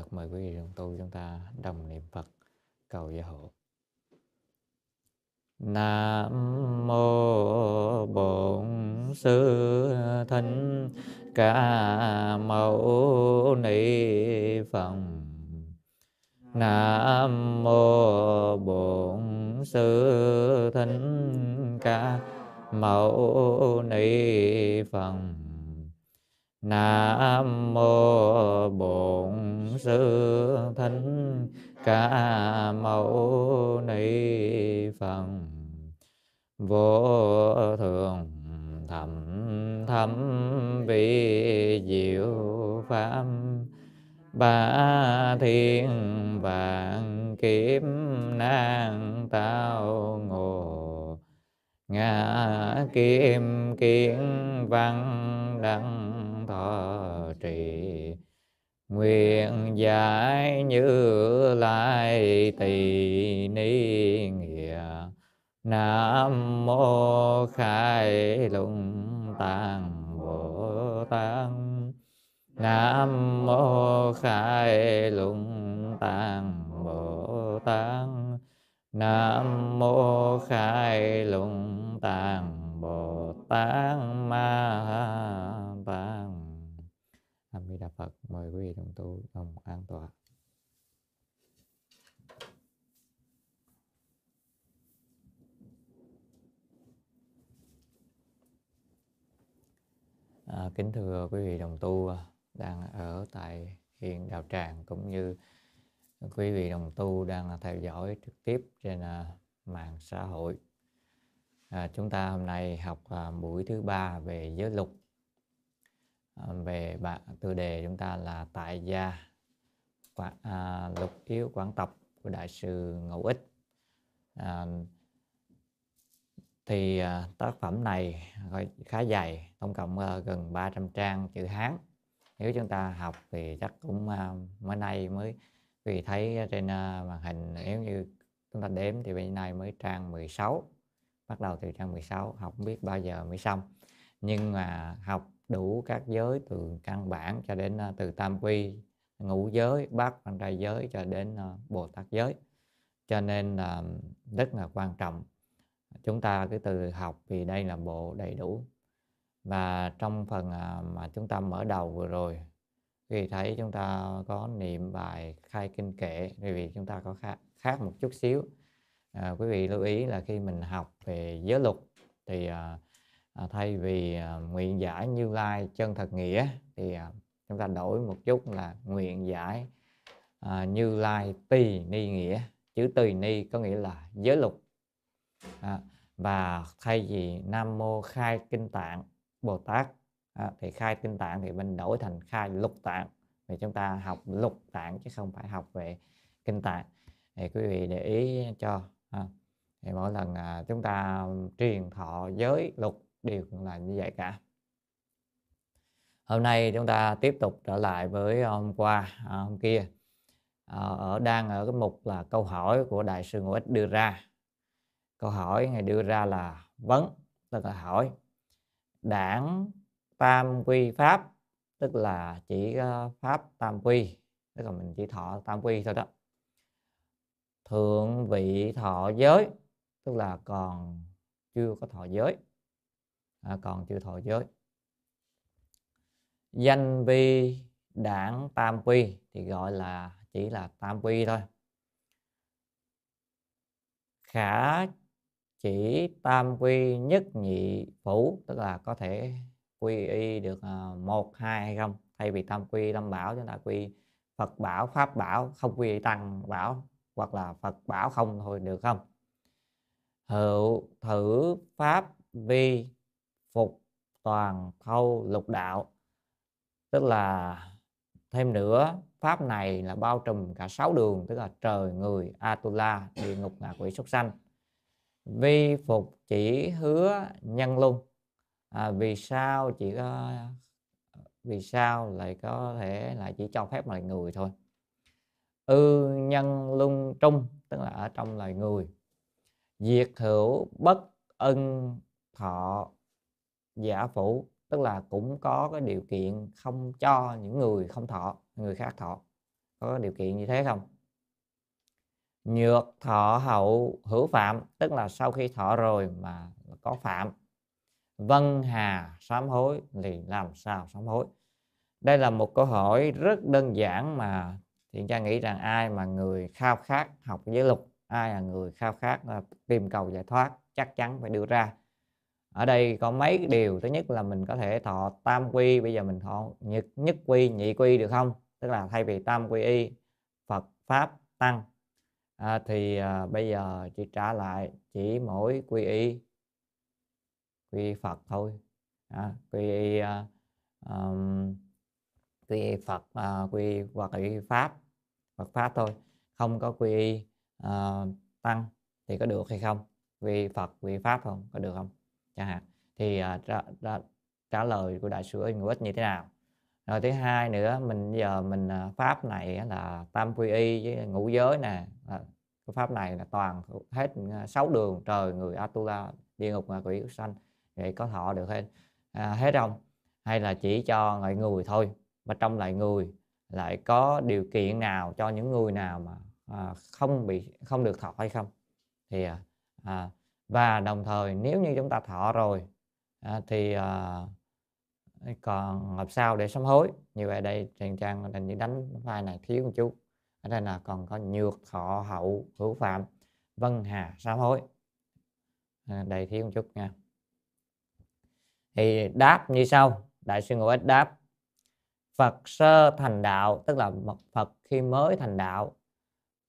Phật. Mời quý vị đồng tu chúng ta đồng niệm Phật. Cầu gia hộ. Nam mô Bổn Sư Thích Ca Mâu Ni Phật. Nam mô Bổn Sư Thích Ca Mâu Ni Phật. Nam mô Bổn Sư Thích Ca Mâu Ni Phật Vô thường thầm thâm vi diệu pháp ba thiên vạn kiếp nan tao ngộ ngã kim kiến văn đăng thọ trì. Nguyện giải như lai tỳ ni nghĩa. Nam mô khai lung tạng bồ tát. Nam mô khai lung tạng bồ tát. Nam mô khai lung tạng bồ tát ma tát đà phật mời quý vị đồng tu đồng an tọa À, kính thưa quý vị đồng tu đang ở tại hiện đạo tràng cũng như quý vị đồng tu đang theo dõi trực tiếp trên à, mạng xã hội. À, chúng ta hôm nay học à, buổi thứ ba về giới luật. Ờ, về bạn tiêu đề chúng ta là tại gia quả, à, lục yếu quán tập của đại sư Ngẫu Ích. À, thì à, tác phẩm này khá dày tổng cộng à, gần 300 trang chữ Hán nếu chúng ta học thì chắc cũng à, mới nay mới vì thấy trên à, màn hình nếu như chúng ta đếm thì bên này mới trang 16 bắt đầu từ trang 16 học không biết bao giờ mới xong nhưng mà học đủ các giới từ căn bản cho đến à, từ tam quy ngũ giới bát văn trai giới cho đến à, bồ tát giới. Cho nên là rất là quan trọng. Chúng ta cứ từ học vì đây là bộ đầy đủ. Và trong phần à, mà chúng ta mở đầu vừa rồi thì thấy chúng ta có niệm bài khai kinh kệ. Vì chúng ta có khác, khác một chút xíu. À, quý vị lưu ý là khi mình học về giới luật thì à, à, thay vì à, nguyện giải như lai chân thật nghĩa thì à, chúng ta đổi một chút là nguyện giải à, như lai tỳ ni nghĩa. Chữ tỳ ni có nghĩa là giới luật à, và thay vì nam mô khai kinh tạng bồ tát à, thì khai kinh tạng thì mình đổi thành khai lục tạng. Vì chúng ta học lục tạng chứ không phải học về kinh tạng. Thì quý vị để ý cho à, thì mỗi lần à, chúng ta truyền thọ giới lục đều là như vậy cả. Hôm nay chúng ta tiếp tục trở lại với hôm qua à, hôm kia. À, ở đang ở cái mục là câu hỏi của đại sư ngũ ích đưa ra. Câu hỏi ngài đưa ra là vấn tức là hỏi đảng tam quy pháp tức là chỉ ờ, pháp tam quy tức là mình chỉ thọ tam quy thôi đó. Thượng vị thọ giới tức là còn chưa có thọ giới à, còn chưa thọ giới. Danh vi đảng tam quy thì gọi là chỉ là tam quy thôi. Khả chỉ tam quy nhất nhị phủ tức là có thể quy y được à, một hai hay không? Thay vì tam quy tam bảo chúng ta quy phật bảo pháp bảo không quy tăng bảo hoặc là phật bảo không thôi được không? Hữu thử pháp vi phục toàn thâu lục đạo. Tức là thêm nữa pháp này là bao trùm cả sáu đường tức là trời người atula địa ngục ngạ quỷ súc sanh. Vi phục chỉ hứa nhân luân. À, vì sao chỉ có vì sao lại có thể lại chỉ cho phép loài người thôi? Ư nhân luân trung tức là ở trong loài người. Diệt hữu bất ân thọ giả phủ tức là cũng có cái điều kiện không cho những người không thọ, người khác thọ. Có điều kiện như thế không? Nhược thọ hậu hữu phạm, tức là sau khi thọ rồi mà có phạm. Vân hà sám hối, thì làm sao sám hối? Đây là một câu hỏi rất đơn giản mà thiện cha nghĩ rằng ai mà người khao khát học giới luật ai là người khao khát à, tìm cầu giải thoát, chắc chắn phải đưa ra ở đây có mấy điều thứ nhất là mình có thể thọ tam quy bây giờ mình thọ nhất nhất quy nhị quy được không? Tức là thay vì tam quy y phật pháp tăng. À, thì à, bây giờ chỉ trả lại chỉ mỗi quy y quy phật thôi. À, quy y à, um, quy y phật à, quy hoặc quy pháp phật pháp thôi. Không có quy y à, tăng thì có được hay không? Quy phật quy pháp không? Có được không? Chẳng hạn. Thì à, trả, trả, trả lời của đại sư Nguyễn như thế nào? Rồi thứ hai nữa mình giờ mình à, pháp này là tam quy y với ngũ giới nè. À, cái pháp này là toàn hết sáu đường trời người atula địa ngục ngạ quỷ sanh vậy có thọ được hết. À, hết không? Hay là chỉ cho loại người thôi? Mà trong lại người lại có điều kiện nào cho những người nào mà à, không bị không được thọ hay không? Thì à, à và đồng thời nếu như chúng ta thọ rồi à, thì à, còn làm sao để sám hối? Như vậy đây truyền trang là như đánh vai này thiếu một chút. Ở đây là còn có nhược thọ hậu hữu phạm vân hà sám hối. À, đây thiếu một chút nha. Thì đáp như sau đại sư ngũ ích đáp. Phật sơ thành đạo tức là Phật khi mới thành đạo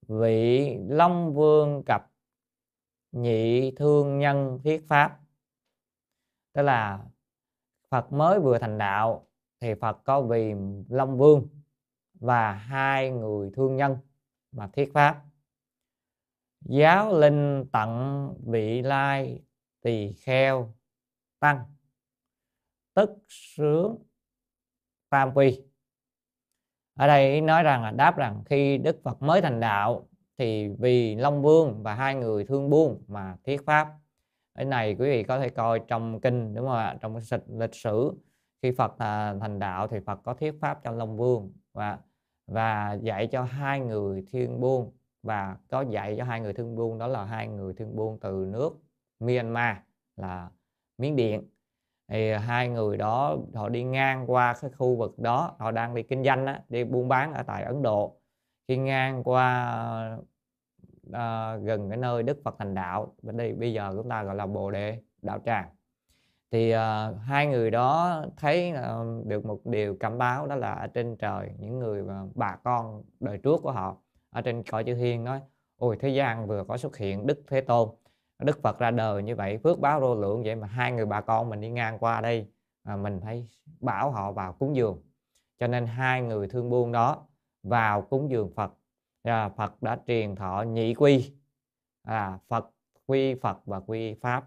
vị Long Vương cập nhị thương nhân thiết pháp. Tức là Phật mới vừa thành đạo thì Phật có vì Long Vương và hai người thương nhân mà thiết pháp. Giáo linh tận vị lai tỳ kheo tăng. Tức sướng tam quy. Ở đây nói rằng là đáp rằng khi Đức Phật mới thành đạo thì vì Long Vương và hai người thương buôn mà thiết pháp. Cái này quý vị có thể coi trong kinh đúng không ạ? Trong lịch sử. Khi Phật à, thành đạo thì Phật có thiết pháp cho Long Vương và và dạy cho hai người thương buôn và có dạy cho hai người thương buôn đó là hai người thương buôn từ nước Myanmar là Miến Điện. Thì hai người đó họ đi ngang qua cái khu vực đó họ đang đi kinh doanh á, đi buôn bán ở tại Ấn Độ. Khi ngang qua uh, gần cái nơi Đức Phật thành đạo. Bên đây bây giờ chúng ta gọi là Bồ Đề đạo tràng. Thì uh, hai người đó thấy uh, được một điều cảm báo đó là ở trên trời những người mà bà con đời trước của họ ở trên cõi chư thiên nói ôi thế gian vừa có xuất hiện Đức Thế Tôn. Đức Phật ra đời như vậy phước báo vô lượng vậy mà hai người bà con mình đi ngang qua đây à, mình phải bảo họ vào cúng dường. Cho nên hai người thương buôn đó vào cúng dường Phật à, Phật đã truyền thọ nhị quy. À, Phật quy Phật và quy Pháp.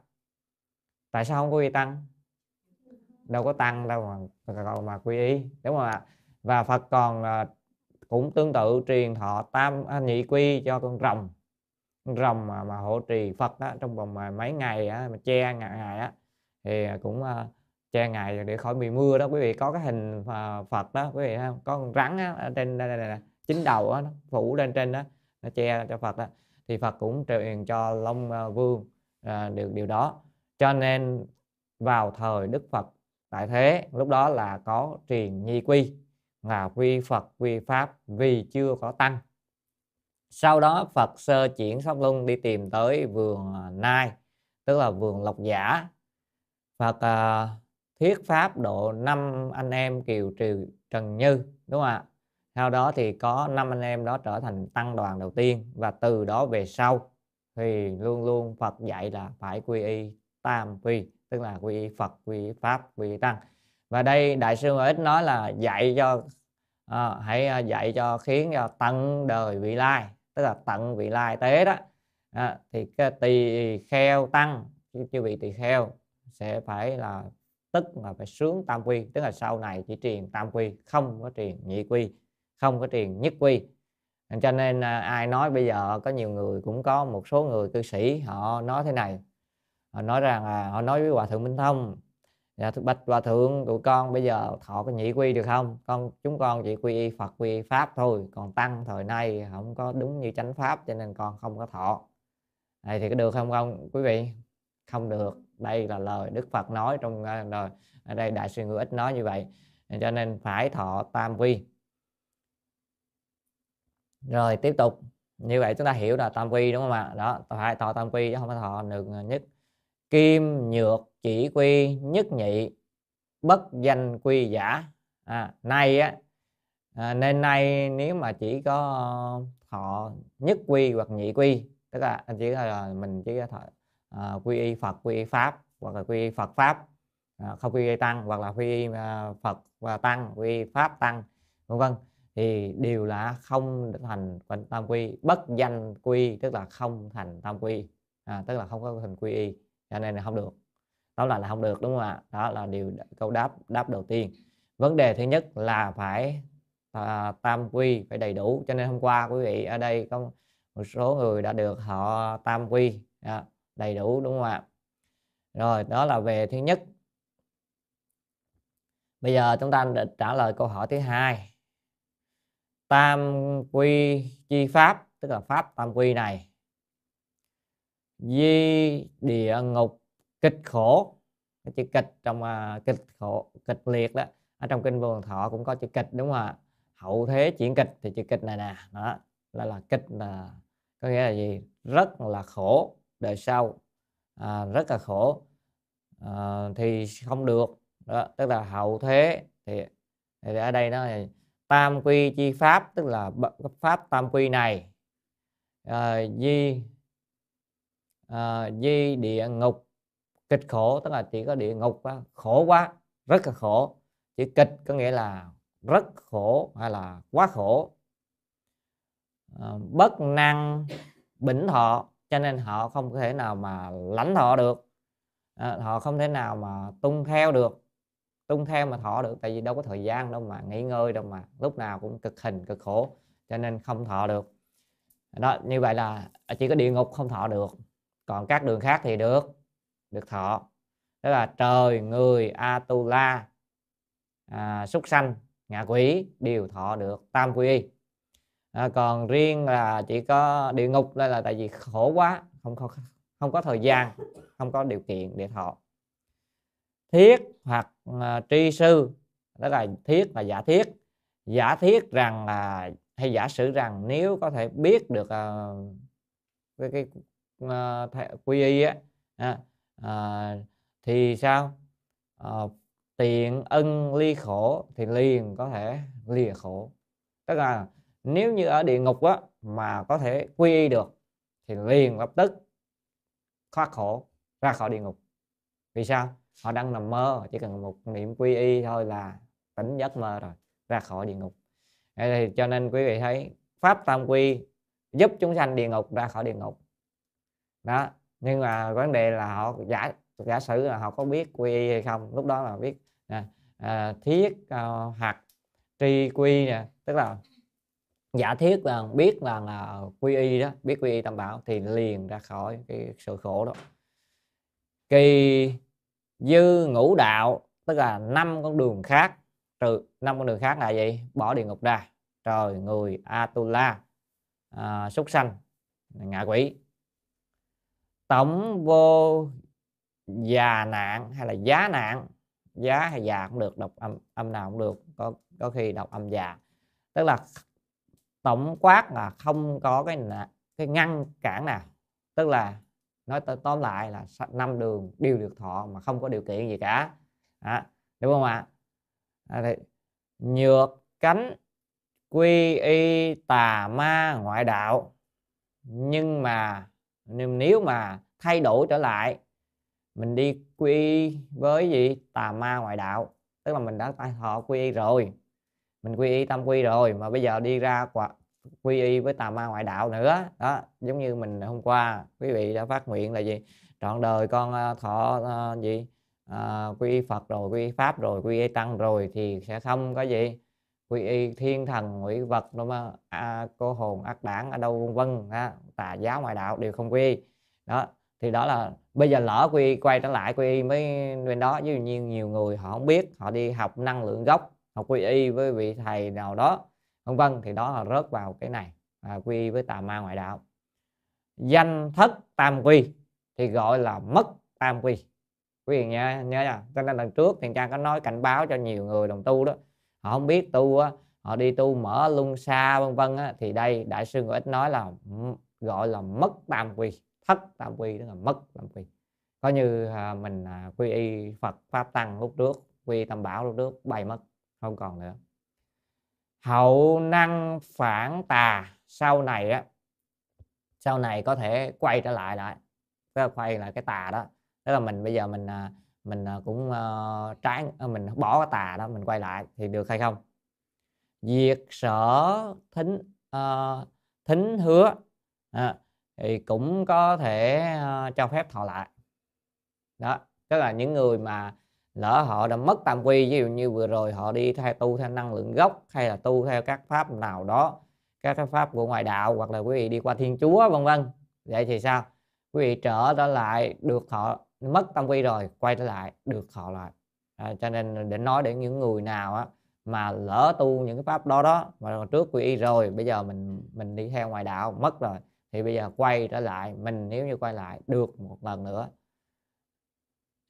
Tại sao không có quy tăng? Đâu có tăng đâu mà còn mà quy y đúng không ạ? Và Phật còn à, cũng tương tự truyền thọ tam à, nhị quy cho con rồng. Rồng mà, mà hộ trì Phật đó trong vòng à, mấy ngày á, mà che ngày, ngày á thì cũng uh, che ngày để khỏi bị mưa đó. Quý vị có cái hình uh, Phật đó quý vị không? Có con rắn á, ở trên đây, đây, đây, đây chính đầu đó, nó phủ lên trên đó nó che cho Phật đó thì Phật cũng truyền cho Long à, Vương uh, được điều đó. Cho nên vào thời Đức Phật tại thế lúc đó là có truyền nhi quy là quy Phật quy Pháp vì chưa có tăng. Sau đó Phật sơ chuyển sóc Lung đi tìm tới vườn à, Nai tức là vườn Lộc Giả. Phật uh, thuyết pháp độ năm anh em Kiều Trừ Trần Như đúng không ạ? Sau đó thì có năm anh em đó trở thành tăng đoàn đầu tiên và từ đó về sau thì luôn luôn Phật dạy là phải quy y tam quy tức là quy y Phật quy y Pháp quy y Tăng. Và đây đại sư ít nói là dạy cho à, hãy ờ, dạy cho khiến cho tận đời vị lai tức là tận vị lai tế đó. À, thì cái tỳ kheo tăng chư vị tỳ kheo sẽ phải là tức là phải sướng tam quy tức là sau này chỉ truyền tam quy không có truyền nhị quy không có truyền nhất quy. Cho nên à, ai nói bây giờ có nhiều người, cũng có một số người cư sĩ, họ nói thế này. Họ nói rằng là họ nói với hòa thượng minh thông dạ bạch hòa thượng, tụi con bây giờ thọ có nhị quy được không? Con, chúng con chỉ quy y phật, quy y pháp thôi, còn tăng thời nay không có đúng như chánh pháp, cho nên con không có thọ. Này thì có được không không quý vị? Không được. Đây là lời đức phật nói trong à, rồi ở đây đại sư ngữ ích nói như vậy. Cho nên phải thọ tam quy rồi tiếp tục. Như vậy chúng ta hiểu là tam quy đúng không ạ? Đó phải thọ tam quy chứ không phải thọ được nhất. Kim nhược chỉ quy nhất nhị bất danh quy giả. À, nay á à, nên nay nếu mà chỉ có ờ, thọ nhất quy hoặc nhị quy tức là anh chỉ là mình chỉ thọ à, ờ, quy y phật quy y pháp hoặc là quy y phật pháp à, không quy y tăng hoặc là quy y ờ, phật và tăng quy y pháp tăng vân vân thì đều là không thành tam quy bất danh quy tức là không thành tam quy à, tức là không có thành quy y cho nên là không được. Đó là là không được đúng không ạ? Đó là điều câu đáp đáp đầu tiên. Vấn đề thứ nhất là phải à, tam quy phải đầy đủ cho nên hôm qua quý vị ở đây có một số người đã được họ tam quy à, đầy đủ đúng không ạ? Rồi đó là về thứ nhất. Bây giờ chúng ta trả lời câu hỏi thứ hai tam quy chi pháp tức là pháp tam quy này. Di địa ngục kịch khổ. Cái chữ kịch trong uh, kịch khổ kịch liệt đó ở trong kinh vô thọ cũng có chữ kịch đúng không ạ? Hậu thế chuyển kịch thì chữ kịch này nè đó là là kịch là có nghĩa là gì? Rất là khổ đời sau à, rất là khổ à, thì không được đó tức là hậu thế thì, thì ở đây nó là tam quy chi pháp tức là pháp tam quy này. À, di à, di địa ngục kịch khổ tức là chỉ có địa ngục á, khổ quá rất là khổ. Chữ kịch có nghĩa là rất khổ hay là quá khổ. À, bất năng bỉnh thọ cho nên họ không thể nào mà lãnh thọ được. À, họ không thể nào mà tung theo được tung theo mà thọ được tại vì đâu có thời gian đâu mà nghỉ ngơi đâu mà lúc nào cũng cực hình cực khổ cho nên không thọ được. Đó như vậy là chỉ có địa ngục không thọ được còn các đường khác thì được được thọ. Đó là trời người atula à, súc sanh ngạ quỷ đều thọ được tam quy. À, còn riêng là chỉ có địa ngục đây là tại vì khổ quá không không không có thời gian không có điều kiện để thọ. Thiết hoặc à, tri sư đó là thiết là giả thiết. Giả thiết rằng là hay giả sử rằng nếu có thể biết được à, cái, cái uh, quy y á à, à, thì sao? À, tiện ân ly khổ thì liền có thể lìa khổ. Tức là nếu như ở địa ngục á mà có thể quy y được thì liền lập tức thoát khổ ra khỏi địa ngục. Vì sao? Họ đang nằm mơ chỉ cần một niệm quy y thôi là tỉnh giấc mơ rồi ra khỏi địa ngục. Thì cho nên quý vị thấy pháp tam quy giúp chúng sanh địa ngục ra khỏi địa ngục. Đó nhưng mà vấn đề là họ giả giả sử là họ có biết quy y hay không lúc đó là biết à, à, thiết à, hạt tri quy nè tức là giả thiết là biết là, là quy y đó biết quy y tam bảo thì liền ra khỏi cái sự khổ đó. Kỳ dư ngũ đạo tức là năm con đường khác. Trừ năm con đường khác là gì? Bỏ địa ngục ra. Trời người atula. À, súc sanh ngạ quỷ. Tổng vô già nạn hay là giá nạn? Giá hay già cũng được đọc âm âm nào cũng được. Có có khi đọc âm già. Tức là tổng quát là không có cái cái ngăn cản nào. Tức là nói tóm lại là năm đường đều được thọ mà không có điều kiện gì cả. À, đúng không ạ? À, thì nhược cánh quy y tà ma ngoại đạo. Nhưng mà nếu mà thay đổi trở lại mình đi quy với gì? Tà ma ngoại đạo. Tức là mình đã thọ quy y rồi. Mình quy y tâm quy rồi mà bây giờ đi ra quả quy y với tà ma ngoại đạo nữa. Đó giống như mình hôm qua quý vị đã phát nguyện là gì? Trọn đời con ờ, thọ uh, gì? Uh, quy y phật rồi quy y pháp rồi quy y tăng rồi thì sẽ không có gì? Quy y thiên thần quỷ vật đâu mà à, cô hồn ác đảng ở đâu vân vân tà giáo ngoại đạo đều không quy y. Đó thì đó là bây giờ lỡ quy quay trở lại quy y mới bên đó. Ví dụ như nhiều người họ không biết họ đi học năng lượng gốc học quy y với vị thầy nào đó vân vân thì đó là rớt vào cái này à, quy với tà ma ngoại đạo. Danh thất tam quy thì gọi là mất tam quy. Quý vị nhớ nhớ nha cho nên lần trước thì cha có nói cảnh báo cho nhiều người đồng tu đó họ không biết tu á họ đi tu mở lung xa vân vân á, thì đây đại sư ngồi ít nói là ừ, gọi là mất tam quy thất tam quy tức là mất tam quy. Có như à, mình à, quy y phật pháp tăng lúc trước quy tam bảo lúc trước bay mất không còn nữa hậu năng phản tà. Sau này á sau này có thể quay trở lại lại cái quay lại cái tà đó. Tức là mình bây giờ mình à, mình à, cũng uh, trái ờ, mình bỏ cái tà đó mình quay lại thì được hay không? Diệt sở thính uh, thính hứa. À, thì cũng có thể uh, cho phép thọ lại. Đó tức là những người mà lỡ họ đã mất tam quy ví dụ như vừa rồi họ đi theo tu theo năng lượng gốc hay là tu theo các pháp nào đó các cái pháp của ngoại đạo hoặc là quý vị đi qua thiên chúa vân vân. Vậy thì sao? Quý vị trở trở lại được họ mất tam quy rồi quay trở lại được họ lại. À, cho nên để nói để những người nào á mà lỡ tu những cái pháp đó đó mà trước quy y rồi bây giờ mình mình đi theo ngoại đạo mất rồi thì bây giờ quay trở lại mình nếu như quay lại được một lần nữa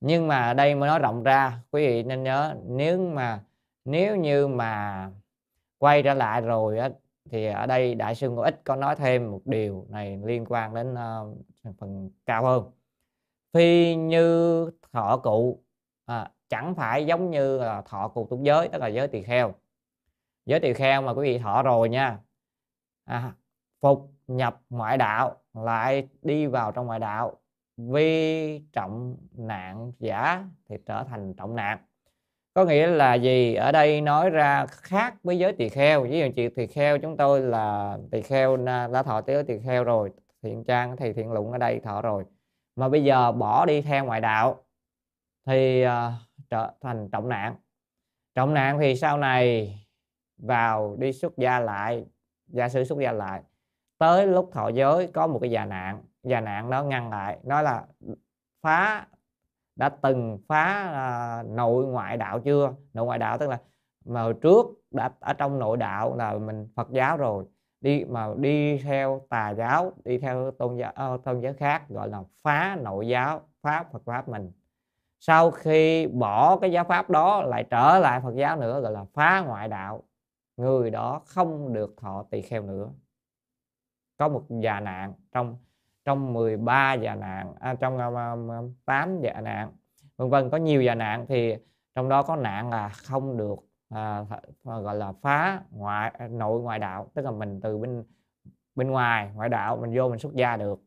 nhưng mà đây mới nói rộng ra quý vị nên nhớ nếu mà nếu như mà quay trở lại rồi á, thì ở đây đại sư ngô ích có nói thêm một điều này liên quan đến uh, phần cao hơn. Phi như thọ cụ à, chẳng phải giống như là thọ cụ tục giới tức là giới tỳ kheo. Giới tỳ kheo mà quý vị thọ rồi nha. À, phục nhập ngoại đạo lại đi vào trong ngoại đạo vi trọng nạn giả thì trở thành trọng nạn. Có nghĩa là gì? Ở đây nói ra khác với giới tỳ kheo. Ví dụ chị tỳ kheo chúng tôi là tỳ kheo đã thọ tới tỳ kheo rồi thiện trang thầy thiện lụng ở đây thọ rồi. Mà bây giờ bỏ đi theo ngoại đạo thì uh, trở thành trọng nạn. Trọng nạn thì sau này vào đi xuất gia lại gia sư xuất gia lại tới lúc thọ giới có một cái già nạn và nạn đó ngăn lại. Nói là phá đã từng phá uh, nội ngoại đạo chưa? Nội ngoại đạo tức là mà hồi trước đã ở trong nội đạo là mình Phật giáo rồi đi mà đi theo tà giáo đi theo tôn giáo uh, tôn giáo khác gọi là phá nội giáo phá Phật pháp mình. Sau khi bỏ cái giáo pháp đó lại trở lại Phật giáo nữa gọi là phá ngoại đạo người đó không được thọ tỳ kheo nữa. Có một già nạn trong trong 13 già nạn à, trong à, uh, 8 già nạn vân vân. Có nhiều già nạn thì trong đó có nạn là không được à, gọi là phá ngoại à, nội ngoại đạo tức là mình từ bên bên ngoài ngoại đạo mình vô mình xuất gia được.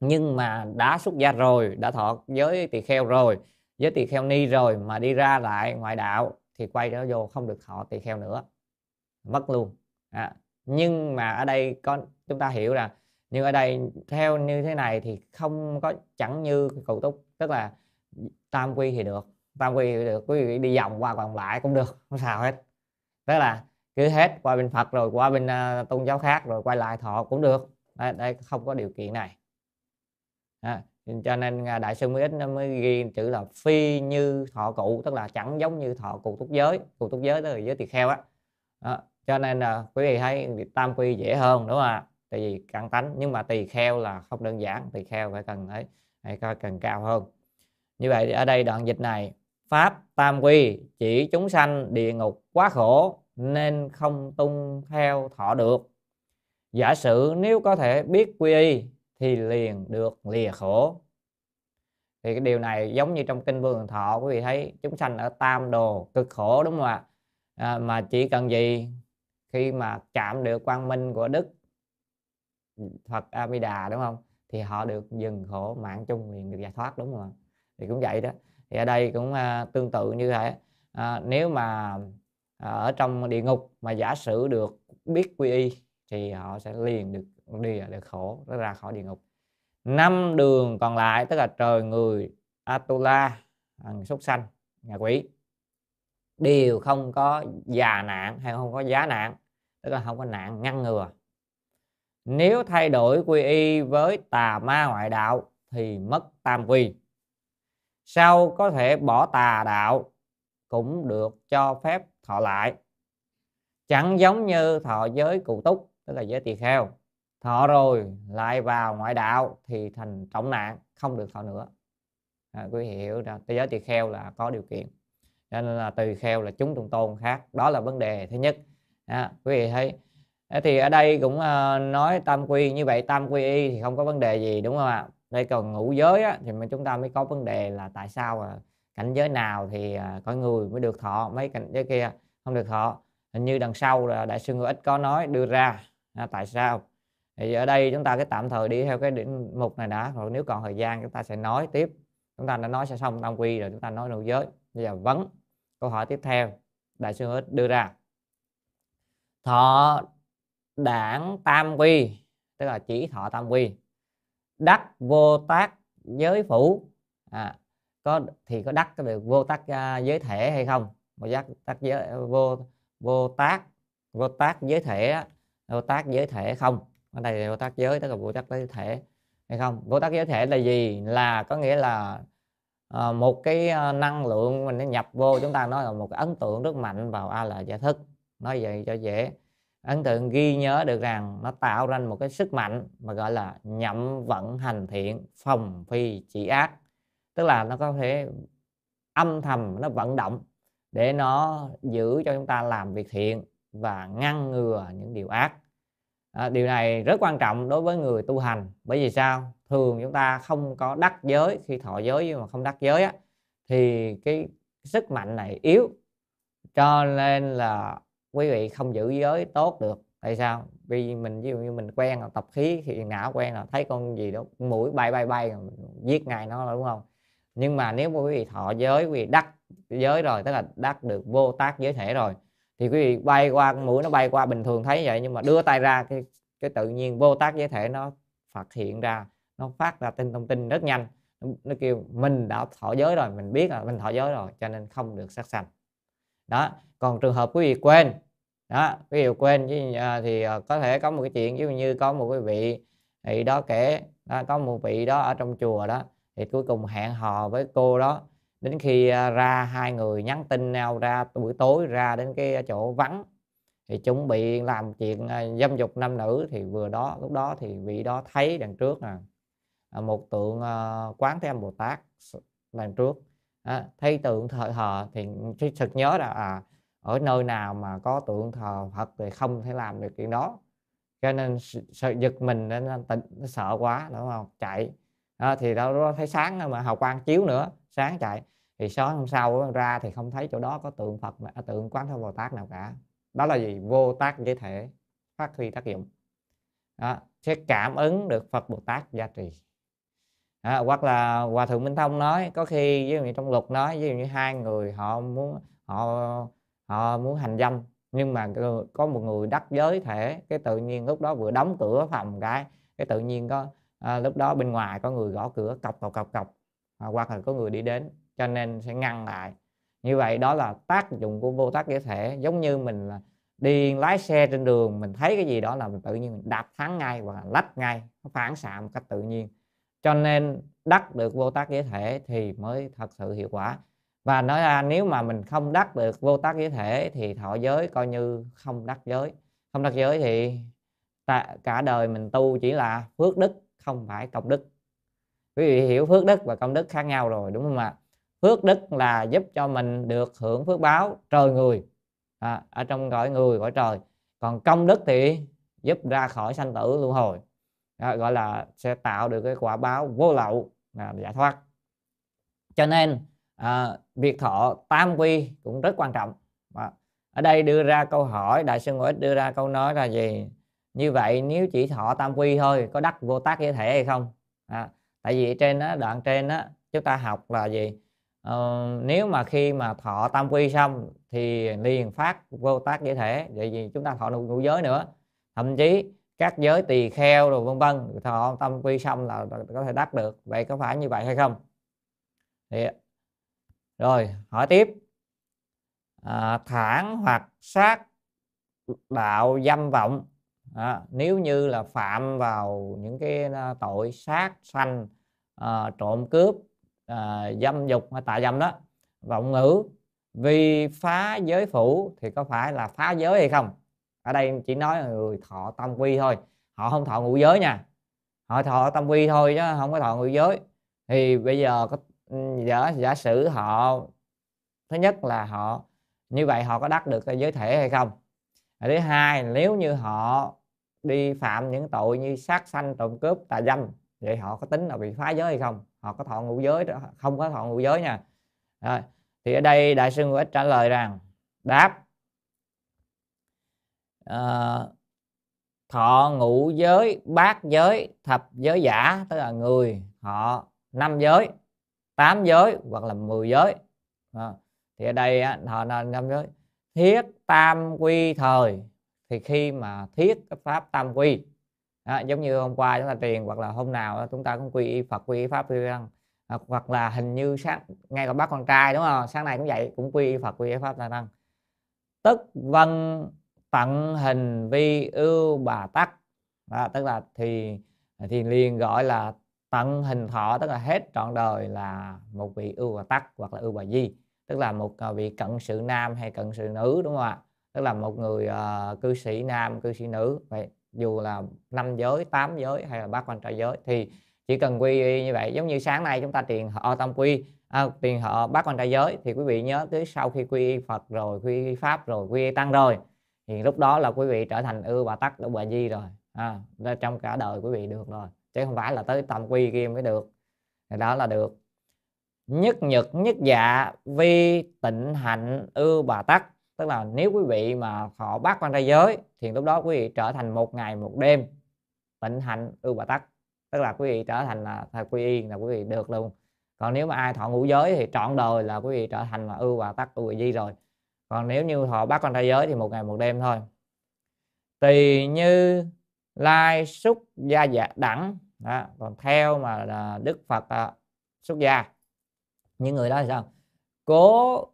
Nhưng mà đã xuất gia rồi đã thọ giới tỳ kheo rồi giới tỳ kheo ni rồi mà đi ra lại ngoại đạo thì quay trở vô không được thọ tỳ kheo nữa. Mất luôn à, nhưng mà ở đây có chúng ta hiểu là nhưng ở đây theo như thế này thì không có chẳng như cầu túc tức là tam quy thì được tam quy thì được quý vị đi vòng qua còn lại cũng được không sao hết. Tức là cứ hết qua bên phật rồi qua bên uh, tôn giáo khác rồi quay lại thọ cũng được. Đây, đây không có điều kiện này. À, cho nên à, đại sư mới ít mới ghi chữ là phi như thọ cụ tức là chẳng giống như thọ cụ túc giới cụ túc giới tức là giới tỳ kheo á. À, cho nên là uh, quý vị thấy tam quy dễ hơn đúng không ạ? Tại vì căn tánh nhưng mà tỳ kheo là không đơn giản tỳ kheo phải cần ấy phải cần cao hơn. Như vậy ở đây đoạn dịch này pháp tam quy chỉ chúng sanh địa ngục quá khổ nên không tung theo thọ được. Giả sử nếu có thể biết quy y thì liền được lìa khổ. Thì cái điều này giống như trong kinh vườn thọ quý vị thấy chúng sanh ở tam đồ cực khổ đúng không ạ? À, mà chỉ cần gì? Khi mà chạm được quang minh của đức Phật Amida đúng không? Thì họ được dừng khổ mạng chung liền được giải thoát đúng không ạ? Thì cũng vậy đó. Thì ở đây cũng uh, tương tự như thế. À, nếu mà à, ở trong địa ngục mà giả sử được biết quy y thì họ sẽ liền được đi được khổ nó ra khỏi địa ngục. Năm đường còn lại tức là trời người Atula à, súc sanh nhà quỷ đều không có già nạn hay không có giá nạn tức là không có nạn ngăn ngừa nếu thay đổi quy y với tà ma ngoại đạo thì mất tam quy. Sau có thể bỏ tà đạo cũng được cho phép thọ lại. Chẳng giống như thọ giới cụ túc tức là giới tỳ kheo. Thọ rồi lại vào ngoại đạo thì thành trọng nạn không được thọ nữa. À, quý vị hiểu ra giới tỳ kheo là có điều kiện. Cho nên là tỳ kheo là chúng trung tôn khác. Đó là vấn đề thứ nhất. À, quý vị thấy Ờ, thì ở đây cũng ờ, nói tam quy như vậy tam quy y thì không có vấn đề gì đúng không ạ? Đây còn ngũ giới á, thì mà chúng ta mới có vấn đề là tại sao à, cảnh giới nào thì ờ, à, có người mới được thọ mấy cảnh giới kia không được thọ. Hình như đằng sau là đại sư ngũ ít có nói đưa ra à, tại sao? Thì ở đây chúng ta cái tạm thời đi theo cái điểm mục này đã rồi nếu còn thời gian chúng ta sẽ nói tiếp. Chúng ta đã nói sẽ xong tam quy rồi chúng ta nói ngũ giới. Bây giờ vấn câu hỏi tiếp theo đại sư ngũ ít đưa ra. Thọ đảng tam quy tức là chỉ thọ tam quy. Đắc vô tác giới phủ. À, có thì có đắc có được vô tác uh, giới thể hay không? Vô giác tác giới vô vô tác vô tác giới thể vô tác giới thể không? Ở đây là vô tác giới tức là vô tác giới thể hay không? Vô tác giới thể là gì? Là có nghĩa là uh, một cái à, năng lượng mình nó nhập vô chúng ta nói là một cái ấn tượng rất mạnh vào a là giải thức. Nói vậy cho dễ ấn tượng ghi nhớ được rằng nó tạo ra một cái sức mạnh mà gọi là nhậm vận hành thiện phòng phi chỉ ác. Tức là nó có thể âm thầm nó vận động để nó giữ cho chúng ta làm việc thiện và ngăn ngừa những điều ác. À, điều này rất quan trọng đối với người tu hành. Bởi vì sao? Thường chúng ta không có đắc giới khi thọ giới nhưng mà không đắc giới á, thì cái sức mạnh này yếu. Cho nên là quý vị không giữ giới tốt được, tại sao? Vì mình, ví dụ như mình quen là tập khí thì não quen là thấy con gì đó mũi bay bay bay giết ngay nó đúng không? Nhưng mà nếu quý vị thọ giới, quý vị đắc giới rồi, tức là đắc được vô tác giới thể rồi, thì quý vị bay qua mũi nó bay qua bình thường thấy vậy, nhưng mà đưa tay ra cái cái tự nhiên vô tác giới thể nó phát hiện ra, nó phát ra tin thông tin rất nhanh. Nó kêu, mình đã thọ giới rồi, mình biết là mình thọ giới rồi, cho nên không được sát sanh. Đó còn trường hợp quý vị quên đó quý vị quên thì, à, thì à, có thể có một cái chuyện ví dụ như có một cái vị thì đó kể đó, có một vị đó ở trong chùa đó thì cuối cùng hẹn hò với cô đó đến khi à, ra hai người nhắn tin nhau ra buổi tối ra đến cái chỗ vắng thì chuẩn bị làm chuyện à, dâm dục nam nữ thì vừa đó lúc đó thì vị đó thấy đằng trước à, một tượng à, quán thế âm bồ tát đằng trước à, thấy tượng thờ thờ thì thực nhớ là à ở nơi nào mà có tượng thờ Phật thì không thể làm được chuyện đó. Cho nên sợ giật mình nên tỉnh nó sợ quá đúng không? Chạy. Đó, thì đâu thấy sáng mà hào quang chiếu nữa sáng chạy. Thì sáng hôm sau ra thì không thấy chỗ đó có tượng Phật mà à, tượng quán thế Bồ Tát nào cả. Đó là gì? Vô tác giới thể phát huy tác dụng. Đó, sẽ cảm ứng được Phật Bồ Tát gia trì. À, hoặc là hòa thượng Minh Thông nói có khi ví dụ như trong luật nói ví dụ như hai người họ muốn họ họ muốn hành dâm. Nhưng mà ờ, có một người đắc giới thể cái tự nhiên lúc đó vừa đóng cửa phòng cái cái tự nhiên có à, lúc đó bên ngoài có người gõ cửa cọc cọc cọc cọc. À, hoặc là có người đi đến cho nên sẽ ngăn lại. Như vậy đó là tác dụng của vô tác giới thể. Giống như mình là đi lái xe trên đường mình thấy cái gì đó là mình tự nhiên mình đạp thắng ngay hoặc là lách ngay nó phản xạ một cách tự nhiên. Cho nên đắc được vô tác giới thể thì mới thật sự hiệu quả và nói ra nếu mà mình không đắc được vô tác giới thể thì thọ giới coi như không đắc giới. Không đắc giới thì ta, cả đời mình tu chỉ là phước đức không phải công đức. Quý vị hiểu phước đức và công đức khác nhau rồi đúng không ạ? Phước đức là giúp cho mình được hưởng phước báo trời người à, ở trong cõi người cõi trời. Còn công đức thì giúp ra khỏi sanh tử luân hồi à, gọi là sẽ tạo được cái quả báo vô lậu à, giải thoát. Cho nên à, việc thọ tam quy cũng rất quan trọng. À, ở đây đưa ra câu hỏi đại sư ngũ đưa ra câu nói là gì? Như vậy nếu chỉ thọ tam quy thôi có đắc vô tác giới thể hay không? À, tại vì trên đó, đoạn trên đó chúng ta học là gì? Ờ, nếu mà khi mà thọ tam quy xong thì liền phát vô tác giới thể vậy vì chúng ta thọ ngũ giới nữa. Thậm chí các giới tỳ kheo rồi vân vân thọ tam quy xong là có thể đắc được. Vậy có phải như vậy hay không? Thì rồi hỏi tiếp. À, thản hoặc sát đạo dâm vọng. À, nếu như là phạm vào những cái à, tội sát sanh à, trộm cướp à, dâm dục hay tà dâm đó vọng ngữ vì phá giới phủ thì có phải là phá giới hay không? Ở đây chỉ nói là người thọ tam quy thôi họ không thọ ngũ giới nha. Họ thọ tam quy thôi chứ không có thọ ngũ giới. Thì bây giờ có giả giả sử họ thứ nhất là họ như vậy họ có đắc được cái giới thể hay không? Thứ hai nếu như họ đi phạm những tội như sát sanh trộm cướp tà dâm vậy họ có tính là bị phá giới hay không? Họ có thọ ngũ giới đó không có thọ ngũ giới nha. Rồi. thì ở đây đại sư Ngũ trả lời rằng đáp uh, thọ ngũ giới bát giới thập giới giả tức là người họ năm giới tám giới hoặc là 10 giới. À, thì ở đây á, họ nên năm giới. Thiết tam quy thời. Thì khi mà thiết cái pháp tam quy à, giống như hôm qua chúng ta truyền hoặc là hôm nào chúng ta cũng quy y Phật quy y pháp quy tăng à, hoặc là hình như sáng ngay cả bác con trai đúng không? Sáng nay cũng vậy cũng quy y Phật quy y pháp gia tăng tức vân tận hình vi ưu bà tắc. À, tức là thì thì liền gọi là tận hình thọ tức là hết trọn đời là một vị ưu bà tắc hoặc là ưu bà di tức là một à, vị cận sự nam hay cận sự nữ đúng không ạ? Tức là một người uh, cư sĩ nam cư sĩ nữ vậy dù là năm giới tám giới hay là bát quan trai giới thì chỉ cần quy y như vậy. Giống như sáng nay chúng ta tiền họ tâm quy à, tiền họ bát quan trai giới thì quý vị nhớ tới sau khi quy y phật rồi quy y pháp rồi quy y tăng rồi thì lúc đó là quý vị trở thành ưu bà tắc ưu bà di rồi à, trong cả đời quý vị được rồi chứ không phải là tới tâm quy kia mới được. Thì đó là được. Nhất nhật, nhất dạ vi, tịnh, hạnh, ư, bà tắc. Tức là nếu quý vị mà họ bắt quan trai giới, thì lúc đó quý vị trở thành một ngày, một đêm, tịnh, hạnh, ư, bà tắc. Tức là quý vị trở thành là thầy quy y là quý vị được luôn. Còn nếu mà ai thọ ngũ giới thì trọn đời là quý vị trở thành là ư, bà tắc, ư, bà di rồi. Còn nếu như họ bắt quan trai giới thì một ngày, một đêm thôi. Tùy như lai xúc gia dạ đẳng. Đó. còn theo mà là đức phật à, xuất gia. Những người đó là sao? Cố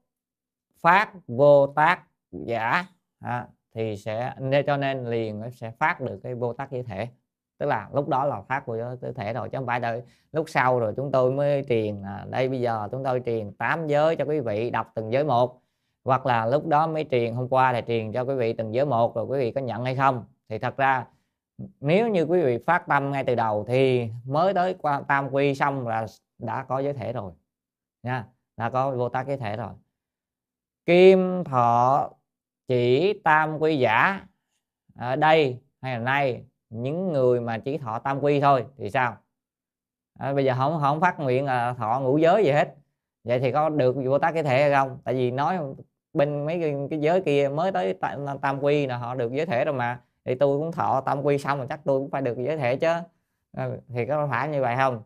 phát vô tác giả. À, thì sẽ nên cho nên liền sẽ phát được cái vô tác giới thể. Tức là lúc đó là phát vô giới thể rồi chứ không phải đợi lúc sau rồi chúng tôi mới truyền à, đây bây giờ chúng tôi truyền tám giới cho quý vị đọc từng giới một. Hoặc là lúc đó mới truyền hôm qua thì truyền cho quý vị từng giới một rồi quý vị có nhận hay không. Thì thật ra nếu như quý vị phát tâm ngay từ đầu thì mới tới qua tam quy xong là đã có giới thể rồi nha đã có vô tác giới thể rồi. Kim thọ chỉ tam quy giả ở đây hay là nay những người mà chỉ thọ tam quy thôi thì sao? À, bây giờ không không phát nguyện là thọ ngũ giới gì hết. Vậy thì có được vô tác cái thể hay không? Tại vì nói bên mấy cái, cái giới kia mới tới tam, tam quy là họ được giới thể rồi mà thì tôi cũng thọ tam quy xong rồi chắc tôi cũng phải được giới thể chứ. Ừ, thì có phải như vậy không?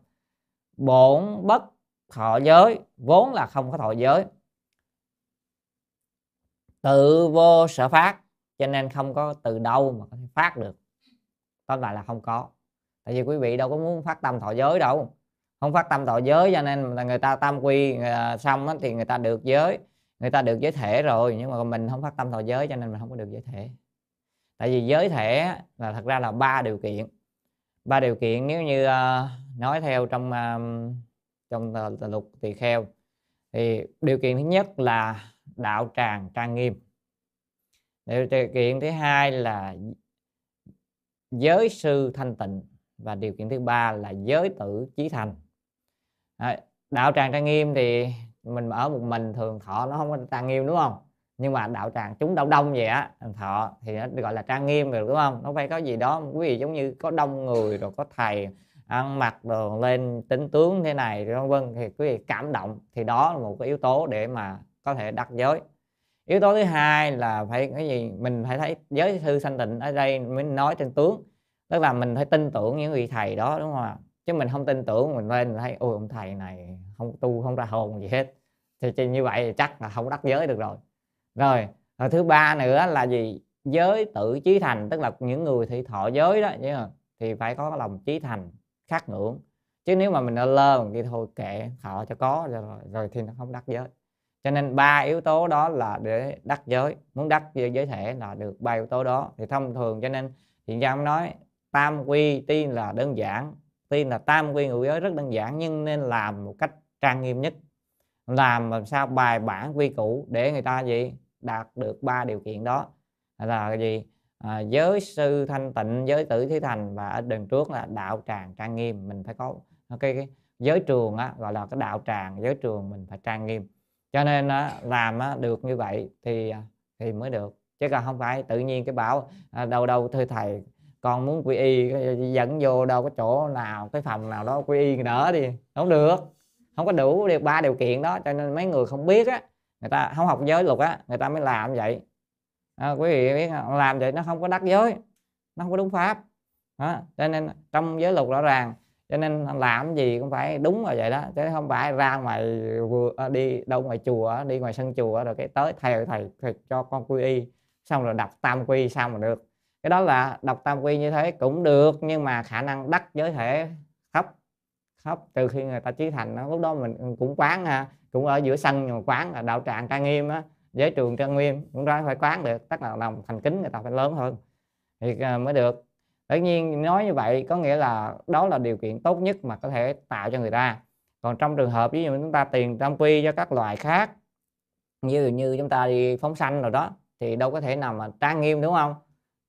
Bổn bất thọ giới vốn là không có thọ giới. Tự vô sở phát, cho nên không có từ đâu mà có thể phát được. Tóm lại là không có. Tại vì quý vị đâu có muốn phát tâm thọ giới đâu. Không phát tâm thọ giới cho nên là người ta tam quy à, xong thì người ta được giới, người ta được giới thể rồi. Nhưng mà mình không phát tâm thọ giới cho nên mình không có được giới thể tại vì giới thể là thật ra là ba điều kiện. Ba điều kiện nếu như uh, nói theo trong uh, trong uh, lục tỳ kheo thì điều kiện thứ nhất là đạo tràng trang nghiêm. Điều kiện thứ hai là giới sư thanh tịnh và điều kiện thứ ba là giới tử chí thành. Đạo tràng trang nghiêm thì mình ở một mình thường thọ nó không có trang nghiêm đúng không? Nhưng mà đạo tràng chúng đông đông vậy á thọ, thì nó gọi là trang nghiêm rồi, đúng không? Nó phải có gì đó, quý vị giống như có đông người rồi, có thầy ăn mặc đồ lên tính tướng thế này vân vân, thì quý vị cảm động. Thì đó là một cái yếu tố để mà có thể đắc giới. Yếu tố thứ hai là phải cái gì? Mình phải thấy giới thư sanh tịnh ở đây mới nói trên tướng. Tức là mình phải tin tưởng những vị thầy đó, đúng không ạ? Chứ mình không tin tưởng, mình lên thấy, ôi, ông thầy này không tu, không ra hồn gì hết. Thì như vậy thì chắc là không đắc giới được rồi rồi rồi thứ ba nữa là gì? Giới tự chí thành tức là những người thị thọ giới đó thì phải có lòng chí thành khắc ngưỡng. Chứ nếu mà mình lơ mình thôi kệ thọ cho có rồi, rồi thì nó không đắc giới. Cho nên ba yếu tố đó là để đắc giới. Muốn đắc giới thể là được ba yếu tố đó. Thì thông thường cho nên hiện gia nói tam quy tiên là đơn giản. Tuy là tam quy ngũ giới rất đơn giản nhưng nên làm một cách trang nghiêm nhất. Làm làm sao bài bản quy củ để người ta gì? Đạt được ba điều kiện đó. Là gì? À, giới sư thanh tịnh giới tử thí thành và ở đường trước là đạo tràng trang nghiêm. Mình phải có cái, cái giới trường á, gọi là cái đạo tràng giới trường mình phải trang nghiêm. Cho nên á, làm á, được như vậy thì à, thì mới được. Chứ còn không phải tự nhiên cái bảo à, đâu đâu thưa thầy con muốn quy y dẫn vô đâu có chỗ nào cái phòng nào đó quy y đỡ đi không được. Không có đủ được ba điều kiện đó cho nên mấy người không biết á người ta không học giới luật á người ta mới làm vậy. À, quý vị biết làm vậy nó không có đắc giới nó không có đúng pháp. Đó. cho nên trong giới luật rõ ràng cho nên làm gì cũng phải đúng là vậy đó chứ không phải ra ngoài vừa à, đi đâu ngoài chùa đi ngoài sân chùa rồi cái tới thầy thầy, thầy cho con quy y xong rồi đọc tam quy xong mà được. Cái đó là đọc tam quy như thế cũng được nhưng mà khả năng đắc giới thể khóc từ khi người ta chí thành đó, lúc đó mình cũng quán ha cũng ở giữa sân nhưng mà quán là đạo tràng trang nghiêm á giới trường trang nghiêm cũng ra phải quán được tất là lòng thành kính người ta phải lớn hơn thì à, mới được. Tất nhiên nói như vậy có nghĩa là đó là điều kiện tốt nhất mà có thể tạo cho người ta. Còn trong trường hợp ví dụ chúng ta tiền tam quy cho các loài khác như như chúng ta đi phóng sanh rồi đó thì đâu có thể nào mà trang nghiêm đúng không?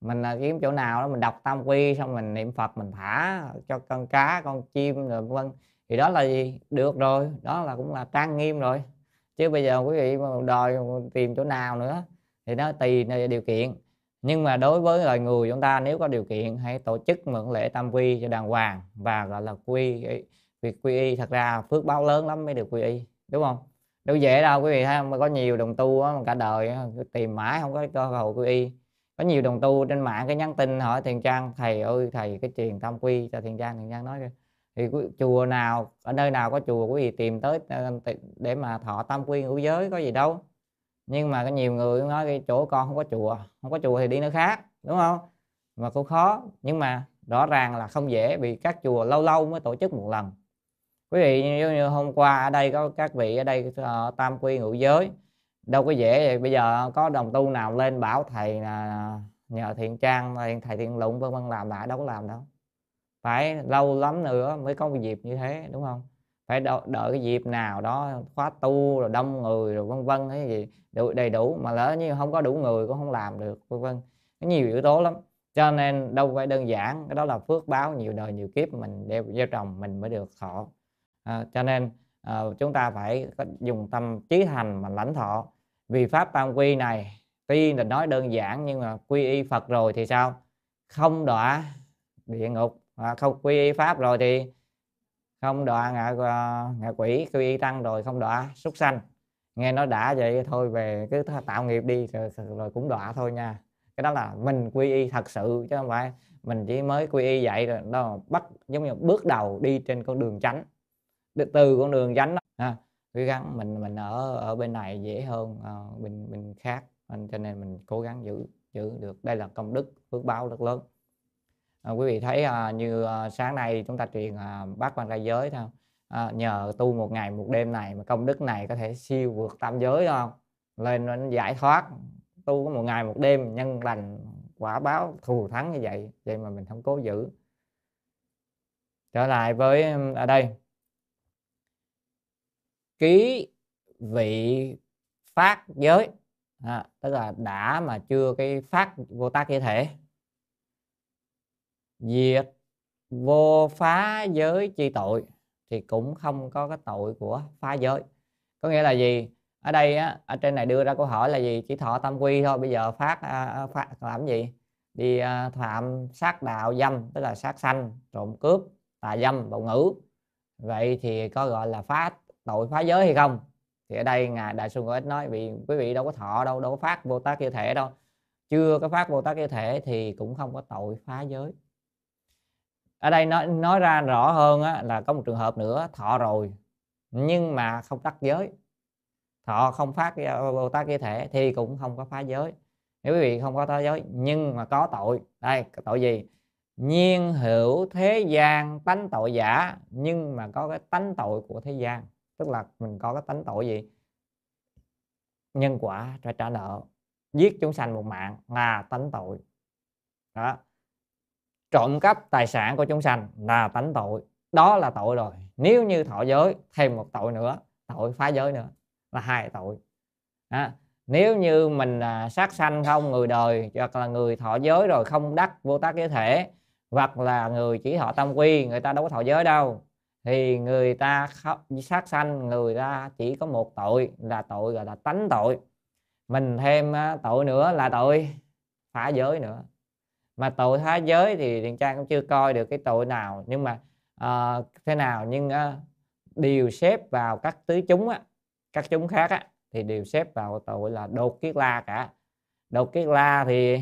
Mình à, kiếm chỗ nào đó mình đọc tam quy xong mình niệm phật mình thả cho con cá con chim rồi vân. Thì đó là gì? Được rồi đó là cũng là trang nghiêm rồi. Chứ bây giờ quý vị mà đòi tìm chỗ nào nữa thì nó tùy điều kiện. Nhưng mà đối với loài người chúng ta nếu có điều kiện hãy tổ chức mượn lễ tam quy cho đàng hoàng và gọi là quy việc quy y. Thật ra phước báo lớn lắm mới được quy y đúng không? Đâu dễ đâu quý vị ha không có nhiều đồng tu á, cả đời tìm mãi không có cơ hội quy y có nhiều đồng tu trên mạng cái nhắn tin hỏi thiền trang thầy ơi thầy cái truyền tam quy cho thiền trang thiền trang nói thì chùa nào ở nơi nào có chùa quý vị tìm tới ờ, để mà thọ tam quy ngũ giới có gì đâu. Nhưng mà có nhiều người nói cái chỗ con không có chùa không có chùa thì đi nơi khác. Đúng không? Mà cũng khó nhưng mà rõ ràng là không dễ vì các chùa lâu lâu mới tổ chức một lần. Quý vị như, như hôm qua ở đây có các vị ở đây uh, tam quy ngũ giới đâu có dễ vậy. Bây giờ có đồng tu nào lên bảo thầy là nhờ thiện trang thầy thiện lụng vân vân làm lại đâu có làm đâu. Phải lâu lắm nữa mới có một dịp như thế đúng không? Phải đợi, đợi cái dịp nào đó khóa tu rồi đông người rồi vân vân cái gì đủ, đầy đủ. Mà lỡ như không có đủ người cũng không làm được vân vân. Nhiều yếu tố lắm. Cho nên đâu phải đơn giản cái đó là phước báo nhiều đời nhiều kiếp mình đeo gieo trồng mình mới được thọ. À, cho nên à, chúng ta phải dùng tâm trí thành mà lãnh thọ vì pháp tam quy này tuy là nói đơn giản nhưng mà quy y phật rồi thì sao? Không đọa địa ngục. À, không quy y pháp rồi thì không đọa ngạ à, ngạ quỷ quy y tăng rồi không đọa súc sanh. Nghe nó đã vậy thôi về cứ tạo nghiệp đi rồi, rồi cũng đọa thôi nha. Cái đó là mình quy y thật sự chứ không phải mình chỉ mới quy y vậy rồi đó bắt giống như bước đầu đi trên con đường tránh từ con đường tránh đó à, cố gắng mình mình ở ở bên này dễ hơn uh, bên bên khác. Cho nên mình cố gắng giữ giữ được. Đây là công đức phước báo rất lớn. À, quý vị thấy à, như à, sáng nay chúng ta truyền à, bát quan ra giới thôi. À, nhờ tu một ngày một đêm này mà công đức này có thể siêu vượt tam giới không? Lên nó giải thoát. Tu có một ngày một đêm nhân lành quả báo thù thắng như vậy vậy mà mình không cố giữ. Trở lại với ở đây ký vị phát giới. À, tức là đã mà chưa cái phát vô tác giới thể. Diệt vô phá giới chi tội thì cũng không có cái tội của phá giới. Có nghĩa là gì? Ở đây á, ở trên này đưa ra câu hỏi là gì? Chỉ thọ tam quy thôi bây giờ phát, à, à phát làm gì? Đi à, phạm sát đạo dâm tức là sát sanh trộm cướp tà dâm bạo ngữ. Vậy thì có gọi là phá tội phá giới hay không? Thì ở đây ngài đại xuân ích nói vì quý vị đâu có thọ đâu đâu có phát vô tác kia thể đâu. Chưa có phát vô tác kia thể thì cũng không có tội phá giới. Ở đây nói nói ra rõ hơn á, là có một trường hợp nữa thọ rồi nhưng mà không tắt giới. Thọ không phát vô tác kia thể thì cũng không có phá giới. Nếu quý vị không có phá giới nhưng mà có tội đây tội gì? Nhiên hữu thế gian tánh tội giả nhưng mà có cái tánh tội của thế gian tức là mình có cái tánh tội gì? Nhân quả phải trả nợ giết chúng sanh một mạng là tánh tội đó. Trộm cắp tài sản của chúng sanh là tánh tội đó là tội rồi. Nếu như thọ giới thêm một tội nữa tội phá giới nữa là hai tội. Đó. nếu như mình à, sát sanh không người đời hoặc là người thọ giới rồi không đắc vô tác giới thể hoặc là người chỉ thọ tam quy người ta đâu có thọ giới đâu thì người ta sát sanh người ta chỉ có một tội là tội gọi là tánh tội. Mình thêm tội nữa là tội phá giới nữa. Mà tội phá giới thì điện trang cũng chưa coi được cái tội nào nhưng mà uh, thế nào nhưng uh, đều xếp vào các tứ chúng á, các chúng khác á, thì đều xếp vào tội là đột kiết la cả. Đột kiết la thì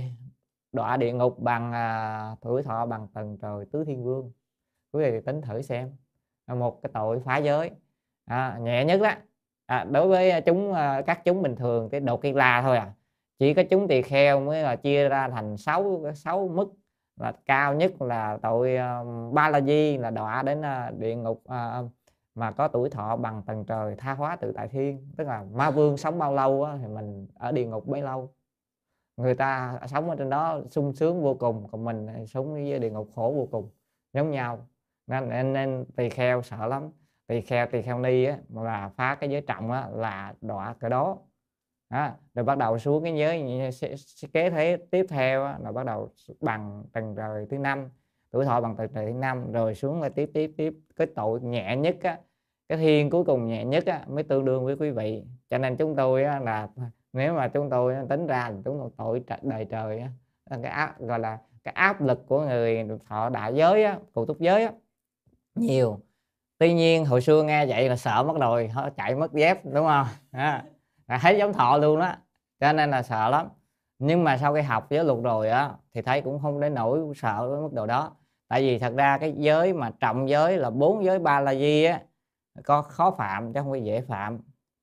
đọa địa ngục bằng à, uh, tuổi thọ bằng tầng trời tứ thiên vương. Quý vị tính thử xem một cái tội phá giới. À, nhẹ nhất đó. À, đối với à, chúng à, các chúng bình thường cái độ kiết la thôi à. Chỉ có chúng tỳ kheo mới là chia ra thành sáu sáu mức. Là cao nhất là tội à, uh, ba la di là đọa đến uh, địa ngục uh, mà có tuổi thọ bằng tầng trời tha hóa tự tại thiên. Tức là ma vương sống bao lâu á, thì mình ở địa ngục bấy lâu. Người ta sống ở trên đó sung sướng vô cùng còn mình sống với địa ngục khổ vô cùng giống nhau nên nên, nên tỳ kheo sợ lắm. Tỳ kheo tỳ kheo ni á, là phá cái giới trọng á, là đọa cái đó. À, rồi bắt đầu xuống cái giới kế thế tiếp theo á, là bắt đầu bằng tầng trời thứ năm tuổi thọ bằng tầng trời thứ năm rồi xuống là tiếp tiếp tiếp. Cái tội nhẹ nhất á, cái thiên cuối cùng nhẹ nhất á, mới tương đương với quý vị. Cho nên chúng tôi á, là nếu mà chúng tôi tính ra thì chúng tôi tội đời trời á, cái áp gọi là cái áp lực của người thọ đại giới á, cụ túc giới á, nhiều. Tuy nhiên hồi xưa nghe vậy là sợ mất rồi chạy mất dép đúng không? À, thấy giống thọ luôn đó cho nên là sợ lắm. Nhưng mà sau khi học giới luật rồi á thì thấy cũng không đến nỗi sợ với mức độ đó. Tại vì thật ra cái giới mà trọng giới là bốn giới ba la di á có khó phạm chứ không phải dễ phạm.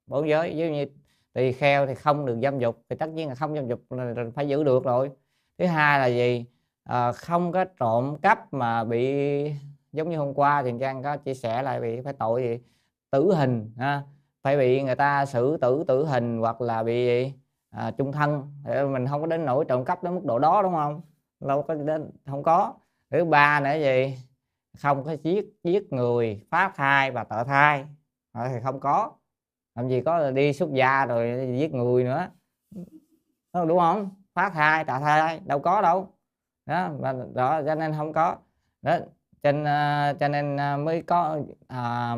Bốn giới giống như tỳ kheo thì không được dâm dục thì tất nhiên là không dâm dục là phải giữ được rồi. Thứ hai là gì? À, không có trộm cắp mà bị giống như hôm qua thì trang có chia sẻ lại bị phải tội gì tử hình ha? Phải bị người ta xử tử tử hình hoặc là bị à, trung thân. Mình không có đến nỗi trộm cắp đến mức độ đó đúng không? Đâu có đến không có. Thứ ba nữa gì? Không có giết giết người phá thai và tợ thai. Ờ, thì không có. Làm gì có đi xuất gia rồi giết người nữa. Ờ, đúng không? Phá thai tạ thai đâu có đâu. Đó và đó cho nên không có. Đó À, cho nên, cho nên mới có à,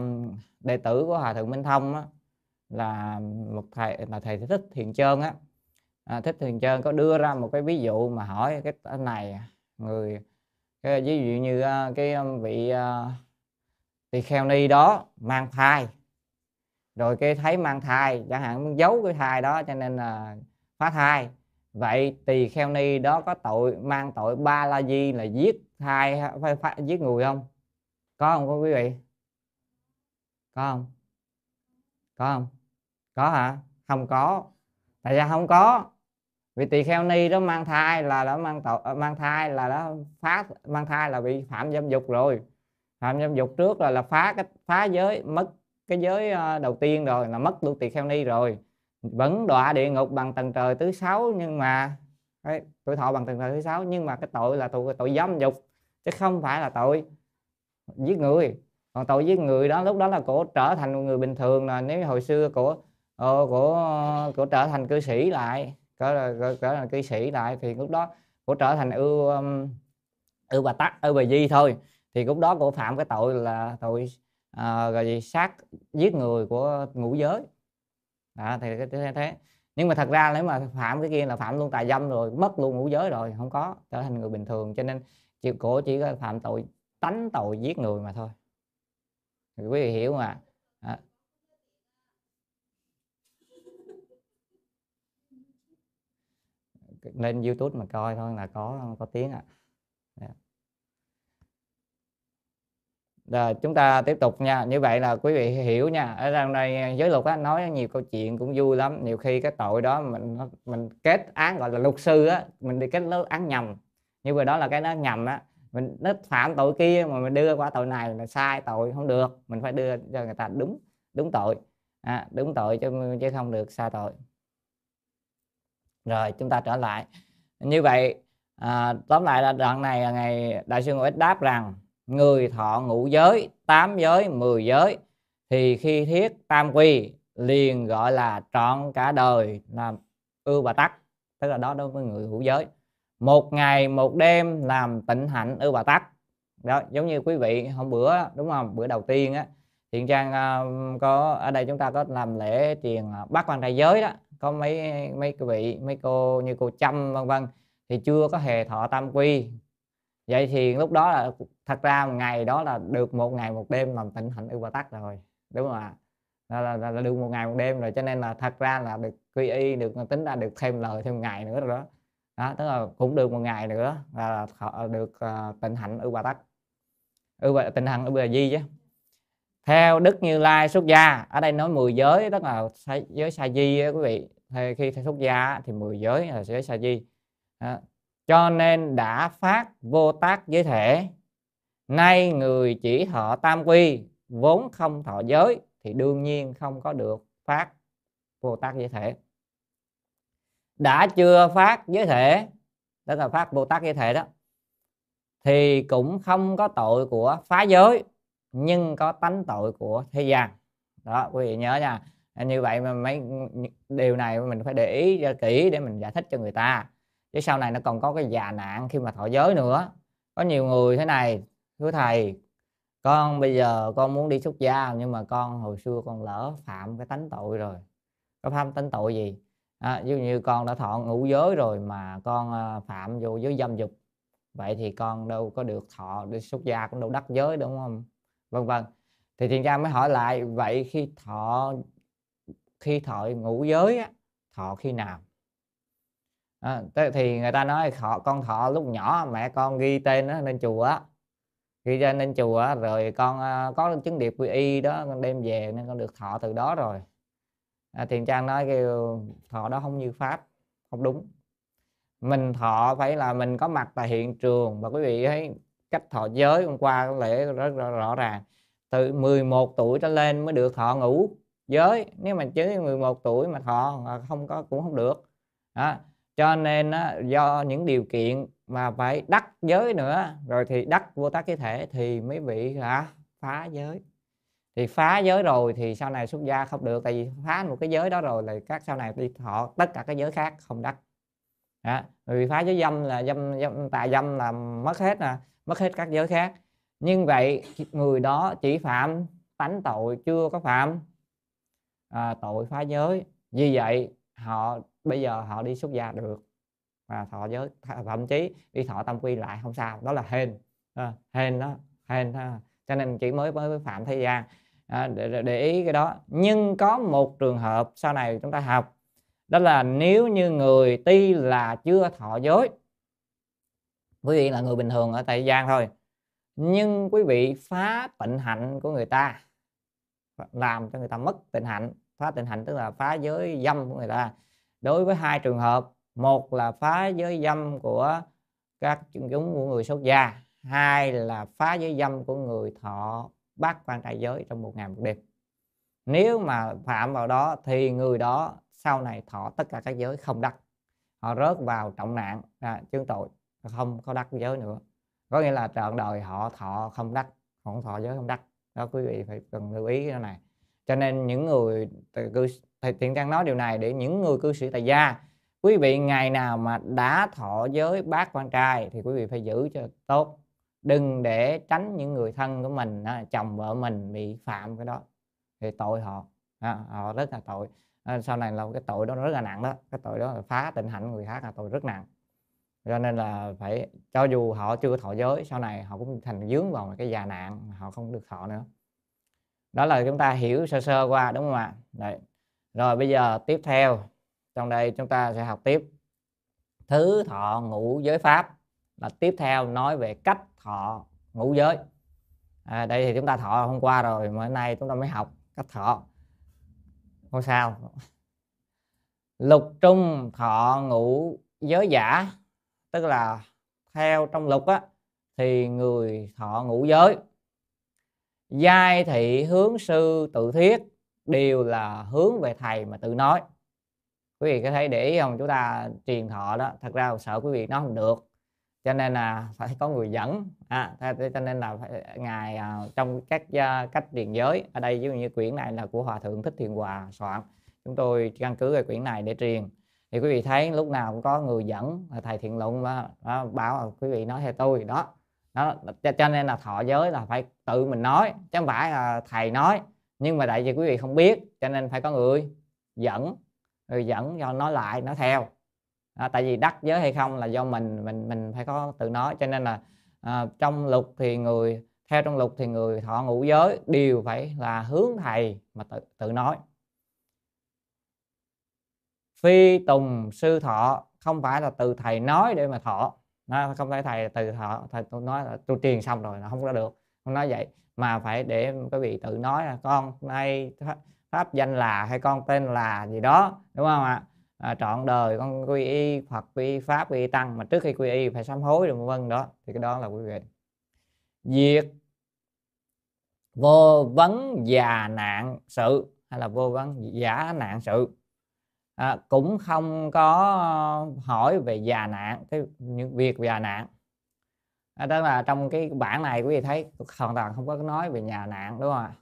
đệ tử của hòa thượng minh thông á, là một thầy là thầy thích thiền trơn á. À, thích thiền trơn có đưa ra một cái ví dụ mà hỏi cái này người cái, ví dụ như à, cái vị tỳ kheo ni đó mang thai rồi cái thấy mang thai chẳng hạn muốn giấu cái thai đó cho nên là phá thai. Vậy tỳ kheo ni đó có tội mang tội ba la di là giết thai phải, phải giết người không? Có không có quý vị? Có không? Có không? Có hả? Không có. Tại sao không có? Vì tỳ kheo ni đó mang thai là đã mang tội ờ, mang thai là đã phá mang thai là bị phạm dâm dục rồi. Phạm dâm dục trước là là phá cái phá giới mất cái giới ờ, đầu tiên rồi là mất luôn tỳ kheo ni rồi. Vẫn đọa địa ngục bằng tầng trời thứ sáu nhưng mà tuổi thọ bằng tầng trời thứ sáu nhưng mà cái tội là tội tội dâm dục chứ không phải là tội giết người. Còn tội giết người đó lúc đó là cổ trở thành một người bình thường là nếu hồi xưa của ờ, của của, trở thành cư sĩ lại trở, trở, trở thành cư sĩ lại thì lúc đó cổ trở thành ưu ưu bà tắc ưu bà di thôi. Thì lúc đó cổ phạm cái tội là tội à, gọi gì sát giết người của ngũ giới. Đó, thì thế, thế. Nhưng mà thật ra nếu mà phạm cái kia là phạm luôn tà dâm rồi mất luôn ngũ giới rồi không có trở thành người bình thường. Cho nên chịu cổ chỉ có phạm tội tánh tội giết người mà thôi. Thì quý vị hiểu mà. À. lên youtube mà coi thôi là có có tiếng ạ. À. Rồi, chúng ta tiếp tục nha. Như vậy là quý vị hiểu nha. Ở trong đây giới luật á, nói nhiều câu chuyện cũng vui lắm. Nhiều khi cái tội đó mình mình kết án gọi là luật sư á mình đi kết án nhầm như vậy đó là cái nó nhầm á. Mình nó phạm tội kia mà mình đưa qua tội này là sai tội không được. Mình phải đưa cho người ta đúng đúng tội. À, đúng tội chứ chứ không được sai tội. Rồi chúng ta trở lại. Như vậy à, tóm lại là đoạn này là ngày đại sư ngũ ích đáp rằng người thọ ngũ giới tám giới mười giới thì khi thiết tam quy liền gọi là trọn cả đời làm ưu bà tắc. Tức là đó đối với người hữu giới một ngày một đêm làm tịnh hạnh ưu bà tắc. Đó giống như quý vị hôm bữa đúng không? Bữa đầu tiên á thiện trang ờ, có ở đây chúng ta có làm lễ truyền uh, bát quan đại giới đó. Có mấy mấy quý vị mấy cô như cô trâm vân vân thì chưa có hề thọ tam quy. Vậy thì lúc đó là thật ra ngày đó là được một ngày một đêm làm tịnh hạnh ưu bà tắc rồi đúng không ạ? Là, là, là, là được một ngày một đêm rồi cho nên là thật ra là được quy y được tính ra được thêm lời thêm ngày nữa rồi đó đó tức là cũng được một ngày nữa là, họ được uh, tịnh hạnh ưu bà tắc. Ưu bà tịnh hạnh ưu bà di chứ. Theo đức như lai xuất gia ở đây nói 10 giới tức là giới sa di quý vị. Thì khi xuất gia thì 10 giới là giới sa di. Đó. cho nên đã phát vô tác giới thể. Nay người chỉ thọ tam quy vốn không thọ giới thì đương nhiên không có được phát vô tác giới thể đã chưa phát giới thể tức là phát bồ tát giới thể đó, thì cũng không có tội của phá giới, nhưng có tánh tội của thế gian. Đó, quý vị nhớ nha, như vậy mà mấy điều này mình phải để ý cho kỹ để mình giải thích cho người ta. Chứ sau này nó còn có cái già nạn khi mà thọ giới nữa. Có nhiều người thế này, thưa thầy, con bây giờ con muốn đi xuất gia, nhưng mà con hồi xưa con lỡ phạm cái tánh tội rồi. Có phạm tánh tội gì? À, ví dụ như con đã thọ ngũ giới rồi mà con à, phạm vô giới dâm dục vậy thì con đâu có được thọ đi xuất gia cũng đâu đắc giới đúng không? Vân vân. Thì thiền cha mới hỏi lại vậy khi thọ khi thọ ngũ giới á, thọ khi nào? À, thì người ta nói thọ con thọ lúc nhỏ mẹ con ghi tên nó lên chùa á. Ghi tên lên chùa rồi con à, có chứng điệp quy y đó con đem về nên con được thọ từ đó rồi à, thiền trang nói kêu thọ đó không như pháp không đúng. Mình thọ phải là mình có mặt tại hiện trường và quý vị thấy cách thọ giới hôm qua lễ rất, rất rõ ràng. Từ 11 tuổi trở lên mới được thọ ngủ giới nếu mà chứ 11 tuổi mà thọ không có cũng không được. Đó. cho nên đó, do những điều kiện mà phải đắc giới nữa rồi thì đắc vô tác cái thể thì mới bị phá giới thì phá giới rồi thì sau này xuất gia không được tại vì phá một cái giới đó rồi là các sau này đi thọ tất cả các giới khác không đắc. Đó. vì phá giới dâm là dâm, dâm tà dâm là mất hết nè mất hết các giới khác. Nhưng vậy người đó chỉ phạm tánh tội chưa có phạm. À, tội phá giới. Vì vậy họ bây giờ họ đi xuất gia được và thọ giới thậm chí đi thọ tâm quy lại không sao. Đó là hên. À, hên đó hên ha. cho nên chỉ mới mới phạm thế gian à, để, để ý cái đó. Nhưng có một trường hợp sau này chúng ta học đó là nếu như người ti là chưa thọ giới quý vị là người bình thường ở tại gian thôi nhưng quý vị phá tịnh hạnh của người ta làm cho người ta mất tịnh hạnh. Phá tịnh hạnh tức là phá giới dâm của người ta. Đối với hai trường hợp một là phá giới dâm của các chúng của người xuất gia hai là phá giới dâm của người thọ bắt quan trai giới trong một ngày một đêm. Nếu mà phạm vào đó thì người đó sau này thọ tất cả các giới không đắc. Họ rớt vào trọng nạn à, chứng tội không có đắc giới nữa. Có nghĩa là trọn đời họ thọ không đắc không thọ giới không đắc. Đó quý vị phải cần lưu ý cái này. Cho nên những người cư thầy thiện trang nói điều này để những người cư sĩ tại gia quý vị ngày nào mà đã thọ giới bác quan trai thì quý vị phải giữ cho tốt đừng để tránh những người thân của mình chồng vợ mình bị phạm cái đó. Thì tội họ họ rất là tội. Ờ, sau này là cái tội đó rất là nặng đó. Cái tội đó là phá tịnh hạnh người khác là tội rất nặng. Cho nên là phải, cho dù họ chưa thọ giới, sau này họ cũng thành dướng vào cái già nạn họ không được thọ nữa. Đó là chúng ta hiểu sơ sơ qua, đúng không ạ? Đấy. rồi bây giờ tiếp theo, trong đây chúng ta sẽ học tiếp. Thứ thọ ngũ giới pháp là tiếp theo nói về cách thọ. Ngũ giới. À, đây thì chúng ta thọ hôm qua rồi mà hôm nay chúng ta mới học cách thọ. Không sao. Lục trung thọ ngũ giới giả tức là theo trong lục á thì người thọ ngũ giới. Giai thị hướng sư tự thiết đều là hướng về thầy mà tự nói. Quý vị có thấy để ý không? Chúng ta truyền thọ đó thật ra sợ quý vị nó không được cho nên là phải có người dẫn. À, cho nên là phải, ngài à, trong các à, cách truyền giới ở đây ví dụ như quyển này là của hòa thượng thích thiền hòa soạn. Chúng tôi căn cứ về quyển này để truyền. Thì quý vị thấy lúc nào cũng có người dẫn thầy thiện luận đó, đó, bảo quý vị nói theo tôi đó. Đó cho nên là thọ giới là phải tự mình nói chứ không phải là thầy nói. Nhưng mà tại vì quý vị không biết cho nên phải có người dẫn người dẫn cho nói lại nói theo à, tại vì đắc giới hay không là do mình mình mình phải có tự nói. Cho nên là à, trong lục thì người theo trong lục thì người thọ ngũ giới đều phải là hướng thầy mà tự tự nói. Phi tùng sư thọ không phải là từ thầy nói để mà thọ. Nó không phải thầy từ thọ thầy tôi nói là tôi truyền xong rồi là không có được. Không nói vậy mà phải để quý vị tự nói là con nay pháp danh là hay con tên là gì đó đúng không ạ? À, trọn đời con quy y Phật quy y pháp quy y tăng mà trước khi quy y phải sám hối rồi vân đó thì cái đó là quý vị diệt vô vấn già nạn sự hay là vô vấn giả nạn sự. À, cũng không có hỏi về già nạn cái những việc già nạn. À, đó là trong cái bản này quý vị thấy hoàn toàn không có nói về nhà nạn đúng không ạ?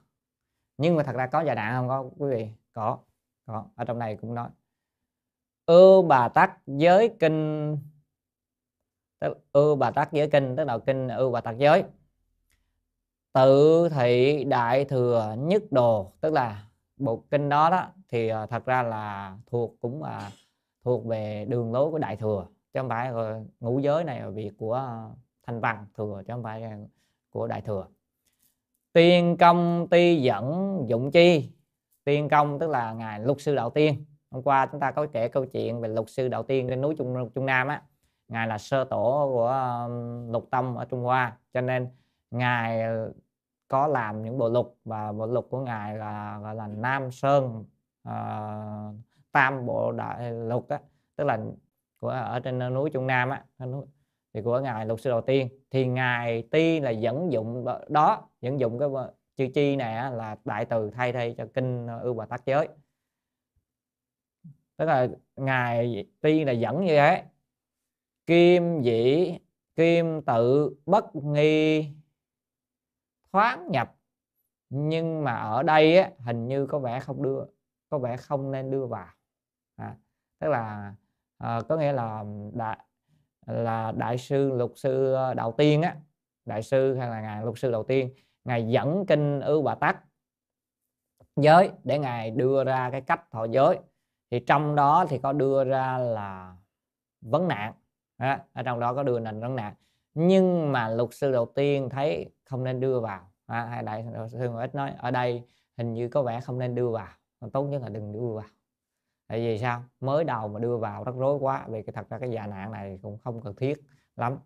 Nhưng mà thật ra có già nạn không có quý vị? Có có. Ở trong này cũng nói ưu bà tắc giới kinh. Ưu bà tắc giới kinh, tức là kinh ưu bà tắc giới. Tự thị đại thừa nhất đồ, tức là bộ kinh đó đó, thì à, thật ra là thuộc cũng là thuộc về đường lối của đại thừa, chứ không phải ờ, ngũ giới này là việc của thanh văn thừa, chứ không phải của đại thừa. Tiên công ti dẫn dụng chi. Tiên công tức là ngài lục sư đạo tiên hôm qua chúng ta có kể câu chuyện về lục sư đầu tiên trên núi trung trung nam á. Ngài là sơ tổ của lục tông ở trung hoa cho nên ngài ờ, có làm những bộ lục và bộ lục của ngài là gọi là nam sơn uh, tam bộ đại lục á tức là của ở trên núi trung nam á thì của ngài lục sư đầu tiên. Thì ngài ti là dẫn dụng đó dẫn dụng cái chữ chi này á, là đại từ thay thay cho kinh ưu bà tác giới tức là ngài tiên là dẫn như thế. Kim dĩ kim tự bất nghi thoáng nhập. Nhưng mà ở đây á, hình như có vẻ không đưa có vẻ không nên đưa vào. À, tức là à, có nghĩa là đại là đại sư luật sư ờ, đầu tiên á đại sư hay là ngài luật sư đầu tiên ngài dẫn kinh ưu bà tắc giới để ngài đưa ra cái cách thọ giới thì trong đó thì có đưa ra là vấn nạn à, ở trong đó có đưa nền vấn nạn. Nhưng mà luật sư đầu tiên thấy không nên đưa vào à, hay đại sư ít nói ở đây hình như có vẻ không nên đưa vào tốt nhất là đừng đưa vào. Tại vì sao? Mới đầu mà đưa vào rắc rối quá vì cái thật ra cái già nạn này cũng không cần thiết lắm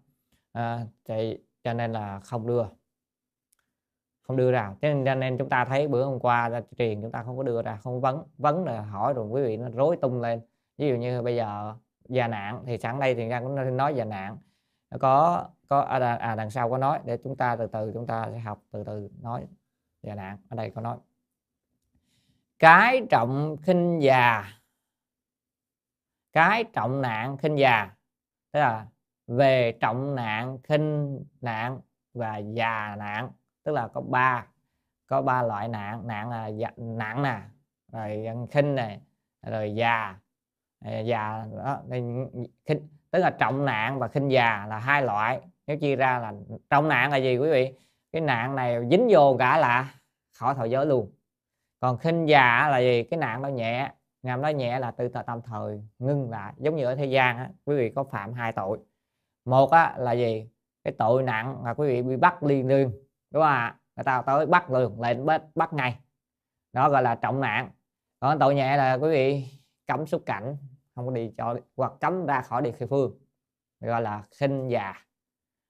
à, thì cho nên là không đưa không đưa ra. Cho nên, nên chúng ta thấy bữa hôm qua truyền chúng ta không có đưa ra không vấn vấn là hỏi rồi quý vị nó rối tung lên. Ví dụ như bây giờ già nạn thì sẵn đây thì ra cũng nói già nạn có có à, à đằng sau có nói để chúng ta từ từ chúng ta sẽ học từ từ nói già nạn ở đây có nói. Cái trọng khinh già. Cái trọng nạn khinh già. Tức là về trọng nạn khinh nạn và già nạn tức là có ba có ba loại nạn. Nạn là nặng nè rồi khinh này rồi già. Ờ, già đó khinh tức là trọng nạn và khinh già là hai loại. Nếu chia ra là trọng nạn là gì quý vị? Cái nạn này dính vô cả là khỏi thọ giới luôn. Còn khinh già là gì? Cái nạn nó nhẹ. Ngàm nó nhẹ là từ tạm thời ngưng lại. Giống như ở thế gian á, quý vị có phạm hai tội. Một á, là gì? Cái tội nặng là quý vị bị bắt liên đương đúng không ạ? Người ta tới bắt luôn, lên bắt bắt ngay. Đó gọi là trọng nạn còn tội nhẹ là quý vị cấm xuất cảnh, không có đi cho, hoặc cấm ra khỏi địa phương. Gọi là khinh già.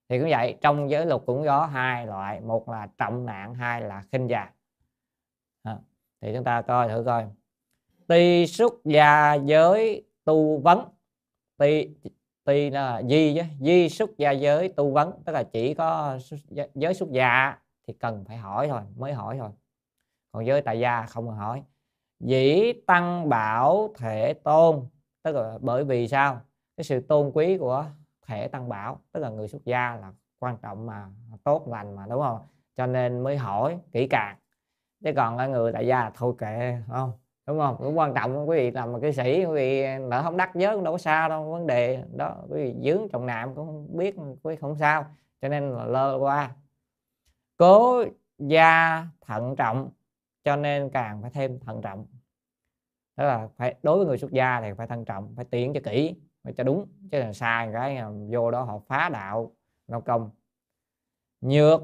Thì cũng vậy, trong giới luật cũng có hai loại. Một là trọng nạn hai là khinh già. Thì chúng ta coi thử coi. Ti xuất gia giới tu vấn. Ti tuy là di chứ, di xuất gia giới tu vấn, tức là chỉ có giới xuất gia thì cần phải hỏi thôi, mới hỏi thôi. Còn giới tại gia không cần hỏi. Dĩ tăng bảo thể tôn, tức là bởi vì sao? Cái sự tôn quý của thể tăng bảo, tức là người xuất gia là quan trọng mà tốt lành mà, đúng không? Cho nên mới hỏi kỹ càng. Chứ còn người tại gia là thôi kệ không? Đúng không? Cũng quan trọng quý vị làm một cái sĩ, quý vị lỡ không đắc giới đâu có sao đâu, vấn đề đó, quý vị dướng trọng nạm cũng không biết, quý vị không sao, cho nên là lơ qua. Cố gia thận trọng, cho nên càng phải thêm thận trọng. Đó là phải, đối với người xuất gia thì phải thận trọng, phải tiến cho kỹ, phải cho đúng, chứ là sai cái vô đó họ phá đạo lao công. Nhược,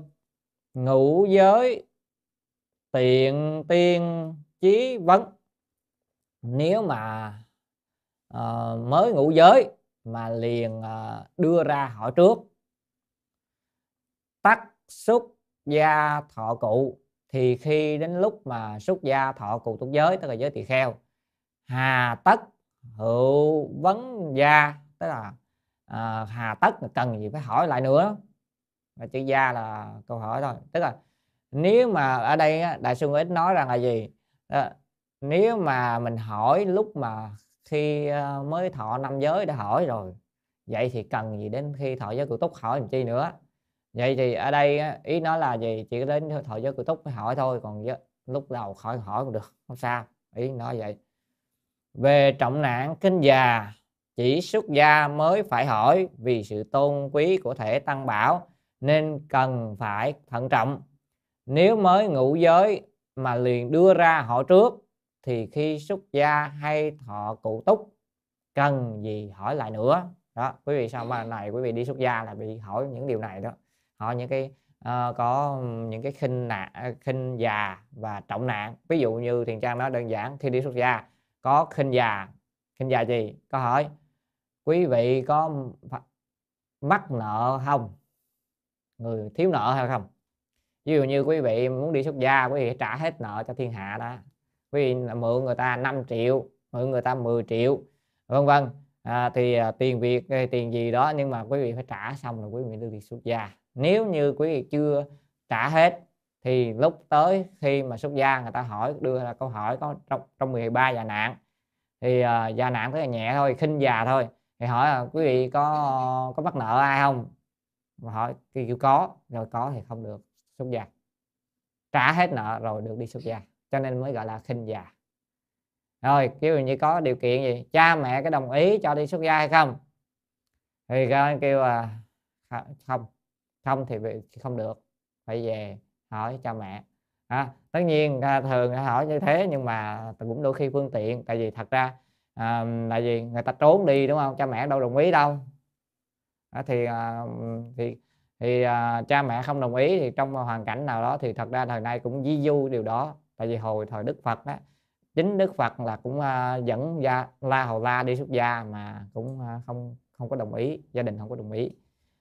ngũ giới, tiện, tiên, chí, vấn nếu mà uh, mới ngũ giới mà liền uh, đưa ra hỏi trước tắc xúc gia thọ cụ thì khi đến lúc mà xuất gia thọ cụ tục giới tức là giới tỳ kheo hà tất hữu vấn gia tức là à, hà tất cần gì phải hỏi lại nữa. Và chữ gia là câu hỏi thôi. Tức là nếu mà ở đây đại sư ít nói rằng là gì? Nếu mà mình hỏi lúc mà khi ờ, mới thọ năm giới đã hỏi rồi, vậy thì cần gì đến khi thọ giới cụ túc hỏi làm chi nữa? Vậy thì ở đây ý nói là gì? Chỉ đến thọ giới cụ túc mới hỏi thôi, còn lúc đầu khỏi hỏi cũng được, không sao, ý nói vậy. Về trọng nạn kinh già, chỉ xuất gia mới phải hỏi vì sự tôn quý của thể tăng bảo nên cần phải thận trọng. Nếu mới ngũ giới mà liền đưa ra hỏi trước thì khi xuất gia hay thọ cụ túc cần gì hỏi lại nữa? Đó quý vị sao mà này quý vị đi xuất gia là bị hỏi những điều này đó. Họ những cái uh, có những cái khinh nạn khinh già và trọng nạn. Ví dụ như thiền trang nói đơn giản khi đi xuất gia có khinh già. Khinh già gì? Có hỏi quý vị có mắc nợ không? Người thiếu nợ hay không? Ví dụ như quý vị muốn đi xuất gia quý vị trả hết nợ cho thiên hạ đó quý vị là mượn người ta 5 triệu mượn người ta 10 triệu vân vân. À, thì à, tiền việc tiền gì đó nhưng mà quý vị phải trả xong rồi quý vị đưa đi xuất gia. Nếu như quý vị chưa trả hết thì lúc tới khi mà xuất gia người ta hỏi đưa ra câu hỏi có trong trong 13 già nạn. Thì à, già nạn rất là nhẹ thôi khinh già thôi. Thì hỏi là quý vị có có bắt nợ ai không? Mà hỏi thì kêu có rồi có thì không được xuất gia. Trả hết nợ rồi được đi xuất gia cho nên mới gọi là khinh già. Rồi kiểu như có điều kiện gì? Cha mẹ có đồng ý cho đi xuất gia hay không? Thì kêu là không. Không thì không được. Phải về hỏi cha mẹ. À, tất nhiên thường hỏi như thế nhưng mà cũng đôi khi phương tiện. Tại vì thật ra à, là gì người ta trốn đi đúng không? Cha mẹ đâu đồng ý đâu. À, thì à, thì thì à, cha mẹ không đồng ý thì trong hoàn cảnh nào đó thì thật ra thời nay cũng di du điều đó tại vì hồi thời đức phật á chính đức phật là cũng uh, dẫn gia la hầu la đi xuất gia mà cũng uh, không không có đồng ý gia đình không có đồng ý.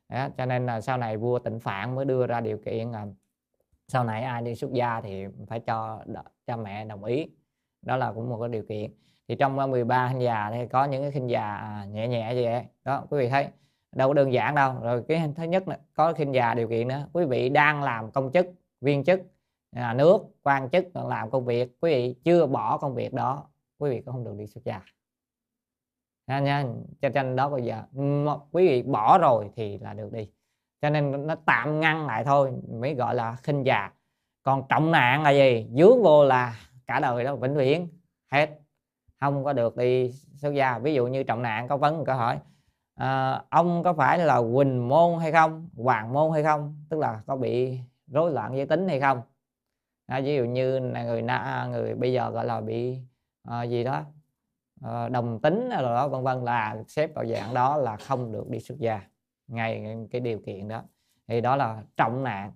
Đó, cho nên là sau này vua tịnh phạn mới đưa ra điều kiện là sau này ai đi xuất gia thì phải cho cha mẹ đồng ý. Đó là cũng một cái điều kiện. Thì trong 13 khinh già thì có những cái khinh già nhẹ nhẹ gì vậy đó quý vị thấy đâu có đơn giản đâu. Rồi cái thứ nhất là có khinh già điều kiện nữa. Quý vị đang làm công chức viên chức nhà nước quan chức làm công việc. Quý vị chưa bỏ công việc đó quý vị cũng không được đi xuất gia. Nha nha cho nên đó bây giờ. Quý vị bỏ rồi thì là được đi. Cho nên nó tạm ngăn lại thôi mới gọi là khinh già. Còn trọng nạn là gì? Dướng vô là cả đời đó vĩnh viễn. Hết. Không có được đi xuất gia. Ví dụ như trọng nạn có vấn câu hỏi à, ông có phải là quỳnh môn hay không? Hoàng môn hay không? Tức là có bị rối loạn giới tính hay không? À, ví dụ như là người na à, người bây giờ gọi là bị à, gì đó à, đồng tính rồi đó vân vân là xếp vào dạng đó là không được đi xuất gia ngay cái điều kiện đó. Thì đó là trọng nạn.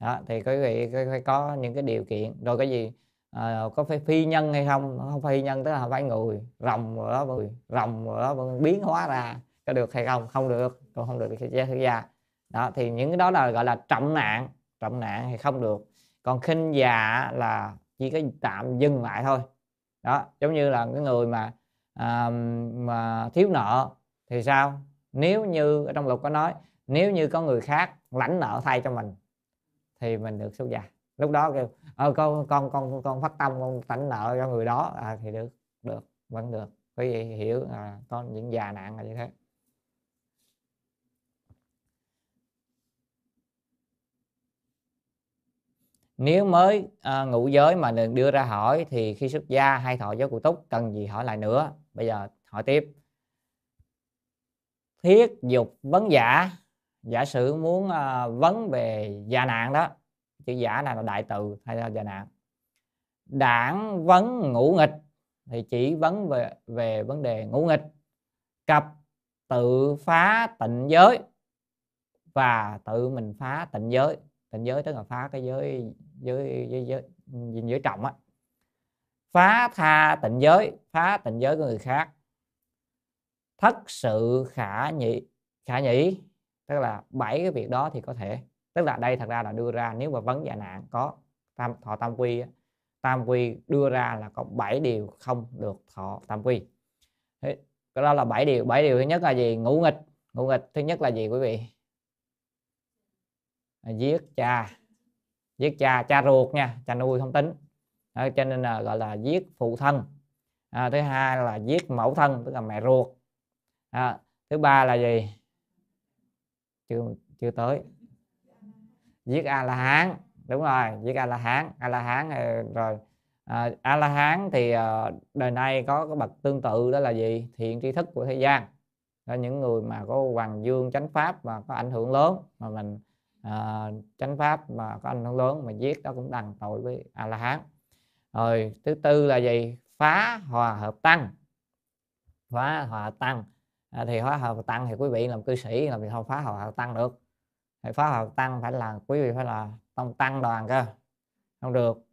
Đó, thì quý vị phải có những cái điều kiện. Rồi cái gì à, có phải phi nhân hay không? Không phi nhân tức là phải người rồng rồi đó người rồng rồi đó biến hóa ra có được hay không? Không được còn không được thì xuất gia. Đó thì những cái đó là gọi là trọng nạn. Trọng nạn thì không được còn khinh già là chỉ có tạm dừng lại thôi. Đó giống như là cái người mà à, mà thiếu nợ thì sao? Nếu như ở trong luật có nói nếu như có người khác lãnh nợ thay cho mình thì mình được xuất gia. Lúc đó kêu ờ, con con con con phát tâm con lãnh nợ cho người đó. À, thì được được vẫn được. Quý vị hiểu à, có những già nạn là như thế. Nếu mới à, ngũ giới mà đừng đưa ra hỏi thì khi xuất gia hay thọ giới cụ túc cần gì hỏi lại nữa? Bây giờ hỏi tiếp. Thiết dục vấn giả. Giả sử muốn à, vấn về gia nạn đó chữ giả này là đại từ hay là gia nạn. Đảng vấn ngũ nghịch thì chỉ vấn về về vấn đề ngũ nghịch. Cặp tự phá tịnh giới và tự mình phá tịnh giới. Tịnh giới tức là phá cái giới giới giới giới, giới, giới trọng á. Phá tha tịnh giới phá tịnh giới của người khác. Thất sự khả nhị khả nhĩ tức là bảy cái việc đó thì có thể. Tức là đây thật ra là đưa ra nếu mà vấn dạ nạn có tam thọ tam quy tam quy đưa ra là có 7 điều không được thọ tam quy. Thế, cái đó là bảy điều bảy điều thứ nhất là gì? Ngũ nghịch. Ngũ nghịch thứ nhất là gì quý vị? Giết cha giết cha cha ruột nha cha nuôi không tính. À, cho nên là gọi là giết phụ thân. À, thứ hai là giết mẫu thân tức là mẹ ruột. À, thứ ba là gì? Chưa chưa tới. Giết a la hán đúng rồi giết a la hán a la hán ờ, rồi ờ, à, a la hán thì à, đời nay có cái bậc tương tự đó là gì? Thiện tri thức của thế gian. Đó những người mà có hoàng dương chánh pháp mà có ảnh hưởng lớn mà mình à, chánh pháp mà có ảnh hưởng lớn mà giết đó cũng đằng tội với a la hán rồi thứ tư là gì? Phá hòa hợp tăng. Phá hòa hợp tăng. À, thì phá hòa hợp tăng thì quý vị làm cư sĩ làm gì không phá hòa hợp tăng được. Thì phá hòa hợp tăng phải là quý vị phải là tông tăng đoàn cơ. Không được.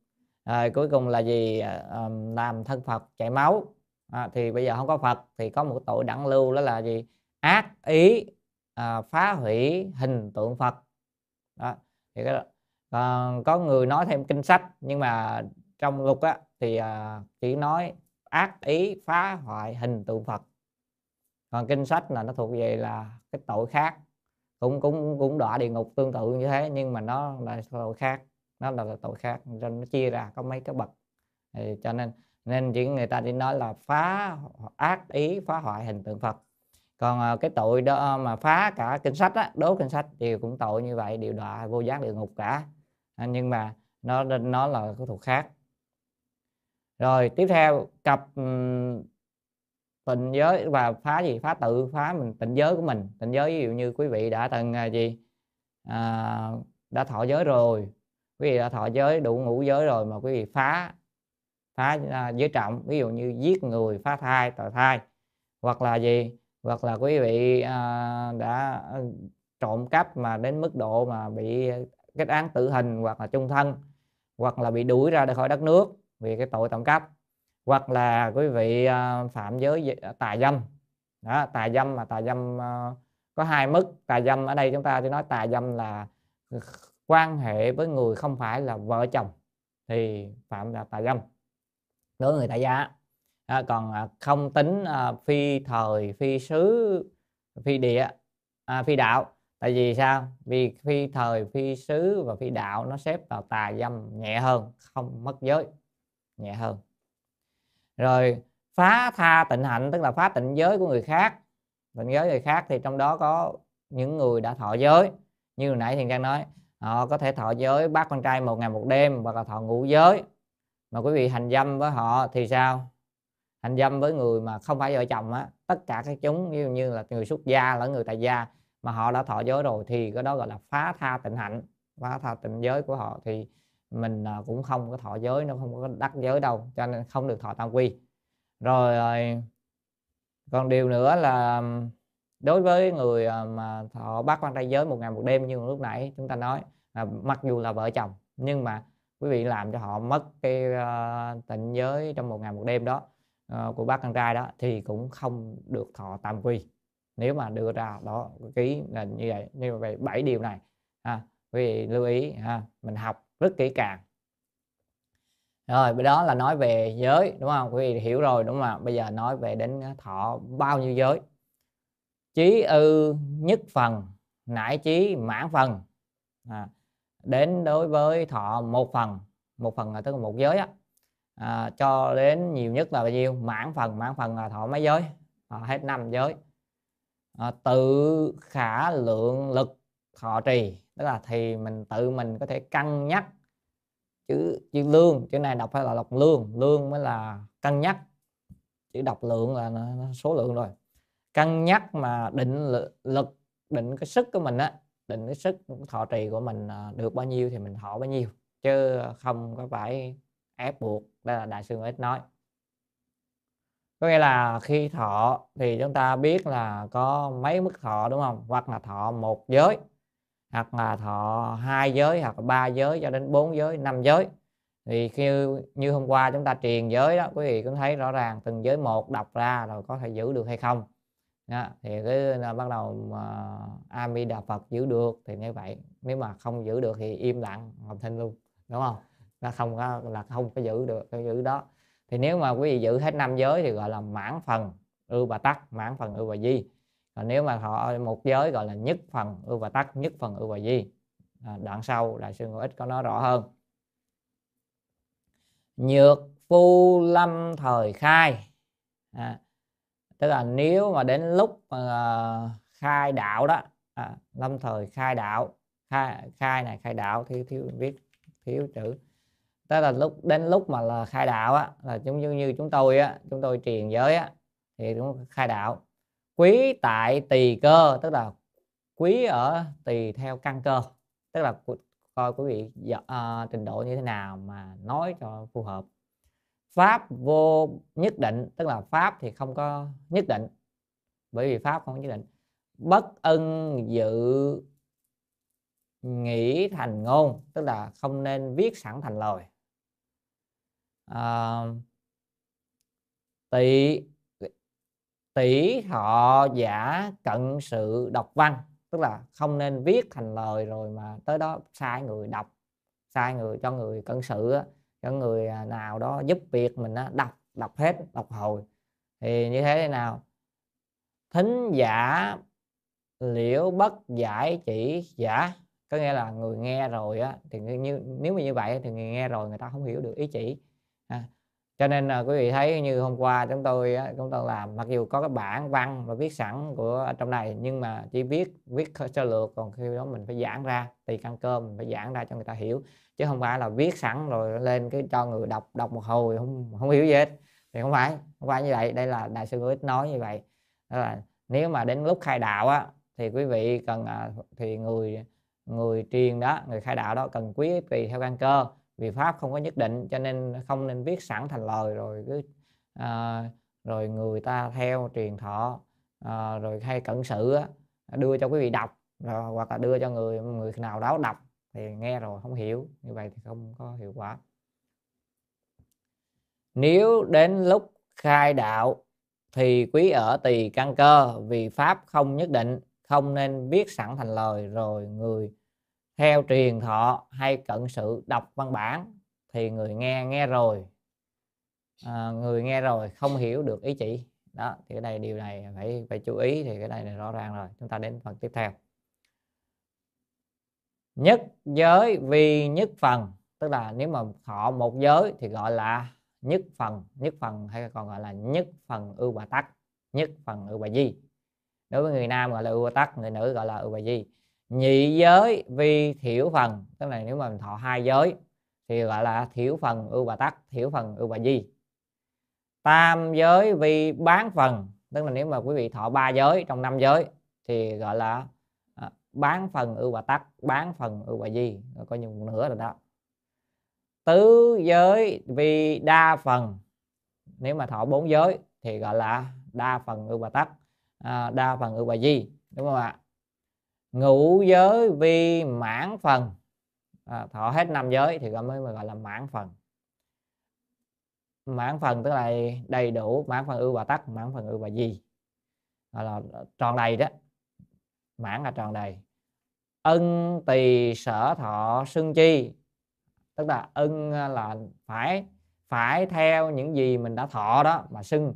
Rồi cuối cùng là gì? À, làm thân phật chảy máu. À, thì bây giờ không có phật thì có một tội đẳng lưu đó là gì? Ác ý à, phá hủy hình tượng phật đó thì cái đó. À, có người nói thêm kinh sách nhưng mà trong luật á thì à, chỉ nói ác ý phá hoại hình tượng phật. Còn kinh sách là nó thuộc về là cái tội khác. Cũng cũng cũng đọa địa ngục tương tự như thế nhưng mà nó là tội khác. Nó là, là tội khác cho nó chia ra có mấy cái bậc. Thì cho nên nên chỉ người ta chỉ nói là phá ác ý phá hoại hình tượng Phật còn à, cái tội đó à, mà phá cả kinh sách á, đố kinh sách thì cũng tội như vậy đều đọa vô giác địa ngục cả. À, nhưng mà nó nó là cái thuộc khác. Rồi tiếp theo cặp tịnh giới và phá gì? Phá tự phá mình tịnh giới của mình. Tịnh giới ví dụ như quý vị đã từng à, gì? À, đã thọ giới rồi. Quý vị đã thọ giới đủ ngũ giới rồi mà quý vị phá phá à, giới trọng. Ví dụ như giết người phá thai tội thai. Hoặc là gì? Hoặc là quý vị à, đã à, trộm cắp mà đến mức độ mà bị kết án tử hình hoặc là chung thân hoặc là bị đuổi ra khỏi đất nước vì cái tội trộm cắp. Hoặc là quý vị à, phạm giới à, tà dâm. Đó tà dâm mà tà dâm à, có hai mức. Tà dâm ở đây chúng ta chỉ nói tà dâm là quan hệ với người không phải là vợ chồng thì phạm là tà dâm. Đối với người tại gia à, còn à, không tính à, phi thời phi xứ phi địa à, phi đạo. Tại vì sao? Vì phi thời phi xứ và phi đạo nó xếp vào tà dâm nhẹ hơn không mất giới nhẹ hơn. Rồi phá tha tịnh hạnh tức là phá tịnh giới của người khác. Tịnh giới người khác thì trong đó có những người đã thọ giới. Như hồi nãy thiền trang nói họ có thể thọ giới bác con trai một ngày một đêm hoặc là thọ ngũ giới. Mà quý vị hành dâm với họ thì sao? Hành dâm với người mà không phải vợ chồng á tất cả các chúng như như là người xuất gia lẫn người tại gia mà họ đã thọ giới rồi thì cái đó gọi là phá tha tịnh hạnh phá tha tịnh giới của họ thì mình à, cũng không có thọ giới nó không có đắc giới đâu cho nên không được thọ tam quy. Rồi à, còn điều nữa là đối với người à, mà thọ bát quan trai giới một ngày một đêm như lúc nãy chúng ta nói là mặc dù là vợ chồng nhưng mà quý vị làm cho họ mất cái uh, tịnh giới trong một ngày một đêm đó uh, của bác con trai đó thì cũng không được thọ tam quy. Nếu mà đưa ra đó ký là như vậy như vậy bảy điều này ha quý vị lưu ý ha mình học rất kỹ càng. Rồi đó là nói về giới đúng không? Quý vị hiểu rồi đúng không bây giờ nói về đến thọ bao nhiêu giới? Chí ư nhất phần nải chí mãn phần à, đến đối với thọ một phần một phần là tức là một giới á à, cho đến nhiều nhất là bao nhiêu? Mãn phần mãn phần là thọ mấy giới? À, hết năm giới. À, tự khả lượng lực thọ trì tức là thì mình tự mình có thể cân nhắc chữ chữ lương. Chữ này đọc phải là đọc lương lương mới là cân nhắc. Chữ đọc lượng là nó số lượng rồi. Cân nhắc mà định lực định cái sức của mình á định cái sức thọ trì của mình à, được bao nhiêu thì mình thọ bao nhiêu chứ không có phải ép buộc đây là đại sư ít nói. Có nghĩa là khi thọ thì chúng ta biết là có mấy mức thọ đúng không? Hoặc là thọ một giới hoặc là thọ hai giới hoặc là ba giới cho đến bốn giới năm giới. Thì khi như hôm qua chúng ta truyền giới đó quý vị cũng thấy rõ ràng từng giới một đọc ra rồi có thể giữ được hay không. Đó, thì cứ bắt đầu mà ami đà phật giữ được thì như vậy nếu mà không giữ được thì im lặng học thinh luôn đúng không? Nó không có là không có giữ được cái giữ đó. Thì nếu mà quý vị giữ hết năm giới thì gọi là mãn phần ưu và tắc mãn phần ưu và di. Còn nếu mà họ một giới gọi là nhất phần ưu và tắc nhất phần ưu và di. À, đoạn sau đại sư ngũ ích có nói rõ hơn. Nhược phu lâm thời khai. À, tức là nếu mà đến lúc mà à, khai đạo đó à, lâm thời khai đạo khai khai này khai đạo thiếu thiếu viết thiếu chữ tức là lúc đến lúc mà là khai đạo á là giống như như chúng tôi á chúng tôi truyền giới á thì cũng khai đạo. Quý tại tỳ cơ tức là quý ở tùy theo căn cơ. Tức là coi quý vị uh, trình độ như thế nào mà nói cho phù hợp. Pháp vô nhất định tức là pháp thì không có nhất định. Bởi vì pháp không nhất định. Bất ân dự nghĩ thành ngôn tức là không nên viết sẵn thành lời à, tỷ tỷ thọ giả cận sự đọc văn tức là không nên viết thành lời rồi mà tới đó sai người đọc sai người cho người cận sự cho người à, nào đó giúp việc mình đọc đọc hết đọc hồi. Thì như thế thế nào? Thính giả liễu bất giải chỉ giả có nghĩa là người nghe rồi á thì như nếu mà như vậy thì người nghe rồi người ta không hiểu được ý chỉ cho nên là quý vị thấy như hôm qua chúng tôi chúng tôi làm, mặc dù có cái bản văn và viết sẵn của trong này, nhưng mà chỉ viết viết sơ lược, còn khi đó mình phải giảng ra, tùy căn cơ mình phải giảng ra cho người ta hiểu. Chứ không phải là viết sẵn rồi lên cái cho người đọc đọc một hồi không không hiểu gì hết. Thì không phải không phải như vậy, đây là đại sư ít nói như vậy. Đó là nếu mà đến lúc khai đạo á, thì quý vị cần à, thì người người truyền đó, người khai đạo đó cần quý tùy theo căn cơ vì pháp không có nhất định cho nên không nên viết sẵn thành lời rồi cứ à, rồi người ta theo truyền thọ à, rồi hay cận sự á, đưa cho quý vị đọc rồi, hoặc là đưa cho người người nào đó đọc thì nghe rồi không hiểu. Như vậy thì không có hiệu quả. Nếu đến lúc khai đạo thì quý ở tùy căn cơ vì pháp không nhất định không nên viết sẵn thành lời rồi người theo truyền thọ hay cận sự đọc văn bản thì người nghe nghe rồi. À, người nghe rồi không hiểu được ý chỉ. Đó thì cái này điều này phải phải chú ý thì cái này là rõ ràng rồi. Chúng ta đến phần tiếp theo. Nhất giới vì nhất phần tức là nếu mà thọ một giới thì gọi là nhất phần. Nhất phần hay còn gọi là nhất phần ưu bà tắc. Nhất phần ưu bà di. Đối với người nam gọi là ưu bà tắc người nữ gọi là ưu bà di nhị giới vi thiểu phần tức là nếu mà mình thọ hai giới thì gọi là thiểu phần ưu bà tắc thiểu phần ưu bà di. Tam giới vi bán phần tức là nếu mà quý vị thọ ba giới trong năm giới thì gọi là à, bán phần ưu bà tắc bán phần ưu bà di coi như một nửa rồi đó. Tứ giới vi đa phần nếu mà thọ bốn giới thì gọi là đa phần ưu bà tắc à, đa phần ưu bà di đúng không ạ? Ngũ giới vi mãn phần. À, thọ hết năm giới thì mới gọi là mãn phần. Mãn phần tức là đầy đủ mãn phần ưu bà tắc mãn phần ưu bà gì? Gọi là tròn đầy đó. Mãn là tròn đầy. Ân tỳ sở thọ xưng chi? Tức là ân là phải phải theo những gì mình đã thọ đó mà xưng.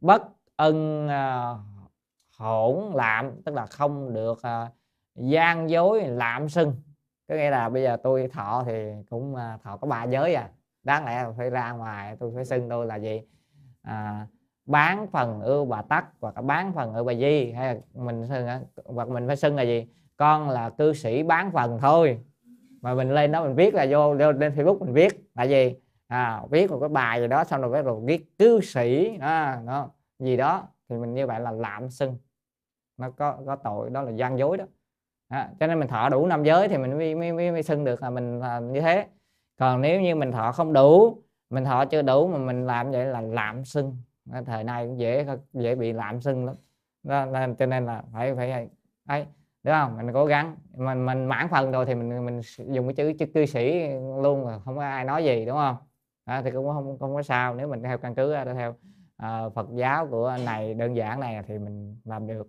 Bất ân à, hỗn lạm tức là không được à, gian dối lạm sưng, có nghĩa là bây giờ tôi thọ thì cũng à, thọ có ba giới à. Đáng lẽ phải ra ngoài tôi phải xưng tôi là gì? À, bán phần ưu bà tắc hoặc là bán phần ưu bà di. Hay là mình xưng hoặc mình phải xưng là gì? Con là cư sĩ bán phần thôi. Mà mình lên đó mình viết là vô, lên facebook mình viết là gì? À, viết một cái bài gì đó xong rồi bắt rồi viết cư sĩ. À, đó, gì đó. Thì mình như vậy là lạm xưng nó có có tội đó là gian dối đó. À, cho nên mình thọ đủ năm giới thì mình mới mới, mới, mới xưng được là mình là như thế. Còn nếu như mình thọ không đủ mình thọ chưa đủ mà mình làm vậy là lạm xưng. Thời nay cũng dễ dễ bị lạm xưng lắm. Đó, nên cho nên là phải phải ấy đúng không? Mình cố gắng. Mình mình mãn phần rồi thì mình mình dùng cái chữ chữ cư sĩ luôn là không có ai nói gì đúng không? À, thì cũng không không có sao. Nếu mình theo căn cứ theo uh, Phật giáo của này đơn giản này thì mình làm được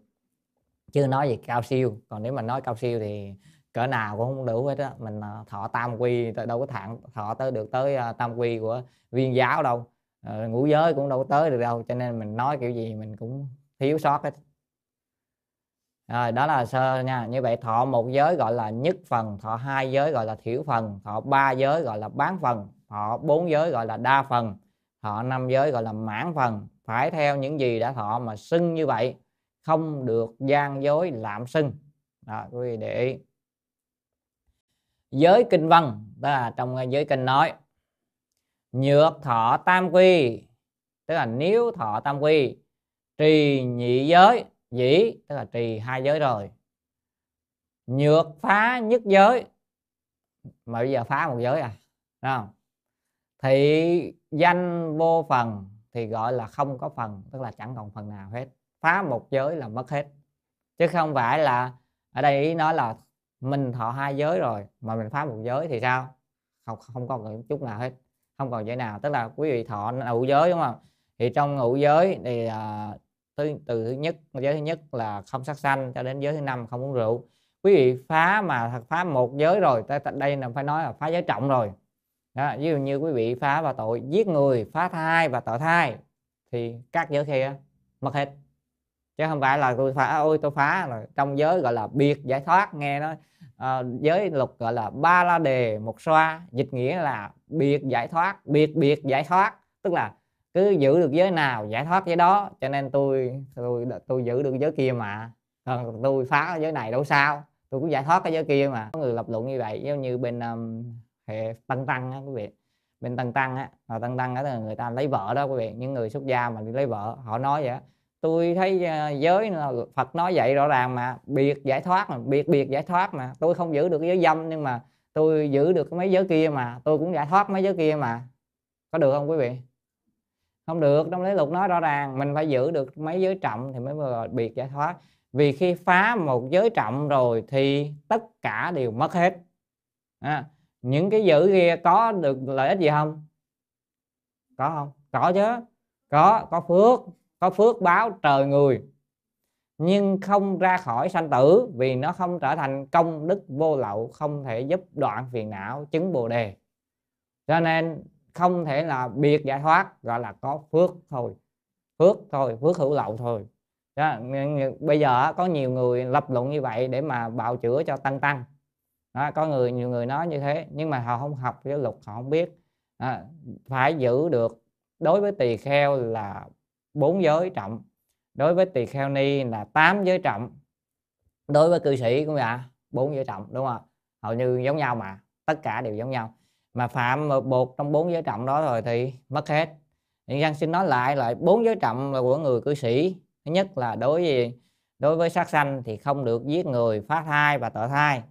chưa nói gì cao siêu, còn nếu mà nói cao siêu thì cỡ nào cũng không đủ hết á. Mình à, thọ tam quy đâu có thẳng, thọ tới được tới à, tam quy của viên giáo đâu. Ờ, ngũ giới cũng đâu có tới được đâu, cho nên mình nói kiểu gì mình cũng thiếu sót hết. Rồi, đó là sơ nha. Như vậy thọ một giới gọi là nhất phần, thọ hai giới gọi là thiểu phần, thọ ba giới gọi là bán phần, thọ bốn giới gọi là đa phần, thọ năm giới gọi là mãn phần. Phải theo những gì đã thọ mà xưng như vậy không được gian dối lạm xưng. Đó, quý vị để ý. Giới kinh văn tức là trong giới kinh nói, nhược thọ tam quy, tức là nếu thọ tam quy, trì nhị giới, dĩ, tức là trì hai giới rồi. Nhược phá nhất giới, mà bây giờ phá một giới à Đúng không? Thị danh vô phần thì gọi là không có phần, tức là chẳng còn phần nào hết phá một giới là mất hết. Chứ không phải là ở đây ý nói là mình thọ hai giới rồi mà mình phá một giới thì sao? Không không còn chút nào hết không còn giới nào. Tức là quý vị thọ ngũ giới đúng không? Thì trong ngũ giới thì à, từ, từ thứ nhất giới thứ nhất là không sát sanh cho đến giới thứ năm không uống rượu. Quý vị phá mà phá một giới rồi đây là phải nói là phá giới trọng rồi. Đó, ví dụ như quý vị phá và tội giết người phá thai và tội thai thì các giới kia mất hết chứ không phải là tôi phá ôi tôi phá rồi trong giới gọi là biệt giải thoát nghe nó uh, ờ, giới luật gọi là ba la đề một xoa dịch nghĩa là biệt giải thoát biệt biệt giải thoát. Tức là cứ giữ được giới nào giải thoát giới đó cho nên tôi tôi tôi giữ được giới kia mà. Còn tôi phá giới này đâu sao tôi cũng giải thoát cái giới kia mà. Có người lập luận như vậy giống như bên um, hệ tăng tăng á quý vị. Bên tăng tăng á và tăng tăng á là người ta lấy vợ đó quý vị. Những người xuất gia mà đi lấy vợ họ nói vậy tôi thấy à, giới Phật nói vậy rõ ràng mà biệt giải thoát mà biệt biệt giải thoát mà. Tôi không giữ được giới dâm nhưng mà tôi giữ được mấy giới kia mà tôi cũng giải thoát mấy giới kia mà. Có được không quý vị? Không được trong lý lục nói rõ ràng mình phải giữ được mấy giới trọng thì mới vừa biệt giải thoát. Vì khi phá một giới trọng rồi thì tất cả đều mất hết. À, những cái giữ kia có được lợi ích gì không? Có không? Có chứ. Có có phước có phước báo trời người nhưng không ra khỏi sanh tử vì nó không trở thành công đức vô lậu không thể giúp đoạn phiền não chứng bồ đề. Cho nên không thể là biệt giải thoát gọi là có phước thôi. Phước thôi phước hữu lậu thôi. Đó, bây giờ có nhiều người lập luận như vậy để mà bào chữa cho tăng tăng. Đó, có người nhiều người nói như thế nhưng mà họ không học giáo luật họ không biết. Đó, phải giữ được đối với tỳ kheo là bốn giới trọng. Đối với tỳ kheo ni là tám giới trọng. Đối với cư sĩ cũng vậy, bốn giới trọng, đúng không hầu như giống nhau mà, tất cả đều giống nhau. Mà phạm một trong bốn giới trọng đó rồi thì mất hết. Thì Giang xin nói lại lại, bốn giới trọng là của người cư sĩ. Thứ nhất là đối với đối với sát sanh thì không được giết người, phá thai và tợ thai.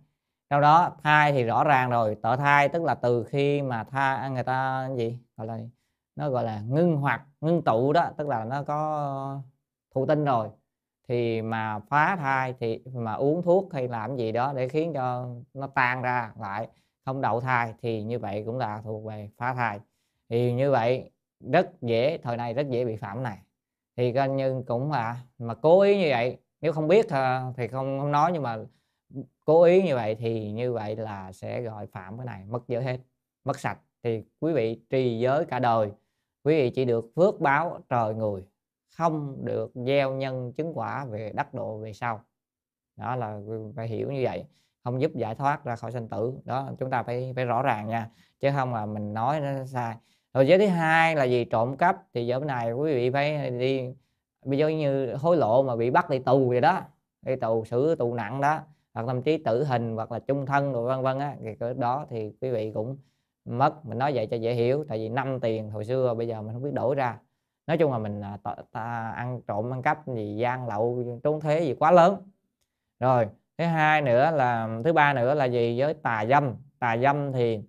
Sau đó, thai thì rõ ràng rồi tợ thai tức là từ khi mà tha, người ta gì? Gọi là nó, gọi là, ngưng hoặc ngưng tụ đó, tức là nó có thụ tinh rồi. Thì mà phá thai thì, mà uống thuốc hay làm gì đó để khiến cho nó tan ra lại, không đậu thai, thì như vậy cũng là thuộc về phá thai. Thì như vậy rất dễ, thời nay rất dễ bị phạm này. Thì coi như cũng là, mà cố ý như vậy, nếu không biết ờ, thì không không nói, nhưng mà cố ý như vậy thì như vậy là sẽ gọi phạm cái này, mất giới hết, mất sạch. Thì quý vị trì giới cả đời quý vị chỉ được phước báo trời người, không được gieo nhân chứng quả về đắc độ về sau. Đó là phải hiểu như vậy, không giúp giải thoát ra khỏi sanh tử. Đó, chúng ta phải phải rõ ràng nha, chứ không là mình nói nó sai. Rồi giới thứ hai là gì trộm cắp, thì giờ này quý vị phải đi bây giờ như hối lộ mà bị bắt đi tù vậy đó, đi tù xử tù nặng đó, hoặc thậm chí tử hình, hoặc là chung thân rồi vân vân á, thì cái đó thì quý vị cũng mất. Mình nói vậy cho dễ hiểu tại vì năm tiền hồi xưa bây giờ mình không biết đổi ra. Nói chung là mình à, ta, ta ăn trộm ăn cắp gì gian lậu trốn thế gì quá lớn. Rồi thứ hai nữa là thứ ba nữa là gì? Với tà dâm. Tà dâm thì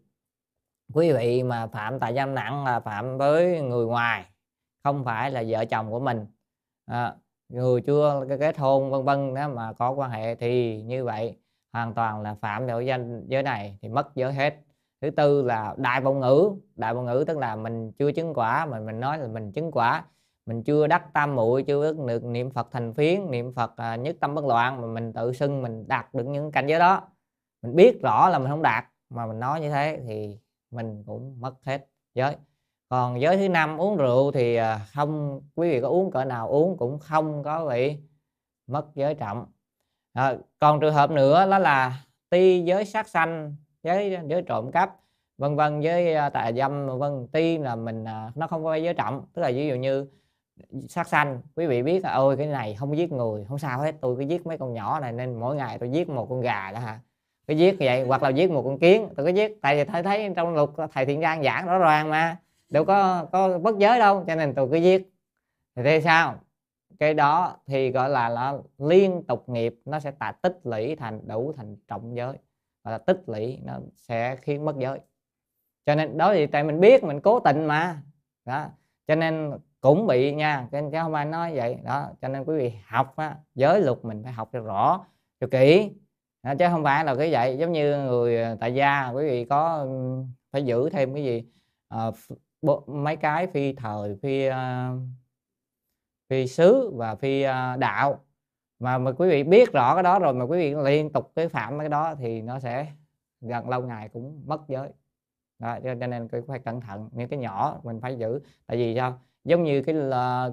quý vị mà phạm tà dâm nặng là phạm với người ngoài không phải là vợ chồng của mình. À, người chưa kết hôn vân vân đó mà có quan hệ thì như vậy hoàn toàn là phạm tội danh giới này thì mất giới hết thứ tư là đại vọng ngữ. Đại vọng ngữ tức là mình chưa chứng quả mà mình nói là mình chứng quả. Mình chưa đắc tam muội chưa được niệm phật thành phiến niệm phật à, nhất tâm bất loạn mà mình tự xưng mình đạt được những cảnh giới đó. Mình biết rõ là mình không đạt mà mình nói như thế thì mình cũng mất hết giới. Còn giới thứ năm uống rượu thì à, không quý vị có uống cỡ nào uống cũng không có bị mất giới trọng. À, còn trường hợp nữa đó là ti giới sát sanh giới giới trộm cắp, vân vân với à, tà dâm, vân tuy là mình à, nó không có giới trọng, tức là ví dụ như sát sanh, quý vị biết là, ôi, cái này không giết người, không sao hết, tôi cứ giết mấy con nhỏ này, nên mỗi ngày tôi giết một con gà đó hả? Cứ giết vậy, hoặc là giết một con kiến, tôi cứ giết. Tại vì thấy thấy trong luật, thầy thiện trang giảng rõ ràng mà, đâu có có bất giới đâu, cho nên tôi cứ giết. Thì thế sao? Cái đó thì gọi là là liên tục nghiệp, nó sẽ tạ tích lũy thành, đủ thành trọng giới hoặc là tích lũy nó sẽ khiến mất giới. Cho nên đó thì tại mình biết mình cố tình mà. Đó cho nên cũng bị nha cho nên không ai nói vậy. Đó cho nên quý vị học á, giới luật mình phải học cho rõ cho kỹ. Đó, chứ không phải là cái vậy. Giống như người ờ, tại gia quý vị có phải giữ thêm cái gì? À, mấy cái phi thời phi uh, phi sứ và phi uh, đạo mà mà quý vị biết rõ cái đó rồi mà quý vị liên tục cái phạm cái đó thì nó sẽ gần lâu ngày cũng mất giới. Đó, cho nên phải cẩn thận những cái nhỏ mình phải giữ. Tại vì sao? Giống như cái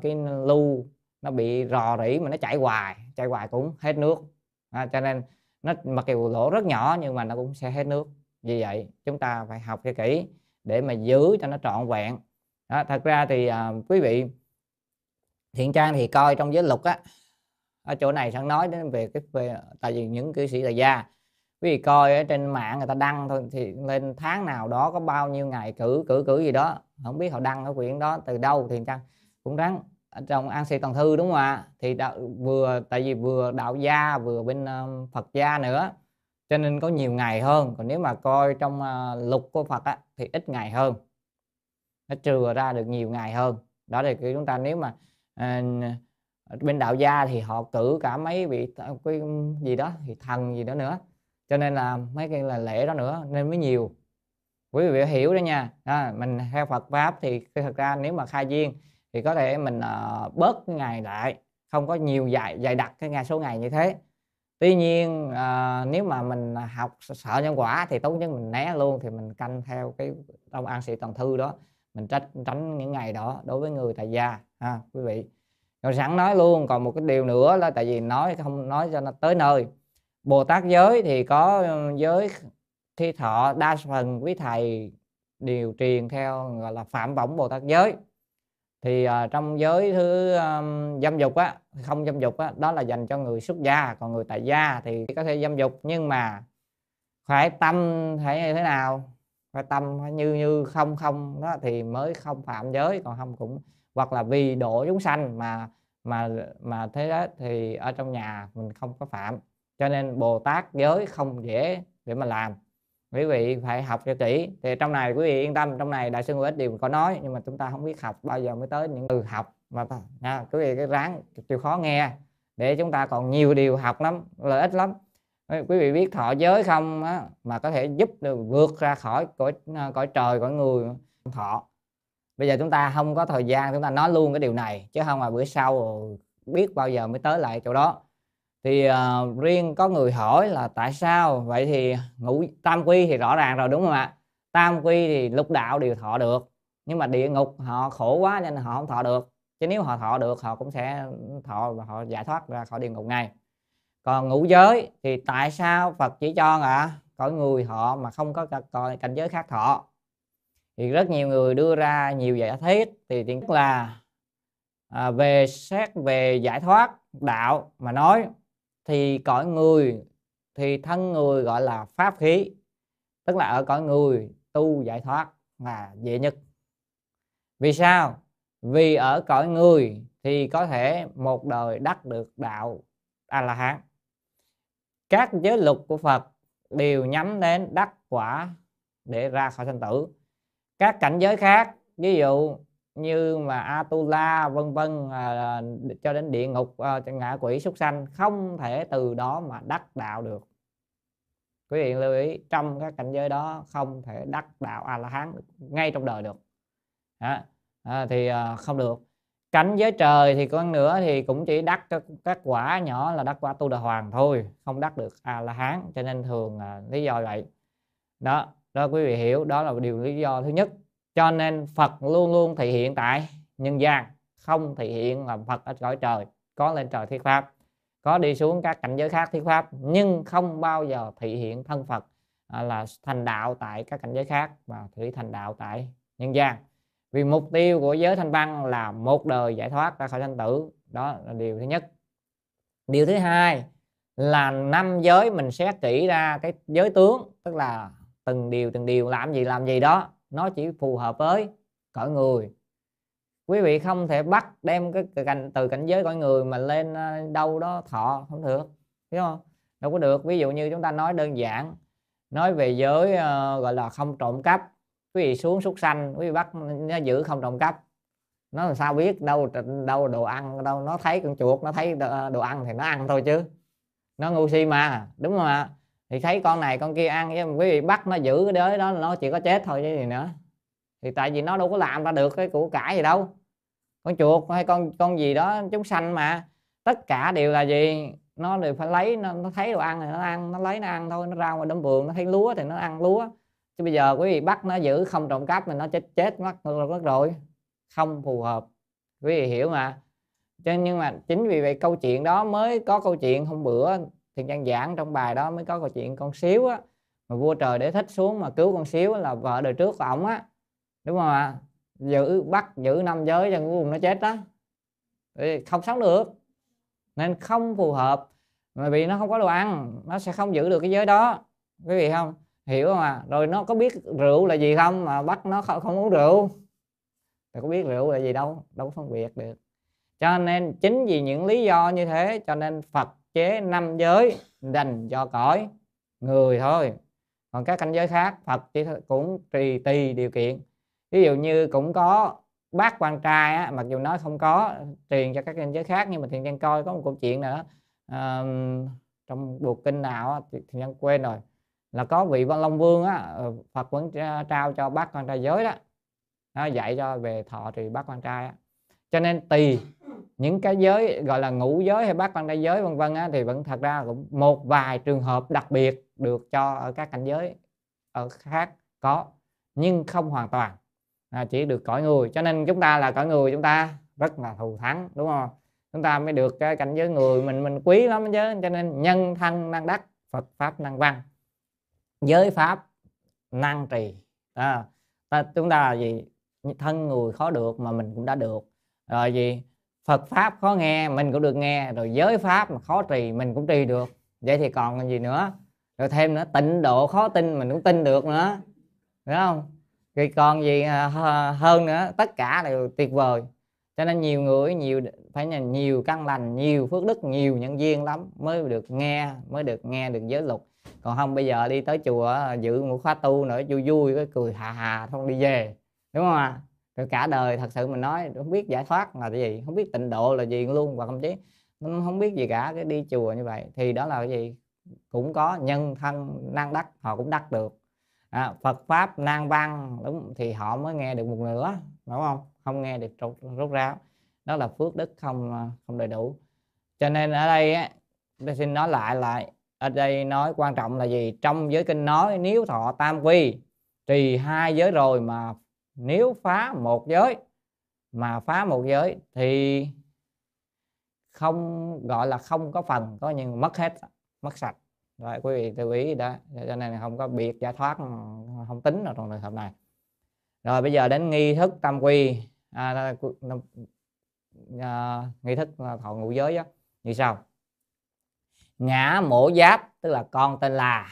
cái lưu nó bị rò rỉ mà nó chảy hoài chảy hoài cũng hết nước. À, cho nên nó mặc dù lỗ rất nhỏ nhưng mà nó cũng sẽ hết nước. Vì vậy chúng ta phải học cho kỹ để mà giữ cho nó trọn vẹn. Đó, thật ra thì à, quý vị thiện trang thì coi trong giới luật á ở chỗ này sẵn nói đến về cái về tại vì những cư sĩ tại gia quý vị coi ở trên mạng người ta đăng thôi thì lên tháng nào đó có bao nhiêu ngày cử cử cử gì đó không biết họ đăng ở quyển đó từ đâu thì trang cũng ráng trong an sĩ toàn thư đúng không ạ? Thì đạo, vừa tại vì vừa đạo gia vừa bên uh, phật gia nữa cho nên có nhiều ngày hơn. Còn nếu mà coi trong uh, lục của phật á, thì ít ngày hơn. Nó trừ ra được nhiều ngày hơn. Đó là chúng ta nếu mà uh, bên đạo gia thì họ cử cả mấy vị cái gì đó thì thần gì đó nữa. Cho nên là mấy cái là lễ đó nữa nên mới nhiều. Quý vị hiểu đó nha. À, mình theo Phật pháp thì thật ra nếu mà khai duyên thì có thể mình uh, bớt cái ngày lại không có nhiều dài dài đặt cái ngày số ngày như thế. Tuy nhiên uh, nếu mà mình học sợ nhân quả thì tốt nhất mình né luôn thì mình canh theo cái trong an sĩ toàn thư đó. Mình tránh tránh những ngày đó đối với người tại gia. Ha quý vị rồi sẵn nói luôn còn một cái điều nữa là tại vì nói không nói cho nó tới nơi. Bồ Tát giới thì có ừ, giới thi thọ đa phần quý thầy đều truyền theo gọi là phạm võng Bồ Tát giới. Thì uh, trong giới thứ um, dâm dục á không dâm dục á đó là dành cho người xuất gia còn người tại gia thì có thể dâm dục nhưng mà phải tâm phải như thế nào? Phải tâm phải như như không không đó thì mới không phạm giới còn không cũng hoặc là vì độ chúng sanh mà mà mà thế đó thì ở trong nhà mình không có phạm. Cho nên bồ tát giới không dễ để mà làm. Quý vị phải học cho kỹ. Thì trong này quý vị yên tâm trong này đại sư ít điều có nói nhưng mà chúng ta không biết học bao giờ mới tới những từ học mà nha quý vị cái ráng chịu khó nghe để chúng ta còn nhiều điều học lắm lợi ích lắm. Quý vị biết thọ giới không á, mà có thể giúp được vượt ra khỏi cõi à, cõi trời cõi người thọ bây giờ chúng ta không có thời gian chúng ta nói luôn cái điều này chứ không là bữa sau biết bao giờ mới tới lại chỗ đó. Thì uh, riêng có người hỏi là tại sao? Vậy thì ngũ tam quy thì rõ ràng rồi đúng không ạ? Tam quy thì lục đạo đều thọ được nhưng mà địa ngục họ khổ quá nên họ không thọ được. Chứ nếu họ thọ được họ cũng sẽ thọ và họ giải thoát ra khỏi địa ngục ngay. Còn ngũ giới thì tại sao Phật chỉ cho ạ à, cõi người họ mà không có coi cảnh giới khác thọ thì rất nhiều người đưa ra nhiều giải thuyết thì tiếng là à, về xét về giải thoát đạo mà nói thì cõi người thì thân người gọi là pháp khí. Tức là ở cõi người tu giải thoát là dễ nhất. Vì sao? Vì ở cõi người thì có thể một đời đắc được đạo a la hán các giới luật của phật đều nhắm đến đắc quả để ra khỏi sanh tử các cảnh giới khác ví dụ như mà Atula vân vân à, à cho đến địa ngục à, ngạ quỷ súc sanh không thể từ đó mà đắc đạo được. Quý vị lưu ý trong các cảnh giới đó không thể đắc đạo a la hán ngay trong đời được. À, à, thì à, không được. Cảnh giới trời thì con nữa thì cũng chỉ đắc các, các quả nhỏ là đắc quả tu đà hoàng thôi không đắc được a la hán cho nên thường là lý do vậy. Đó đó, quý vị hiểu, đó là điều lý do thứ nhất. Cho nên Phật luôn luôn thể hiện tại nhân gian, không thể hiện là Phật ở cõi trời, có lên trời thuyết pháp, có đi xuống các cảnh giới khác thuyết pháp, nhưng không bao giờ thể hiện thân Phật à, là thành đạo tại các cảnh giới khác mà thủy thành đạo tại nhân gian. Vì mục tiêu của giới thanh văn là một đời giải thoát ra khỏi sanh tử, đó là điều thứ nhất. Điều thứ hai là năm giới mình xét kỹ ra cái giới tướng, tức là từng điều từng điều làm gì làm gì đó nó chỉ phù hợp với cõi người. Quý vị không thể bắt đem cái cảnh từ cảnh giới cõi người mà lên ờ, đâu đó thọ không được hiểu không? Đâu có được. Ví dụ như chúng ta nói đơn giản nói về giới uh, gọi là không trộm cắp. Quý vị xuống súc sanh quý vị bắt nó giữ không trộm cắp. Nó làm sao biết đâu đâu đồ ăn đâu nó thấy con chuột nó thấy ờ, đồ ăn thì nó ăn thôi chứ. Nó ngu si mà đúng không ạ? Thì thấy con này con kia ăn chứ quý vị bắt nó giữ cái đới đó nó chỉ có chết thôi chứ gì nữa. Thì tại vì nó đâu có làm ra được cái củ cải gì đâu. Con chuột hay con con gì đó chúng sanh mà. Tất cả đều là gì? Nó đều phải lấy nó, nó thấy đồ ăn thì nó ăn nó lấy nó ăn thôi nó ra ngoài đống vườn nó thấy lúa thì nó ăn lúa. Chứ bây giờ quý vị bắt nó giữ không trộm cắp thì nó chết chết mất mất rồi. Không phù hợp. Quý vị hiểu mà. Cho nhưng mà chính vì vậy câu chuyện đó mới có câu chuyện hôm bữa thì văn giảng trong bài đó mới có câu chuyện con xíu á mà vua trời để thích xuống mà cứu con xíu là vợ đời trước của ổng á. Đúng không ạ? Giữ bắt giữ năm giới cho cuối cùng nó chết đó. Không sống được. Nên không phù hợp. Mà vì nó không có đồ ăn nó sẽ không giữ được cái giới đó. Quý vị không? Hiểu không à rồi nó có biết rượu là gì không? Mà bắt nó không, không uống rượu. Thì có biết rượu là gì đâu đâu có phân biệt được. Cho nên chính vì những lý do như thế cho nên Phật chế năm giới dành cho cõi người thôi. Còn các cảnh giới khác Phật chỉ cũng tùy tùy điều kiện. Ví dụ như cũng có bác quan trai á, mặc dù nói không có truyền cho các cảnh giới khác nhưng mà thiền nhân coi có một câu chuyện nữa. À, trong buộc kinh nào á, thiền nhân quên rồi. Là có vị văn long vương á ờ, Phật vẫn trao cho bác quan trai giới đó. Nó dạy cho về thọ trì bác quan trai á. cho nên tùy những cái giới gọi là ngũ giới hay bát quan đại giới vân vân á, thì vẫn thật ra cũng một vài trường hợp đặc biệt được cho ở các cảnh giới ở khác có nhưng không hoàn toàn. À, chỉ được cõi người. Cho nên chúng ta là cõi người chúng ta rất là thù thắng đúng không? Chúng ta mới được cái cảnh giới người mình mình quý lắm chứ. Cho nên nhân thân năng đắc Phật pháp năng văn. Giới pháp năng trì. À, ta, chúng ta là gì? Thân người khó được mà mình cũng đã được. Rồi gì? Phật pháp khó nghe, mình cũng được nghe, rồi giới pháp mà khó trì, mình cũng trì được. Vậy thì còn gì nữa? Rồi thêm nữa, tịnh độ khó tin mình cũng tin được nữa. Đúng không? Thì còn gì à, hơn nữa, tất cả đều tuyệt vời. Cho nên nhiều người, nhiều, phải là nhiều căn lành, nhiều phước đức, nhiều nhân viên lắm mới được nghe, mới được nghe được giới luật. Còn không, bây giờ đi tới chùa dự một khóa tu nữa, vui vui, cái cười hà hà, không đi về. Đúng không ạ? Rồi cả đời thật sự mình nói không biết giải thoát là cái gì không biết tịnh độ là gì luôn và thậm chí không biết gì cả cái đi chùa như vậy. Thì đó là cái gì? Cũng có nhân thân năng đắc họ cũng đắc được. À, Phật pháp nan văn đúng thì họ mới nghe được một nửa đúng không? Không nghe được rút, rút ra đó là phước đức không à, không đầy đủ. Cho nên ở đây á tôi xin nói lại lại ở đây nói quan trọng là gì? Trong giới kinh nói nếu thọ tam quy trì hai giới rồi mà nếu phá một giới mà phá một giới thì không gọi là không có phần có nhưng mất hết mất sạch. Rồi quý vị lưu ý đó cho nên không có biệt giải thoát không tính ở trong trường hợp này. Rồi bây giờ đến nghi thức tam quy. À, à, nghi thức thọ ngũ giới đó như sau. Ngã mổ giáp tức là con tên là.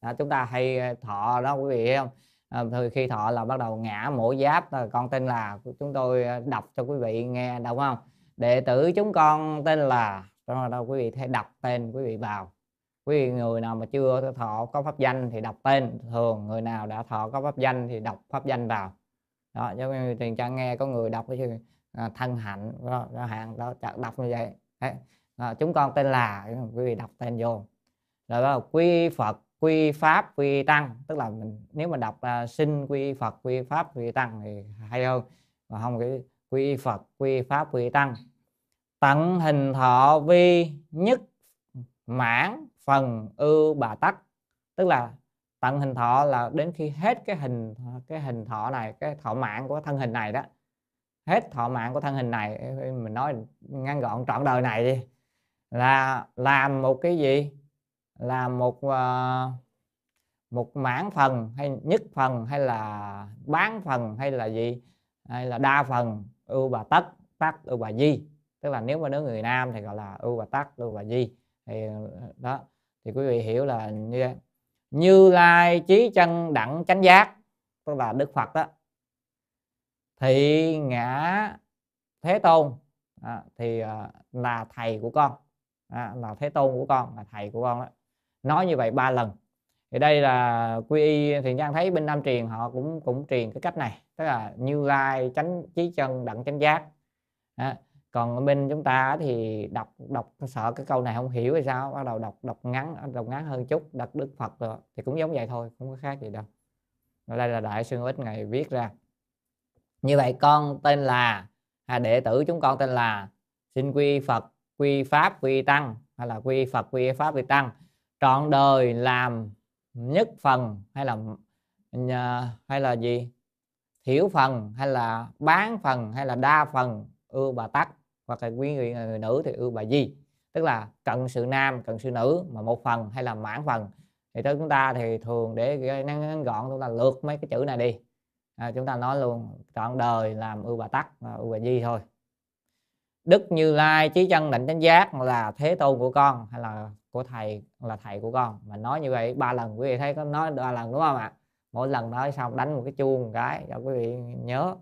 Đó, chúng ta hay thọ đó quý vị không? À, thì khi thọ là bắt đầu ngã mổ giáp ờ, con tên là chúng tôi ờ, đọc cho quý vị nghe đúng không? Đệ tử chúng con tên là đó đâu quý vị thấy đọc tên quý vị vào. Quý vị người nào mà chưa thọ có pháp danh thì đọc tên. Thường người nào đã thọ có pháp danh thì đọc pháp danh vào. Đó giống như tiền trang nghe có người đọc cái à, thân hạnh đó, đó hàng đó đọc như vậy. Đấy. À, chúng con tên là quý vị đọc tên vô. Rồi đó quy phật quy pháp, quy tăng. Tức là mình, nếu mà đọc là sinh, quy phật, quy pháp, quy tăng thì hay hơn. Mà không, cái quy phật, quy pháp, quy tăng. Tận hình thọ vi nhất mãn phần ưu bà tắc. Tức là tận hình thọ là đến khi hết cái hình cái hình thọ này, cái thọ mạng của thân hình này đó. Hết thọ mạng của thân hình này, mình nói ngắn gọn trọn đời này đi, là làm một cái gì? Là một ờ, một mảng phần hay nhất phần hay là bán phần hay là gì? Hay là đa phần ưu bà tất tắc ưu bà di. Tức là nếu mà nếu người nam thì gọi là ưu bà tắc ưu bà di. Thì ờ, đó. Thì quý vị hiểu là như vậy. Như lai trí chân đẳng chánh giác tức là đức phật đó thì ngã thế tôn à, thì à, là thầy của con. À, là thế tôn của con là thầy của con đó nói như vậy ba lần. Thì đây là quy y thì trang thấy bên nam truyền họ cũng cũng truyền cái cách này tức là như lai chánh trí chân đặng chánh giác. À, còn bên chúng ta thì đọc đọc sợ cái câu này không hiểu hay sao? Bắt đầu đọc đọc ngắn đọc ngắn hơn chút đặt đức phật rồi thì cũng giống vậy thôi không có khác gì đâu. Đây là đại sư ít ngày viết ra. Như vậy con tên là à, đệ tử chúng con tên là xin quy phật quy pháp quy tăng hay là quy phật quy pháp quy tăng trọn đời làm nhất phần hay là hay là gì? Thiểu phần hay là bán phần hay là đa phần? Ưu bà tắc. Hoặc là quý người, người nữ thì ưu bà di. Tức là cận sự nam cận sự nữ mà một phần hay là mãn phần. Thì tới chúng ta thì thường để ngắn, gọn chúng ta lượt mấy cái chữ này đi. À, chúng ta nói luôn trọn đời làm ưu bà tắc ưu bà di thôi. Đức như lai trí chân định chánh giác là thế tôn của con hay là của thầy là thầy của con. Mà nói như vậy, ba lần quý vị thấy có nói ba lần đúng không ạ? Mỗi lần nói xong đánh một cái chuông một cái cho quý vị nhớ.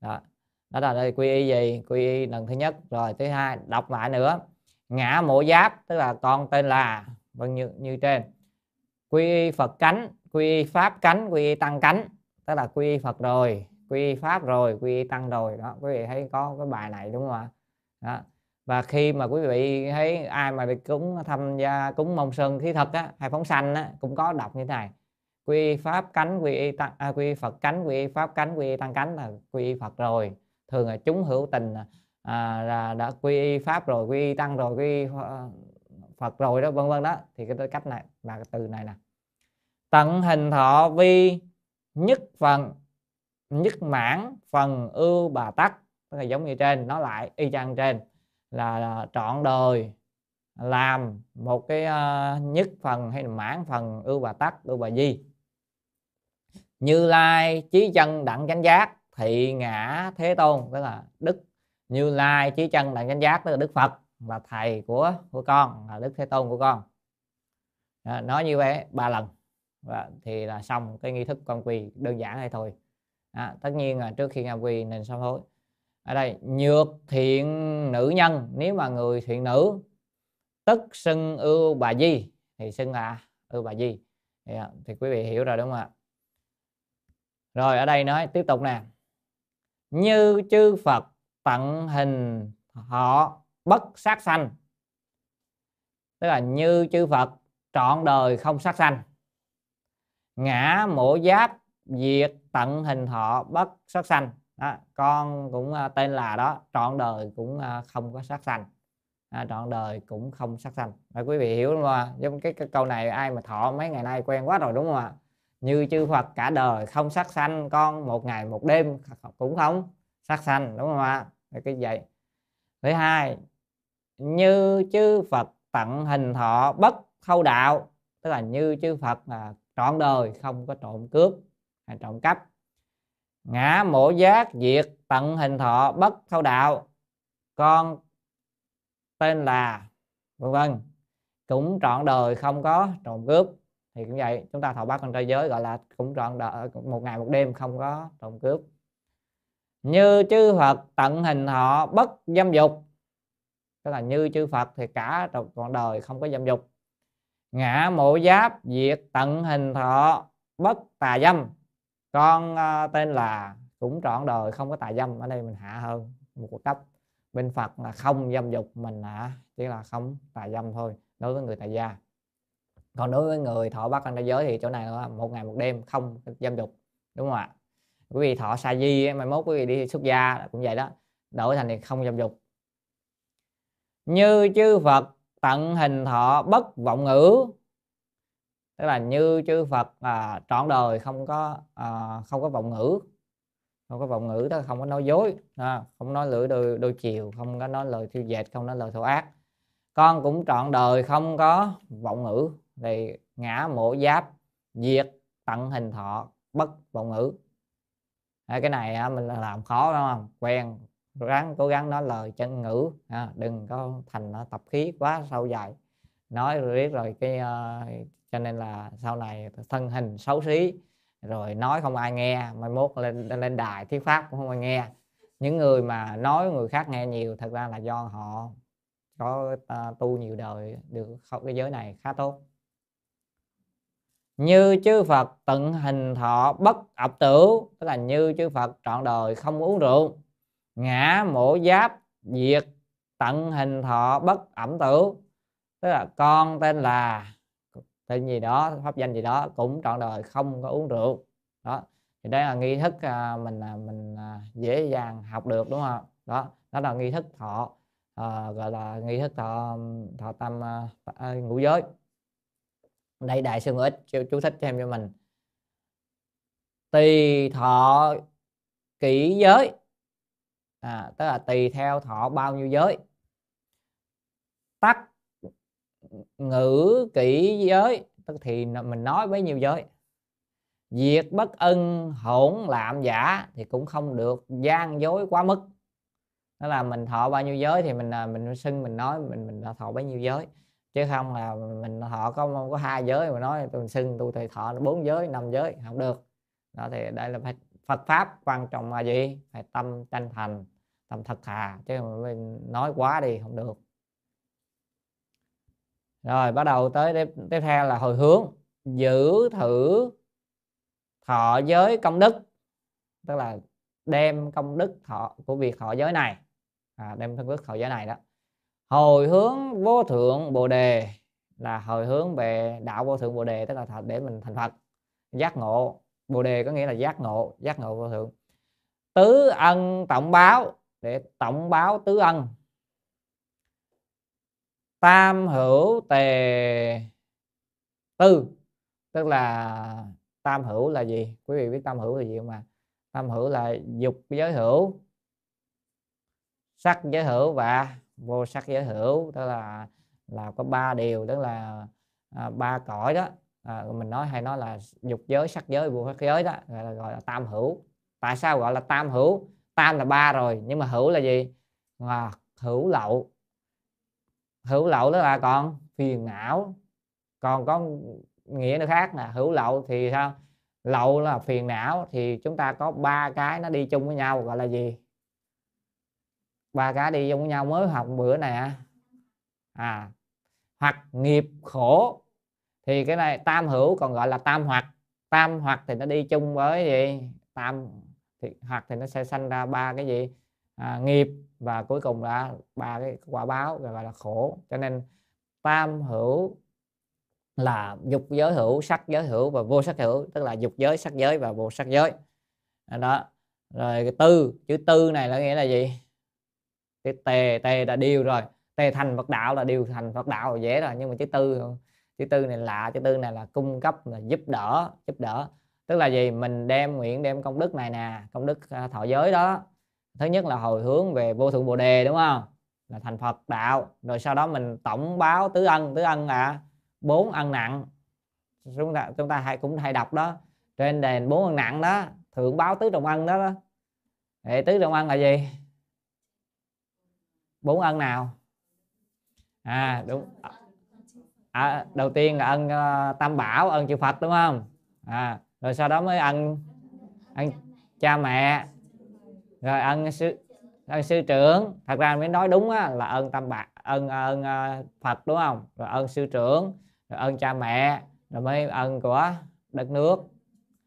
Đó. Đó là đây, quy y gì? Quy y lần thứ nhất, rồi thứ hai, đọc lại nữa. Ngã mộ giáp, tức là con tên là vâng như như trên. Quy y phật cánh, quy y pháp cánh, quy y tăng cánh, tức là quy y phật rồi, quy y pháp rồi, quy y tăng rồi. Đó, quý vị thấy có cái bài này đúng không ạ? Đó và khi mà quý vị thấy ai mà đi cúng tham gia cúng mông sơn khí thực á hay phóng sanh á cũng có đọc như thế này. Quy pháp cánh quy y tăng à, quy phật cánh quy pháp cánh quy tăng cánh là quy phật rồi. Thường là chúng hữu tình à, là đã quy y pháp rồi quy y tăng rồi quy y à, phật rồi đó vân vân đó. Thì cái cách này là cái từ này nè. Tận hình thọ vi nhất phần nhất mãn phần ưu bà tắc tức là giống như trên nó lại y chang trên là, là trọn đời làm một cái uh, nhất phần hay là mãn phần ưu bà tắc ưu bà di. Như lai trí chân đặng chánh giác thị ngã thế tôn tức là đức. Như lai trí chân đặng chánh giác tức là đức phật là thầy của của con là đức thế tôn của con. À, nói như vậy ba lần. Và thì là xong cái nghi thức con quỳ đơn giản hay thôi. À, tất nhiên là trước khi ngâm quỳ nên sám hối ở đây nhược thiện nữ nhân nếu mà người thiện nữ tức xưng ưu bà di thì xưng là ưu bà di. Thì, à, thì quý vị hiểu rồi đúng không ạ? Rồi ở đây nói tiếp tục nè. Như chư Phật tận hình họ bất sát sanh. Tức là như chư Phật trọn đời không sát sanh. Ngã mổ giáp diệt tận hình họ bất sát sanh đó, con cũng uh, tên là đó trọn đời cũng uh, không có sát sanh. À, trọn đời cũng không sát sanh. Và quý vị hiểu đúng không ạ? Giống cái, cái câu này ai mà thọ mấy ngày nay quen quá rồi đúng không ạ? Như chư Phật cả đời không sát sanh con một ngày một đêm cũng không sát sanh đúng không ạ? Cái vậy? Thứ hai như chư Phật tận hình thọ bất khâu đạo tức là như chư Phật là trọn đời không có trộm cướp hay trộm cắp ngã mổ giác diệt, tận hình thọ bất thâu đạo. Con tên là vân vân. Cũng trọn đời không có trộm cướp. Thì cũng vậy, chúng ta thọ bát con trai giới, gọi là cũng trọn đời, một ngày một đêm không có trộm cướp. Như chư Phật, tận hình họ bất dâm dục. Tức là như chư Phật thì cả trọn đời không có dâm dục. Ngã mộ giáp diệt, tận hình thọ bất tà dâm con uh, tên là cũng trọn đời không có tà dâm ở đây mình hạ hơn một cấp. Bên Phật là không dâm dục mình là chỉ là không tà dâm thôi đối với người tại gia. Còn đối với người thọ bắt anh thế giới thì chỗ này là một ngày một đêm không dâm dục đúng không ạ? Quý vị thọ sa di mai mốt quý vị đi xuất gia cũng vậy đó đổi thành thì không dâm dục. Như chư Phật tận hình thọ bất vọng ngữ tức là như chư Phật à, trọn đời không có à, không có vọng ngữ. Không có vọng ngữ đó không có nói dối à, không nói lưỡi đôi, đôi chiều không có nói lời thiêu dệt không nói lời thô ác. Con cũng trọn đời không có vọng ngữ thì ngã mổ giáp diệt tận hình thọ bất vọng ngữ. À, cái này mình làm khó đúng không? Quen ráng cố gắng nói lời chân ngữ à, đừng có thành tập khí quá sâu dài. Nói rồi riết rồi cái uh, cho nên là sau này thân hình xấu xí rồi nói không ai nghe mai mốt lên lên đài thuyết pháp cũng không ai nghe. Những người mà nói người khác nghe nhiều thật ra là do họ có uh, tu nhiều đời được cái giới này khá tốt. Như chư Phật tận hình thọ bất ập tử tức là như chư Phật trọn đời không uống rượu ngã mổ giáp diệt tận hình thọ bất ẩm tử tức là con tên là tên gì đó pháp danh gì đó cũng trọn đời không có uống rượu. Đó thì đây là nghi thức à, mình à, mình à, dễ dàng học được đúng không đó đó là nghi thức thọ à, gọi là nghi thức thọ thọ tâm à, ngũ giới. Đây đại sư ích chú thích thêm cho mình. Tùy thọ kỹ giới. À, tức là tùy theo thọ bao nhiêu giới? Tắc ngữ kỹ giới. Tức thì mình nói bấy nhiêu giới. Diệt bất ân, hỗn, lạm, giả thì cũng không được gian dối quá mức. Đó là mình thọ bao nhiêu giới thì mình à, mình xưng, mình nói, mình mình thọ bấy nhiêu giới. Chứ không là mình thọ có có hai giới mà nói tôi xưng tôi thì thọ bốn giới, năm giới, không được. Đó thì đây là phải Phật pháp quan trọng là gì? Phải tâm chân thành, tâm thật thà. Chứ mình nói quá đi không được rồi bắt đầu tới tiếp, tiếp theo là hồi hướng. Giữ thử thọ giới công đức. Tức là đem công đức thọ của việc thọ giới này. À, đem công đức thọ giới này đó. Hồi hướng vô thượng bồ đề là hồi hướng về đạo vô thượng bồ đề tức là để mình thành phật. Giác ngộ. Bồ đề có nghĩa là giác ngộ giác ngộ vô thượng. Tứ ân tổng báo để tổng báo tứ ân tam hữu tề tư. Tức là tam hữu là gì? Quý vị biết tam hữu là gì không à tam hữu là dục giới hữu sắc giới hữu và vô sắc giới hữu. Tức là là có ba điều tức là à, ba cõi đó. À, mình nói hay nói là dục giới sắc giới vô sắc giới đó gọi là, gọi là tam hữu. Tại sao gọi là tam hữu? Tam là ba rồi nhưng mà hữu là gì? À, hữu lậu hữu lậu đó là còn phiền não. Còn có nghĩa nữa khác là hữu lậu thì sao? Lậu là phiền não thì chúng ta có ba cái nó đi chung với nhau gọi là gì? Ba cái đi chung với nhau mới học bữa này à hoặc nghiệp khổ thì cái này tam hữu còn gọi là tam hoặc. Tam hoặc thì nó đi chung với gì? Tam thì hoặc thì nó sẽ sanh ra ba cái gì? À, nghiệp và cuối cùng là ba cái quả báo gọi là khổ. Cho nên tam hữu là dục giới hữu, sắc giới hữu và vô sắc hữu, tức là dục giới, sắc giới và vô sắc giới. À, đó. Rồi cái tư, chữ tư này là nghĩa là gì? Cái tề tề là điều rồi. Tề thành phật đạo là điều thành phật đạo là dễ rồi, nhưng mà chữ tư chữ tư này lạ, chữ tư này là cung cấp, là giúp đỡ giúp đỡ. Tức là gì? Mình đem nguyện, đem công đức này nè, công đức à, thọ giới đó thứ nhất là hồi hướng về vô thượng bồ đề đúng không? Là thành phật đạo. Rồi sau đó mình tổng báo tứ ân. Tứ ân là bốn ân nặng. Chúng ta chúng ta hay cũng hay đọc đó. Trên đền bốn ân nặng đó thượng báo tứ trọng ân đó, đó. Để tứ trọng ân là gì? Bốn ân nào? À đúng. À, đầu tiên là ân uh, tam bảo ân chư phật đúng không? À, rồi sau đó mới ân ân cha mẹ rồi ân sư ân sư trưởng. Thật ra mới nói đúng á, là ơn tam bạc ơn ơn ờ, phật đúng không? Rồi ơn sư trưởng rồi ơn cha mẹ rồi mới ơn của đất nước.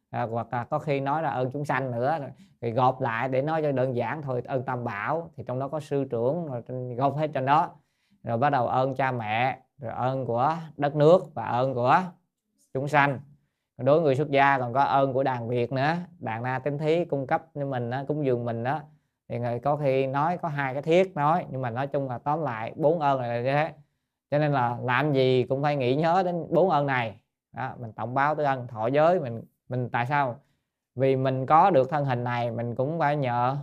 À, hoặc là có khi nói là ơn chúng sanh nữa thì gộp lại để nói cho đơn giản thôi ơn tam bảo thì trong đó có sư trưởng rồi gộp hết trên đó. Rồi bắt đầu ơn cha mẹ rồi ơn của đất nước và ơn của chúng sanh đối với người xuất gia còn có ơn của đàn việt nữa. Đàn na tín thí cung cấp cho mình đó, cúng dường mình đó thì người có khi nói có hai cái thiết nói nhưng mà nói chung là tóm lại bốn ơn này là như thế. Cho nên là làm gì cũng phải nghĩ nhớ đến bốn ơn này. Đó, mình tổng báo tới ân thọ giới mình mình tại sao? Vì mình có được thân hình này mình cũng phải nhờ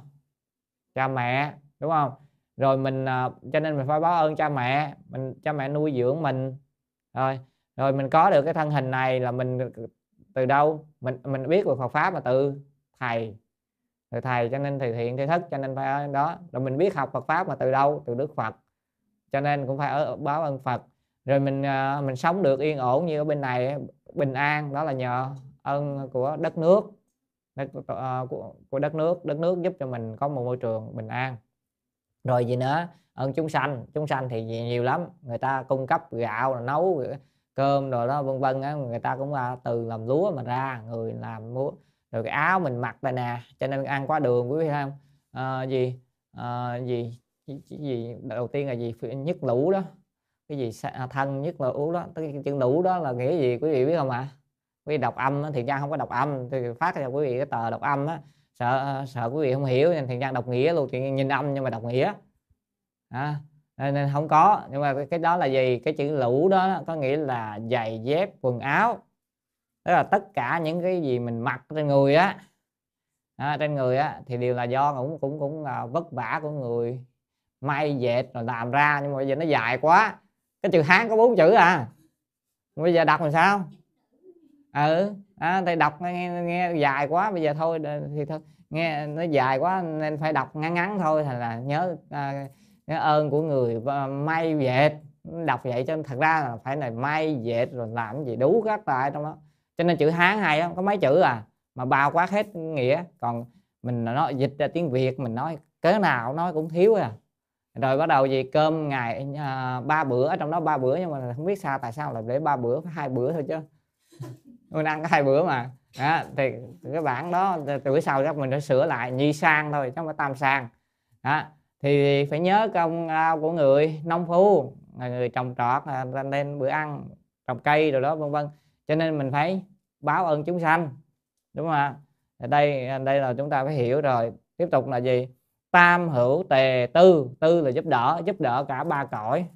cha mẹ đúng không? Rồi mình à, cho nên mình phải báo ơn cha mẹ mình cha mẹ nuôi dưỡng mình. Rồi rồi mình có được cái thân hình này là mình từ đâu? Mình mình biết được Phật pháp mà từ thầy. Từ thầy cho nên thầy thiện thầy thức cho nên phải đó. Rồi mình biết học Phật pháp mà từ đâu? Từ Đức Phật. Cho nên cũng phải ở báo ơn Phật. Rồi mình à, mình sống được yên ổn như ở bên này bình an. Đó là nhờ ơn của đất nước. Đất, uh, của, của đất nước. Đất nước giúp cho mình có một môi trường bình an. Rồi gì nữa? Ơn chúng sanh. Chúng sanh thì nhiều lắm. Người ta cung cấp gạo nấu cơm rồi đó vân vân á người ta cũng là từ làm lúa mà ra người làm lúa rồi cái áo mình mặc đây nè cho nên ăn quá đường quý vị thấy không? À, gì à, gì gì đầu tiên là gì? Nhất lũ đó cái gì à, thân nhất lũ đó cái chữ lũ đó là nghĩa gì quý vị biết không ạ? À? quý vị đọc âm thì trang không có đọc âm thì phát cho quý vị cái tờ đọc âm á. Sợ ờ, sợ quý vị không hiểu nên thì trang đọc nghĩa luôn thì nhìn âm nhưng mà đọc nghĩa. À, nên không có. Nhưng mà cái đó là gì? Cái chữ lũ đó có nghĩa là giày dép quần áo. Tức là tất cả những cái gì mình mặc trên người á à, trên người á thì đều là do cũng cũng cũng là vất vả của người may dệt rồi làm ra. Nhưng mà bây giờ nó dài quá. Cái chữ hán có bốn chữ à. Bây giờ đọc làm sao? Ừ à, thì đọc nghe, nghe dài quá. Bây giờ thôi thì thôi. Nghe nó dài quá nên phải đọc ngắn ngắn thôi thành là nhớ à, cái ơn của người ờ, may dệt đọc vậy cho thật ra là phải là may dệt rồi làm gì đủ các loại trong đó. Cho nên chữ hán hay lắm có mấy chữ à mà bao quát hết nghĩa. Còn mình nói dịch ra tiếng việt mình nói cớ nào nói cũng thiếu à. Rồi bắt đầu gì cơm ngày à, ba bữa trong đó ba bữa nhưng mà không biết sao tại sao lại để ba bữa phải hai bữa thôi chứ. Mình ăn có hai bữa mà. Đó, thì cái bản đó từ bữa sau chắc mình đã sửa lại nhi sang thôi chứ không phải tam sang. Đó thì phải nhớ công lao của người nông phu là người trồng trọt nên bữa ăn trồng cây rồi đó vân vân. Cho nên mình phải báo ơn chúng sanh đúng không ạ? Đây à, đây là chúng ta phải hiểu rồi. Tiếp tục là gì? Tam hữu tề tư tư là giúp đỡ giúp đỡ cả ba cõi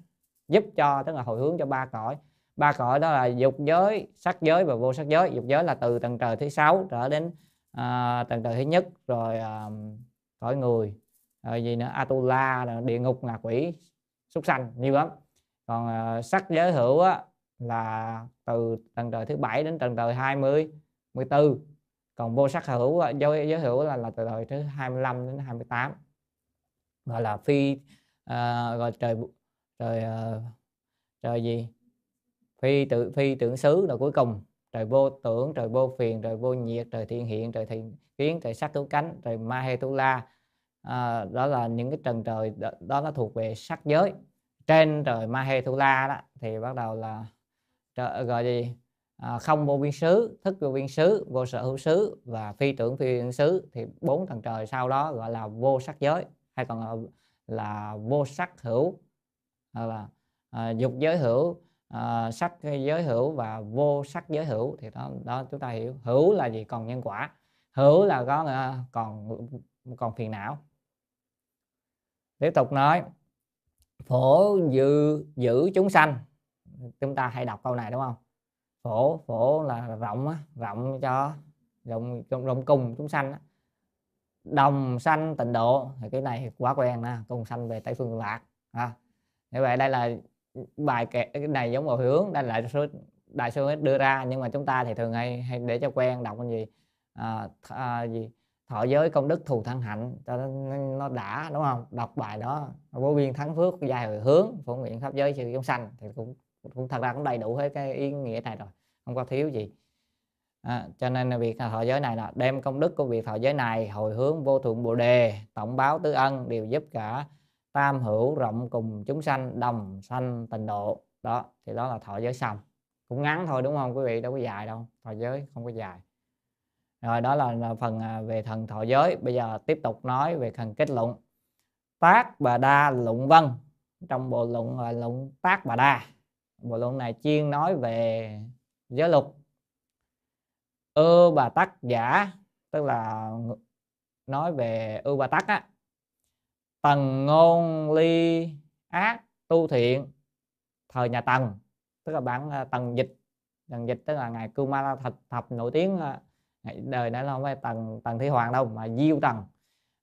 giúp cho tức là hồi hướng cho ba cõi. Ba cõi đó là dục giới sắc giới và vô sắc giới. Dục giới là từ tầng trời thứ sáu trở đến uh, tầng trời thứ nhất rồi uh, cõi người rồi gì nữa? Atula địa ngục ngạ quỷ súc sanh nhiều lắm. Còn uh, sắc giới hữu á, là từ tầng trời thứ bảy đến tầng trời 20 14 còn vô sắc hữu giới, giới hữu là là từ đời thứ 25 đến 28 gọi là phi uh, gọi trời trời uh, trời gì? Phi tự phi tưởng xứ là cuối cùng. Trời vô tưởng trời vô phiền trời vô nhiệt trời thiên hiện trời thiện kiến trời sắc thú cánh trời ma he tu la à, đó là những cái trần trời đó, đó nó thuộc về sắc giới. Trên trời ma he đó thì bắt đầu là trời, gọi gì? À, không vô biên xứ thức vô biên xứ vô sở hữu xứ và phi tưởng phi biên xứ thì bốn tầng trời sau đó gọi là vô sắc giới hay còn là, là vô sắc hữu. Là à, dục giới hữu à, sắc giới hữu và vô sắc giới hữu. Thì đó đó chúng ta hiểu hữu là gì? Còn nhân quả. Hữu là có à, còn còn phiền não tiếp tục nói phổ dự giữ chúng sanh chúng ta hay đọc câu này đúng không phổ phổ là rộng á, rộng cho rộng rộng cùng chúng sanh á. đồng sanh tịnh độ thì cái này quá quen nè cùng sanh về tây phương lạc à. như vậy đây là bài kệ cái này giống vào hướng đây là số đại sư đưa ra nhưng mà chúng ta thì thường hay hay để cho quen đọc cái gì à, à, gì thọ giới công đức thù thân hạnh cho nó, nó đã đúng không? Đọc bài đó vô biên thắng phước dài hồi hướng phổ nguyện khắp giới sự chúng sanh thì cũng cũng thật ra cũng đầy đủ hết cái ý nghĩa này rồi không có thiếu gì. À, cho nên là việc thọ giới này là đem công đức của việc thọ giới này hồi hướng vô thượng bồ đề tổng báo tứ ân đều giúp cả tam hữu rộng cùng chúng sanh đồng sanh tình độ. Đó thì đó là thọ giới xong. Cũng ngắn thôi đúng không quý vị? Đâu có dài đâu thọ giới không có dài rồi đó là, phần à, về thần thọ giới. Bây giờ tiếp tục nói về phần kết luận. Tác bà đa luận vân trong bộ luận là luận tác bà đa. Bộ luận này chuyên nói về giới luật. Ư bà tác giả tức là nói về ư bà tắc á. Tần ngôn ly ác tu thiện thời nhà tần. Tức là bản à, tần dịch. Tần dịch tức là ngài cưu ma thập, thập nổi tiếng à, đời đó không phải tần tần thế hoàng đâu mà diêu tần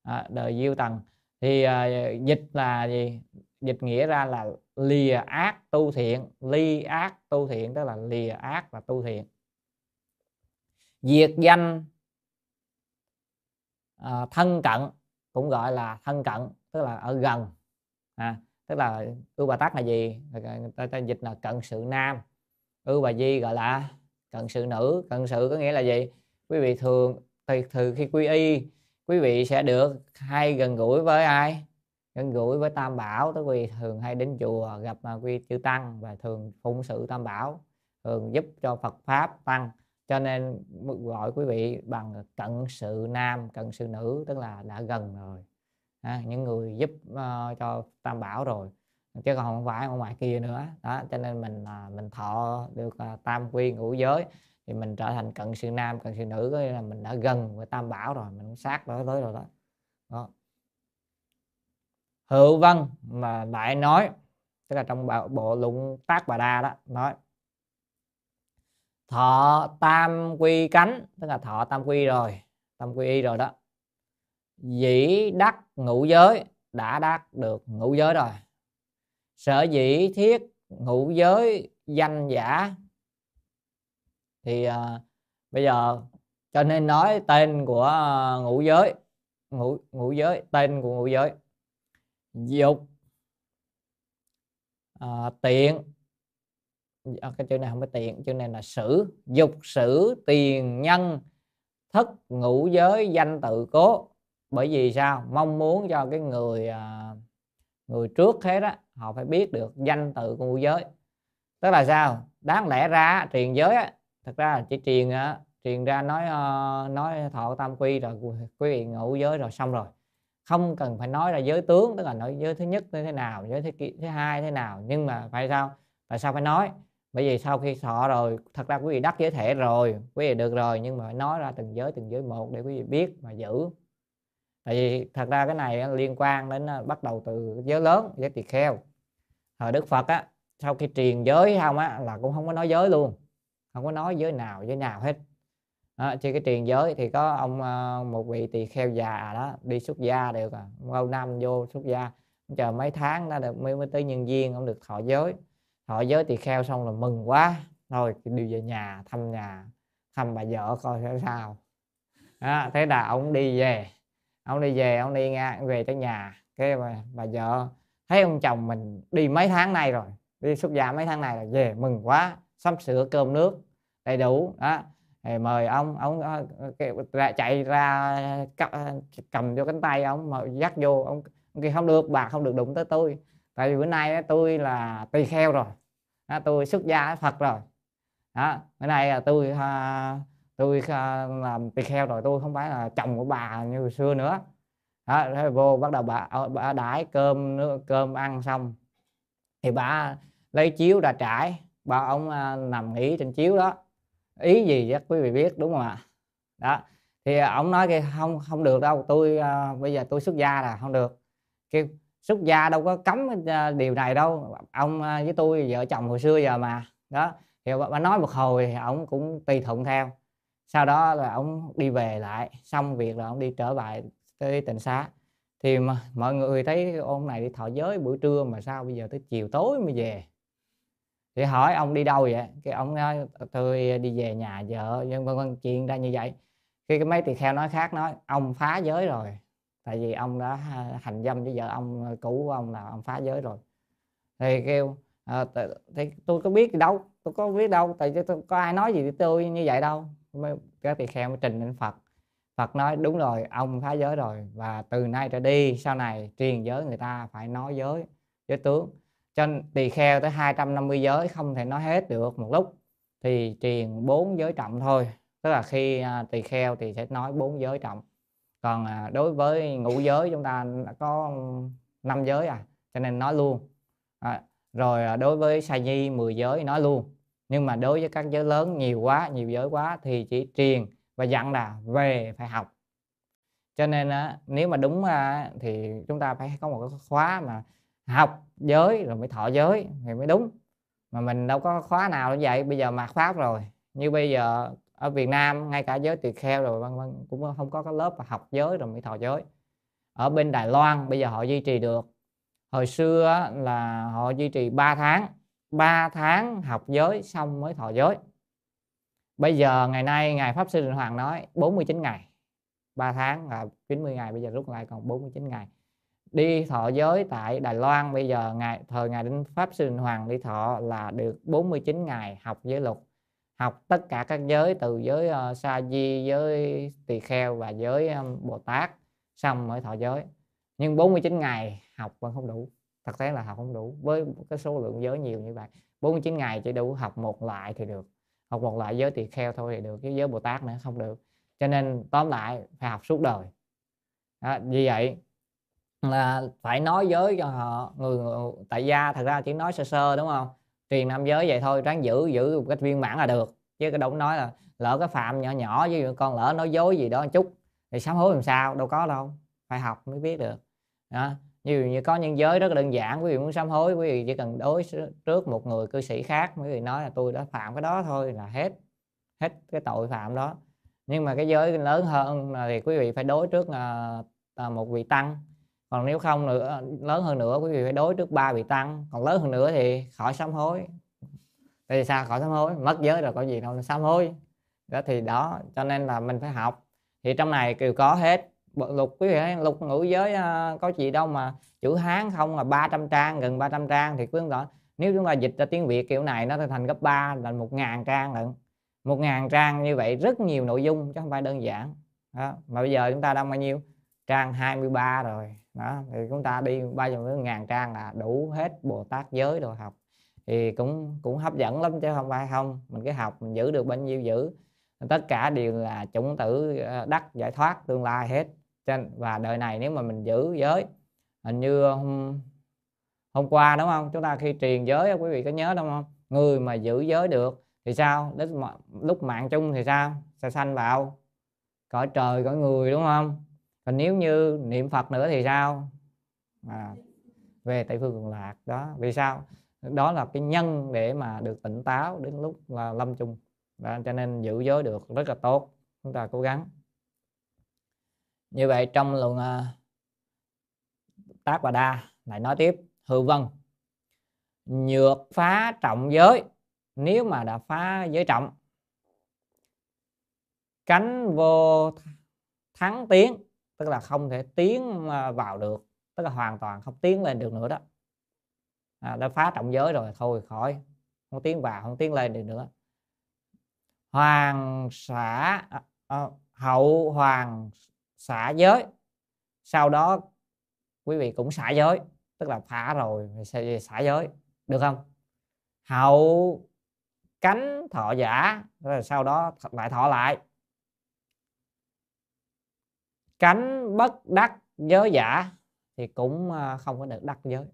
à, đời diêu tần thì à, dịch là gì? Dịch nghĩa ra là lìa ác tu thiện. Ly ác tu thiện tức là lìa ác và tu thiện. Diệt danh à, thân cận cũng gọi là thân cận tức là ở gần. À, tức là ưu bà tắc là gì? Người ta, ta dịch là cận sự nam. Ưu bà di gọi là cận sự nữ. Cận sự có nghĩa là gì? Quý vị thường từ, từ khi quy y quý vị sẽ được hay gần gũi với ai? Gần gũi với tam bảo tức quý vị thường hay đến chùa gặp mà quy chư tăng và thường phụng sự tam bảo thường giúp cho phật pháp tăng. Cho nên gọi quý vị bằng cận sự nam cận sự nữ tức là đã gần rồi. À, những người giúp uh, cho tam bảo rồi. Chứ còn không phải ở ngoài kia nữa. Đó cho nên mình uh, mình thọ được uh, tam quy ngũ giới thì mình trở thành cận sự nam cận sự nữ có nghĩa là mình đã gần với tam bảo rồi mình sát tới tới rồi đó, đó. hữu văn mà đại nói tức là trong bộ, bộ luận tác bà đa đó nói thọ tam quy cánh tức là thọ tam quy rồi tam quy y rồi đó dĩ đắc ngũ giới đã đắc được ngũ giới rồi sở dĩ thiết ngũ giới danh giả thì à, bây giờ cho nên nói tên của à, ngũ giới ngũ ngũ giới tên của ngũ giới. Dục à, tiện. À, cái chữ này không phải tiện chữ này là sử. Dục sử tiền nhân thất ngũ giới danh tự cố. Bởi vì sao? Mong muốn cho cái người à, người trước hết á họ phải biết được danh tự của ngũ giới. Tức là sao? Đáng lẽ ra truyền giới á thật ra là chỉ truyền á truyền ra nói uh, nói thọ tam quy rồi quý vị ngũ giới rồi xong rồi. Không cần phải nói là giới tướng tức là nói giới thứ nhất như thế nào giới thứ, thứ hai thế nào nhưng mà phải sao tại sao phải nói? Bởi vì sau khi thọ rồi thật ra quý vị đắc giới thể rồi quý vị được rồi nhưng mà phải nói ra từng giới từng giới một để quý vị biết và giữ. Tại vì thật ra cái này liên quan đến ờ, bắt đầu từ giới lớn giới tỳ kheo. Thời đức phật á sau khi truyền giới không á là cũng không có nói giới luôn không có nói giới nào giới nào hết. Đó, chỉ cái truyền giới thì có ông ờ, một vị tỳ kheo già đó đi xuất gia được à lâu năm vô xuất gia chờ mấy tháng đã được mới, mới tới nhân viên ông được thọ giới. Thọ giới tỳ kheo xong là mừng quá. Thôi đi về nhà thăm nhà thăm bà vợ coi sẽ sao. Đó, thế là ông đi về. Ông đi về ông đi ngang về tới nhà. Cái bà, bà vợ thấy ông chồng mình đi mấy tháng nay rồi đi xuất gia mấy tháng này là về mừng quá sắm sửa cơm nước đầy đủ. Đó thì mời ông ông ờ, ra chạy ra ờ, cầm vô cánh tay ông mà dắt vô. Ông, ông kia không được bà không được đụng tới tôi. Tại vì bữa nay tôi là tỳ kheo rồi. Đó, tôi xuất gia phật rồi. Đó bữa nay là tôi tôi làm tỳ kheo rồi tôi không phải là chồng của bà như hồi xưa nữa. Đó, thế vô bắt đầu bà bà đãi cơm nước cơm ăn xong thì bà lấy chiếu ra trải ba ông à, nằm nghỉ trên chiếu đó. Ý gì chắc quý vị biết đúng không ạ? Đó thì ông nói kia không không được đâu tôi uh, bây giờ tôi xuất gia là không được. Kêu xuất gia đâu có cấm uh, điều này đâu ông uh, với tôi vợ chồng hồi xưa giờ mà. Đó thì bà nói một hồi thì ông cũng tùy thuận theo. Sau đó là ông đi về lại xong việc là ông đi trở lại tới tỉnh xá. Thì mà mọi người thấy ông này đi thọ giới buổi trưa mà sao bây giờ tới chiều tối mới về? Thì hỏi ông đi đâu vậy? Cái ông nói tôi đi về nhà vợ vân vân chuyện ra như vậy. Khi cái mấy tỳ kheo nói khác nói ông phá giới rồi. Tại vì ông đã hành dâm với vợ ông cũ của ông là ông phá giới rồi. Thì kêu à, thì tôi có biết đâu tôi có biết đâu tại tôi có ai nói gì với tôi như vậy đâu. Các tỳ kheo mới trình lên phật. Phật nói đúng rồi ông phá giới rồi và từ nay trở đi sau này truyền giới người ta phải nói giới giới tướng cho tỳ kheo tới 250 giới không thể nói hết được một lúc. Thì truyền bốn giới trọng thôi. Tức là khi à, tỳ kheo thì sẽ nói bốn giới trọng. Còn à, đối với ngũ giới chúng ta có năm giới à cho nên nói luôn. À, rồi à, đối với sa nhi 10 giới nói luôn. Nhưng mà đối với các giới lớn nhiều quá nhiều giới quá thì chỉ truyền và dặn là về phải học. Cho nên nếu mà đúng thì chúng ta phải có một cái khóa mà học giới rồi mới thọ giới thì mới đúng. Mà mình đâu có khóa nào như vậy, bây giờ mạt pháp rồi. Như bây giờ ở Việt Nam, ngay cả giới tỳ kheo rồi, vân vân, cũng không có cái lớp học giới rồi mới thọ giới. Ở bên Đài Loan, bây giờ họ duy trì được. Hồi xưa là họ duy trì 3 tháng. 3 tháng học giới xong mới thọ giới. Bây giờ, ngày nay, ngài pháp sư Đình Hoàng nói 49 ngày. 3 tháng là 90 ngày, bây giờ rút lại còn 49 ngày đi thọ giới tại Đài Loan bây giờ ngày thời ngài Đinh Pháp Sư Đình Hoàng đi thọ là được 49 ngày học giới luật học tất cả các giới từ giới uh, sa di giới tỳ kheo và giới um, bồ tát xong mới thọ giới. Nhưng 49 ngày học vẫn không đủ thật tế là học không đủ. Với cái số lượng giới nhiều như vậy 49 ngày chỉ đủ học một loại thì được học một loại giới tỳ kheo thôi thì được chứ giới bồ tát nữa không được. Cho nên tóm lại phải học suốt đời. Đó, vì vậy là phải nói giới cho ờ, họ người, người tại gia thật ra chỉ nói sơ sơ đúng không? Truyền năm giới vậy thôi ráng giữ giữ một cách viên mãn là được. Chứ cái đâu nói là lỡ cái phạm nhỏ nhỏ với con lỡ nói dối gì đó một chút thì sám hối làm sao? Đâu có đâu phải học mới biết được. Đó như như có nhân giới rất là đơn giản quý vị muốn sám hối quý vị chỉ cần đối trước một người cư sĩ khác quý vị nói là tôi đã phạm cái đó thôi là hết hết cái tội phạm đó. Nhưng mà cái giới lớn hơn thì quý vị phải đối trước là một vị tăng còn nếu không nữa lớn hơn nữa quý vị phải đối trước ba vị tăng. Còn lớn hơn nữa thì khỏi sám hối. Tại vì sao khỏi sám hối? Mất giới rồi có gì đâu sám hối. Đó thì đó cho nên là mình phải học. Thì trong này đều có hết. Lục quý vị lục ngữ giới uh, có gì đâu mà chữ hán không là 300 trang gần 300 trang thì quý vị nếu chúng ta dịch ra tiếng việt kiểu này nó thành gấp 3 là một ngàn trang lận. Một ngàn trang như vậy rất nhiều nội dung chứ không phải đơn giản. Đó. mà bây giờ chúng ta đang bao nhiêu? Trang 23 rồi đó thì chúng ta đi bao nhiêu ngàn trang là đủ hết bồ tát giới đồ học. Thì cũng cũng hấp dẫn lắm chứ không phải không. Mình cứ học mình giữ được bao nhiêu giữ. Tất cả đều là chủng tử ờ, đắc giải thoát tương lai hết. Và đời này nếu mà mình giữ giới hình như hôm, hôm qua đúng không? Chúng ta khi truyền giới quý vị có nhớ đúng không? Người mà giữ giới được thì sao? Đến lúc mạng chung thì sao? Sẽ sanh vào cõi trời cõi người đúng không? Còn nếu như niệm phật nữa thì sao? À, về tây phương cực lạc đó. Vì sao? Đó là cái nhân để mà được tỉnh táo đến lúc là lâm chung. Đó, cho nên giữ giới được rất là tốt. Chúng ta cố gắng. Như vậy trong luận uh, tác và đa lại nói tiếp. Hư vân nhược phá trọng giới. Nếu mà đã phá giới trọng cánh vô thắng tiến tức là không thể tiến à, vào được tức là hoàn toàn không tiến lên được nữa đó. À, đã phá trọng giới rồi thôi khỏi không tiến vào không tiến lên được nữa. Hoàng xã à, à, hậu hoàng xả giới. Sau đó quý vị cũng xả giới tức là phá rồi thì xả giới được không? Hậu cánh thọ giả rồi sau đó lại thọ lại cánh bất đắc giới giả thì cũng ờ, không có được đắc giới.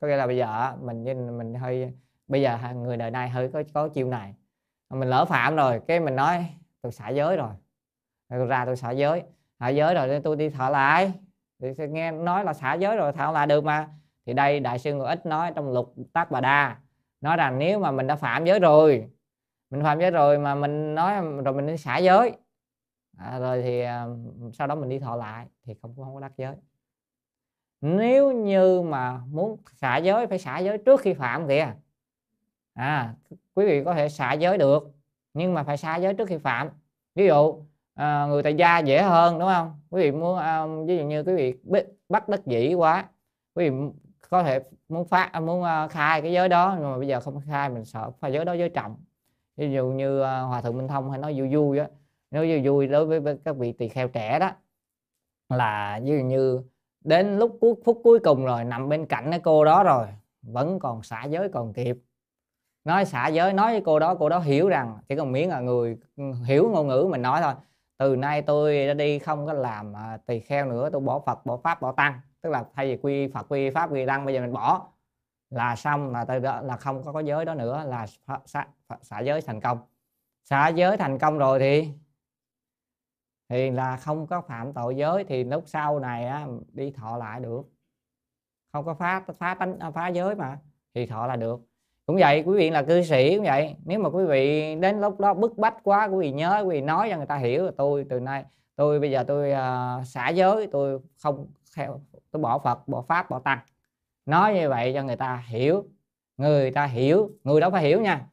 Có nghĩa là bây giờ mình mình hơi, bây giờ người đời nay hơi có có chiêu này. Mình lỡ phạm rồi, cái mình nói, tôi xả giới rồi. Rồi ra tôi xả giới. Xả giới rồi tôi đi thở lại. Thì nghe nói là xả giới rồi thở lại được mà. Thì đây đại sư người ít nói trong lục tác bà đa. Nói rằng nếu mà mình đã phạm giới rồi, mình phạm giới rồi mà mình nói, rồi mình đi xả giới à, rồi thì à, sau đó mình đi thọ lại thì không không có đắc giới. Nếu như mà muốn xả giới phải xả giới trước khi phạm kìa. À quý vị có thể xả giới được nhưng mà phải xả giới trước khi phạm. Ví dụ à, người tại gia dễ hơn đúng không? Quý vị muốn à, ví dụ như quý vị bắt đất dĩ quá quý vị có thể muốn phát à, muốn khai cái giới đó nhưng mà bây giờ không khai mình sợ phải giới đó giới trọng. Ví dụ như hòa thượng minh thông hay nói vui vui á nếu như vui đối với, với các vị tỳ kheo trẻ đó là dường như đến lúc cuối phút cuối cùng rồi nằm bên cạnh cái cô đó rồi vẫn còn xả giới còn kịp. Nói xả giới nói với cô đó cô đó hiểu rằng chỉ cần miếng là người hiểu ngôn ngữ mình nói thôi. Từ nay tôi đã đi không có làm à, tỳ kheo nữa tôi bỏ phật bỏ pháp bỏ tăng. Tức là thay vì quy phật quy pháp quy tăng bây giờ mình bỏ. Là xong là từ đó là không có có giới đó nữa là xả, xả giới thành công. Xả giới thành công rồi thì thì là không có phạm tội giới thì lúc sau này á, đi thọ lại được. Không có phá phá tánh à, phá giới mà thì thọ là được. Cũng vậy quý vị là cư sĩ cũng vậy. Nếu mà quý vị đến lúc đó bức bách quá quý vị nhớ quý vị nói cho người ta hiểu là tôi từ nay tôi bây giờ tôi uh, xả giới tôi không theo tôi bỏ phật bỏ pháp bỏ tăng. Nói như vậy cho người ta hiểu. Người ta hiểu người đó phải hiểu nha.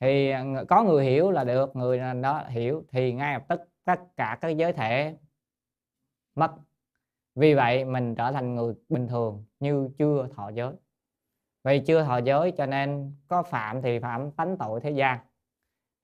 Thì à, có người hiểu là được người đó hiểu thì ngay lập tức tất cả các giới thể mất. Vì vậy mình trở thành người bình thường như chưa thọ giới. Vì chưa thọ giới cho nên có phạm thì phạm tánh tội thế gian.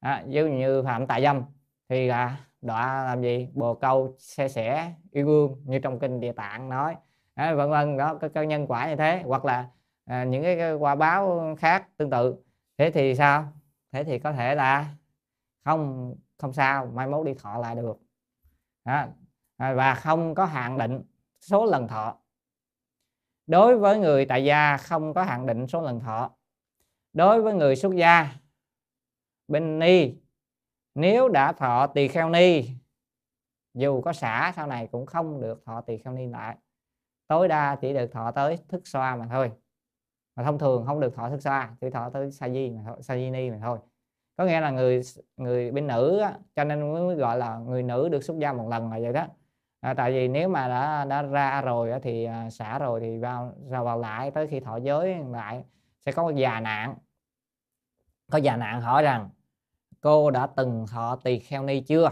À, ví dụ như phạm tại dâm thì là đọa làm gì? Bồ câu xe sẻ yêu gương như trong kinh địa tạng nói. À, vân vân đó cái, cái nhân quả như thế. Hoặc là à, những cái, cái quả báo khác tương tự. Thế thì sao? Thế thì có thể là không không sao, mai mốt đi thọ lại được. Đó. À, và không có hạn định số lần thọ. Đối với người tại gia không có hạn định số lần thọ. Đối với người xuất gia, bên ni, nếu đã thọ tỳ kheo ni, dù có xả sau này cũng không được thọ tỳ kheo ni lại. Tối đa chỉ được thọ tới thức xoa mà thôi. Mà thông thường không được thọ thức xoa, chỉ thọ tới sa di mà thôi, sa di ni mà thôi có nghĩa là người người bên nữ á, cho nên mới gọi là người nữ được xuất gia một lần là vậy đó. À, tại vì nếu mà đã đã ra rồi á, thì à, xả rồi thì vào ra vào lại tới khi thọ giới lại sẽ có già nạn. Có già nạn hỏi rằng cô đã từng thọ tỳ kheo ni chưa?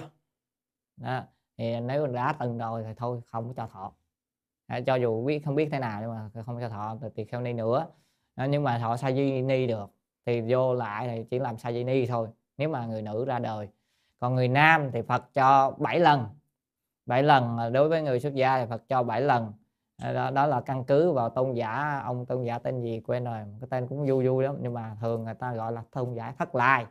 Đó. thì nếu đã từng rồi thì thôi không cho thọ. À, cho dù biết không biết thế nào nhưng mà không cho thọ tỳ kheo ni nữa. À, nhưng mà thọ sa di ni được thì vô lại thì chỉ làm sa di ni thôi nếu mà người nữ ra đời. Còn người nam thì Phật cho 7 lần 7 lần à, đối với người xuất gia thì Phật cho 7 lần. À, đó, đó là căn cứ vào tôn giả ông tôn giả tên gì quên rồi cái tên cũng vui vui lắm nhưng mà thường người ta gọi là tôn giả thất lai.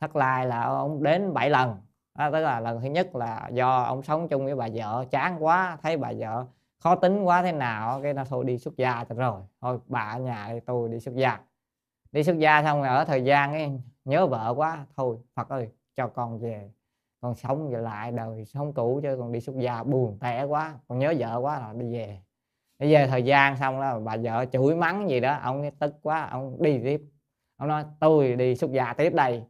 Thất lai là ông đến 7 lần đó, tức là lần thứ nhất là do ông sống chung với bà vợ chán quá thấy bà vợ khó tính quá thế nào cái nó thôi đi xuất gia cho rồi. Thôi bà ở nhà tôi đi xuất gia đi xuất gia xong rồi ở thời gian ấy, nhớ vợ quá thôi Phật ơi cho con về. Con sống về lại đời sống cũ chứ con đi xuất gia buồn tẻ quá con nhớ vợ quá là đi về. Đi về thời gian xong đó bà vợ chửi mắng gì đó ông ấy tức quá ông đi tiếp. Ông nói tôi đi xuất gia tiếp đây.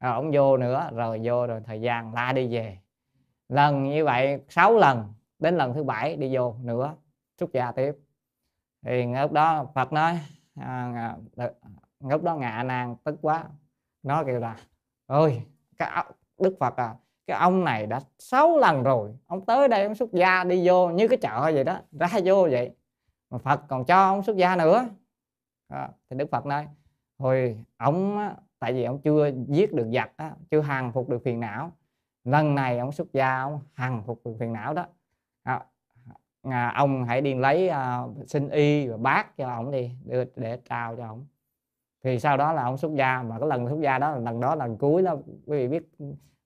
Rồi ông vô nữa rồi vô rồi thời gian la đi về. Lần như vậy 6 lần đến lần thứ bảy đi vô nữa xuất gia tiếp. Thì lúc đó Phật nói à, à lúc đó ngạ nan tức quá. Nó kêu là ơi cái Đức Phật à cái ông này đã 6 lần rồi ông tới đây ông xuất gia đi vô như cái chợ vậy đó ra vô vậy. Mà Phật còn cho ông xuất gia nữa. À, thì Đức Phật nói hồi ông á, tại vì ông chưa giết được giặc á, chưa hàng phục được phiền não lần này ông xuất gia ông hàng phục được phiền não đó. À, à, ông hãy đi lấy à, xin y và bát cho ông đi đưa để trao cho ông thì sau đó là ông xuất gia mà cái lần xuất gia đó là lần đó lần cuối đó. Quý vị biết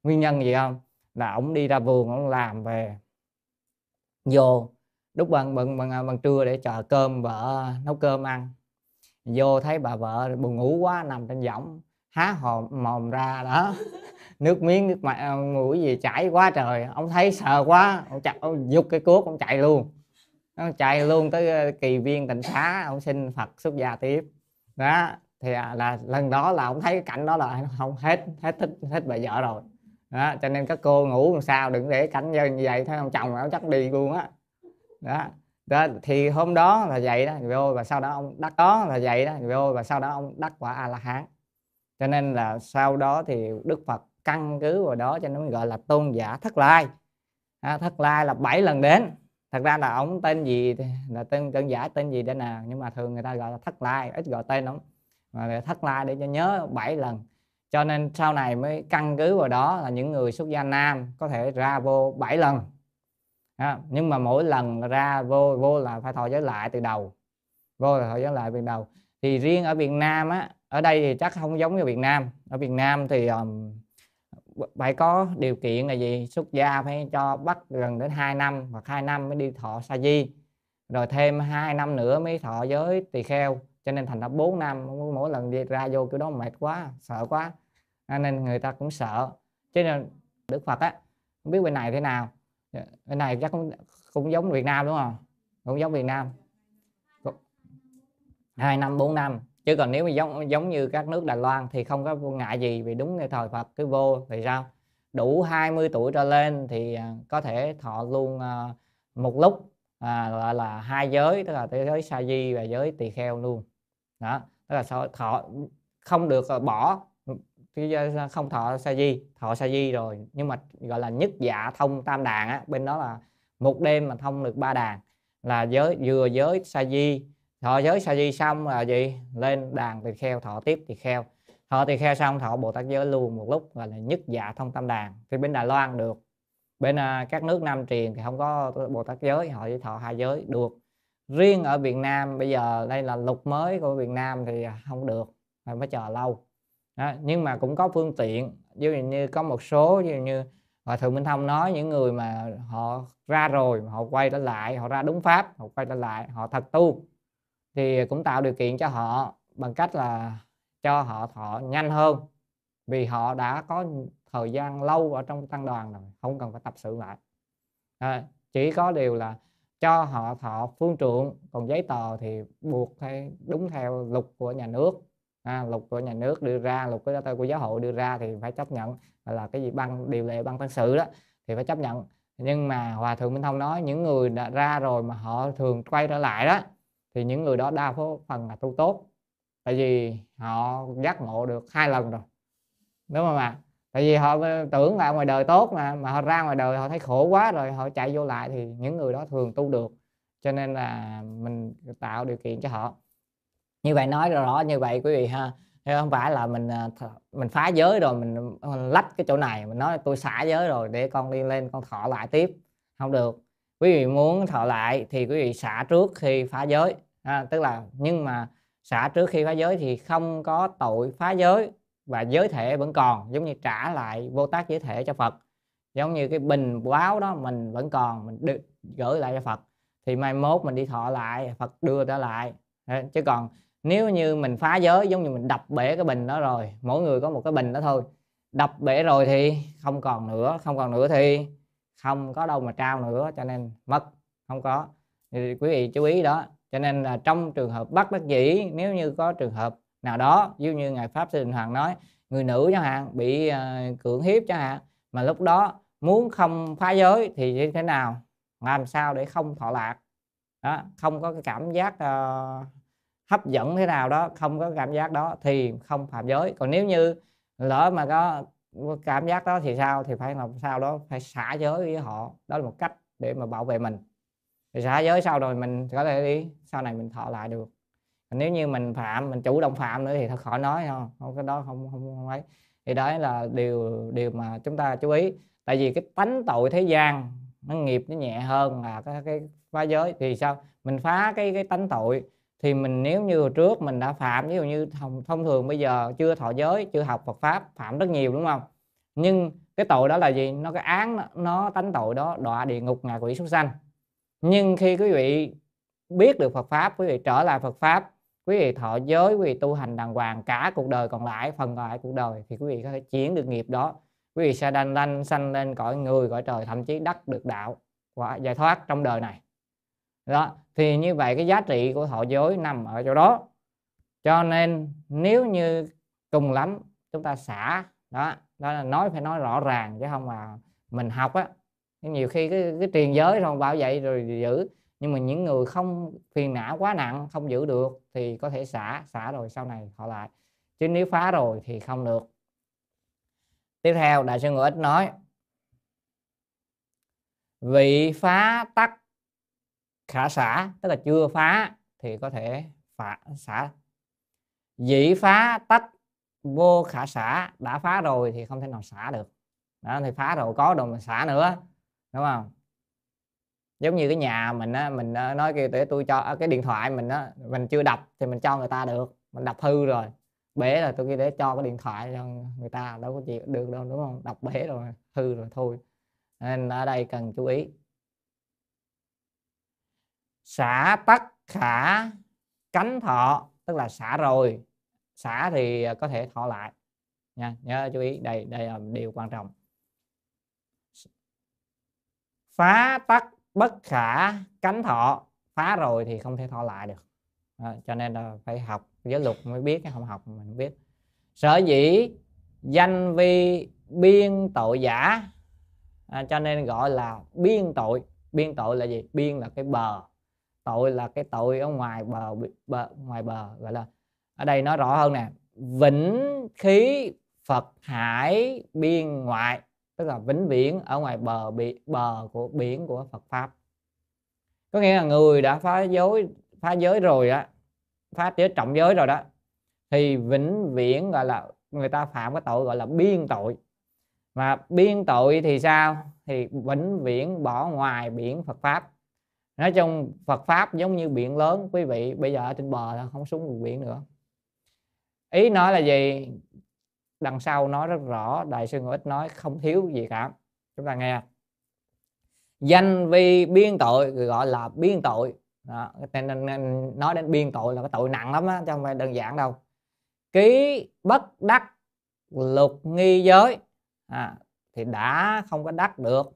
nguyên nhân gì không? Là ông đi ra vườn ông làm về vô lúc bằng bằng bằng, à, bằng trưa để chờ cơm vợ nấu cơm ăn. Vô thấy bà vợ buồn ngủ quá nằm trên võng há hồn mồm ra đó. Nước miếng nước mặt mũi à, gì chảy quá trời. Ông thấy sợ quá ông chặt ông giục cái cuốc ông chạy luôn. Ông chạy luôn tới à, kỳ viên tịnh xá ông xin phật xuất gia tiếp. Đó thì à, là lần đó là ông thấy cái cảnh đó là không hết hết thích hết bà vợ rồi. Đó cho nên các cô ngủ làm sao đừng để cảnh như vậy thấy ông chồng ông chắc đi luôn á. Đó. đó thì hôm đó là vậy đó. Vô và sau đó ông đắc đó là vậy đó. Vô và sau đó ông đắc quả a la hán cho nên là sau đó thì đức phật căn cứ vào đó cho nên gọi là tôn giả thất lai. À, thất lai là bảy lần đến. Thật ra là ông tên gì là tên đơn giả tên gì đây nè nhưng mà thường người ta gọi là thất lai ít gọi tên ông mà thất lai để cho nhớ 7 lần. Cho nên sau này mới căn cứ vào đó là những người xuất gia nam có thể ra vô 7 lần. À, nhưng mà mỗi lần ra vô vô là phải thọ giới lại từ đầu. Vô là thọ giới lại từ đầu. Thì riêng ở Việt Nam á ở đây thì chắc không giống như Việt Nam. Ở Việt Nam thì um, phải có điều kiện là gì? Xuất gia phải cho bắt gần đến 2 năm hoặc 2 năm mới đi thọ sa di. Rồi thêm 2 năm nữa mới thọ giới tỳ kheo cho nên thành ra 4 năm mỗi lần đi ra vô kiểu đó mệt quá sợ quá. À, nên người ta cũng sợ. Cho nên Đức Phật á không biết bên này thế nào. Bên này chắc cũng cũng giống Việt Nam đúng không? Cũng giống Việt Nam. Hai năm bốn năm. Chứ còn nếu mà giống giống như các nước Đài Loan thì không có ngại gì vì đúng cái thời Phật cứ vô thì sao? Đủ 20 tuổi trở lên thì à, có thể thọ luôn à, một lúc à, gọi là hai giới tức là thế giới sa di và giới tỳ kheo luôn đó, tức là thọ, không được ờ, bỏ ờ, không thọ sa di, thọ sa di rồi. Nhưng mà, gọi là, nhất dạ thông tam đàn á, bên đó là một đêm mà thông được ba đàn. Là giới, vừa giới sa di, thọ giới sa di xong là gì? Lên đàn tỳ kheo, thọ tiếp tỳ kheo. Thọ tỳ kheo xong, thọ bồ tát giới luôn một lúc, gọi là, nhất dạ thông tam đàn. Thì bên đài loan được, bên ờ, các nước nam truyền thì không có bồ tát giới, họ chỉ thọ hai giới, được riêng ở việt nam bây giờ đây là luật mới của việt nam thì không được phải phải chờ lâu đó. nhưng mà cũng có phương tiện ví dụ như có một số ví dụ như và thường minh thông nói những người mà họ ra rồi họ quay trở lại họ ra đúng pháp họ quay trở lại họ thật tu thì cũng tạo điều kiện cho họ bằng cách là cho họ thọ nhanh hơn vì họ đã có thời gian lâu ở trong tăng đoàn rồi không cần phải tập sự lại à, chỉ có điều là cho họ thọ phương trượng còn giấy tờ thì buộc phải đúng theo luật của nhà nước. À, luật của nhà nước đưa ra luật của của giáo hội đưa ra thì phải chấp nhận là cái gì băng điều lệ băng tân sự đó thì phải chấp nhận. Nhưng mà hòa thượng minh thông nói những người đã ra rồi mà họ thường quay trở lại đó thì những người đó đa số phần là tu tốt. Tại vì họ giác ngộ được hai lần rồi. Đúng không ạ? Tại vì họ ờ, tưởng là ngoài đời tốt mà mà họ ra ngoài đời họ thấy khổ quá rồi họ chạy vô lại thì những người đó thường tu được. Cho nên là mình tạo điều kiện cho họ. Như vậy nói rõ như vậy quý vị ha. Không phải là mình ờ, mình phá giới rồi mình, mình lách cái chỗ này mình nói tôi xả giới rồi để con đi lên con thọ lại tiếp. Không được. Quý vị muốn thọ lại thì quý vị xả trước khi phá giới à, tức là nhưng mà xả trước khi phá giới thì không có tội phá giới và giới thể vẫn còn, giống như trả lại vô tác giới thể cho Phật. Giống như cái bình báo đó, mình vẫn còn, mình được gửi lại cho Phật. Thì mai mốt mình đi thọ lại, Phật đưa trở lại. Chứ còn nếu như mình phá giới, giống như mình đập bể cái bình đó rồi, mỗi người có một cái bình đó thôi. Đập bể rồi thì không còn nữa, không còn nữa thì không có đâu mà trao nữa, cho nên mất, không có. Thì quý vị chú ý đó, cho nên là trong trường hợp bắt đắc dĩ, nếu như có trường hợp nào đó ví như ngài pháp sư đình hoàng nói người nữ chẳng hạn bị uh, cưỡng hiếp chẳng hạn mà lúc đó muốn không phá giới thì như thế nào? Làm sao để không thọ lạc? Đó không có cái cảm giác uh, hấp dẫn thế nào đó không có cảm giác đó thì không phạm giới. Còn nếu như lỡ mà có cảm giác đó thì sao? Thì phải làm sao đó phải xả giới với họ. Đó là một cách để mà bảo vệ mình. Thì xả giới sau rồi mình có thể đi sau này mình thọ lại được nếu như mình phạm mình chủ động phạm nữa thì thật khỏi nói không không cái đó không không không ấy. Thì đó là điều điều mà chúng ta chú ý. Tại vì cái tánh tội thế gian nó nghiệp nó nhẹ hơn là cái, cái phá giới. Thì sao? Mình phá cái cái tánh tội thì mình nếu như hồi trước mình đã phạm ví dụ như thông, thông thường bây giờ chưa thọ giới chưa học Phật pháp phạm rất nhiều đúng không? Nhưng cái tội đó là gì? Nó cái án nó, nó tánh tội đó đọa địa ngục ngạ quỷ súc sanh. Nhưng khi quý vị biết được Phật pháp quý vị trở lại Phật pháp quý vị thọ giới quý vị tu hành đàng hoàng cả cuộc đời còn lại phần còn lại cuộc đời thì quý vị có thể chuyển được nghiệp đó. Quý vị sẽ đanh lanh sanh lên cõi người cõi trời thậm chí đắc được đạo và giải thoát trong đời này. Đó thì như vậy cái giá trị của thọ giới nằm ở chỗ đó. Cho nên nếu như cùng lắm chúng ta xả đó đó là nói phải nói rõ ràng chứ không mà mình học á. Nhiều khi cái, cái truyền giới không bảo vậy rồi giữ nhưng mà những người không phiền não quá nặng, không giữ được thì có thể xả xả rồi sau này họ lại. Chứ nếu phá rồi thì không được. Tiếp theo, đại sư ngũ ích nói, vị phá tắc khả xả tức là chưa phá thì có thể phá xả. Dĩ phá tách vô khả xả đã phá rồi thì không thể nào xả được. Đó, thì phá rồi có đâu mà xả nữa, đúng không? Giống như cái nhà mình á, mình ờ, nói kêu để tôi cho à, cái điện thoại mình á, mình chưa đập thì mình cho người ta được, mình đập hư rồi. Bể là tôi kia để cho cái điện thoại cho người ta, đâu có chịu được đâu, đúng không? Đập bể rồi hư rồi thôi. Nên ở đây cần chú ý. Xả tắc khả cánh thọ, tức là xả rồi, xả thì ờ, có thể thọ lại. Nha, nhớ chú ý, đây đây là điều quan trọng. Phá tắc bất khả cánh thọ phá rồi thì không thể thọ lại được. À, cho nên là phải học giới luật mới biết không học mình không biết. Sở dĩ danh vi biên tội giả à, cho nên gọi là biên tội. Biên tội là gì? Biên là cái bờ. Tội là cái tội ở ngoài bờ, bờ ngoài bờ gọi là ở đây nói rõ hơn nè. Vĩnh khí phật hải biên ngoại tức là vĩnh viễn ở ngoài bờ bị, bờ của biển của Phật pháp. Có nghĩa là người đã phá giới phá giới rồi á, phá giới trọng giới rồi đó, thì vĩnh viễn gọi là người ta phạm cái tội gọi là biên tội. Mà biên tội thì sao? Thì vĩnh viễn bỏ ngoài biển Phật pháp. Nói chung Phật pháp giống như biển lớn, quý vị bây giờ ở trên bờ là không xuống biển nữa. Ý nói là gì? Đằng sau nói rất rõ đại sư ngũ ích nói không thiếu gì cả. Chúng ta nghe. Danh vi biên tội gọi là biên tội. Đó. nên, nên nói đến biên tội là cái tội nặng lắm á chứ không phải đơn giản đâu. Ký bất đắc lục nghi giới. À, thì đã không có đắc được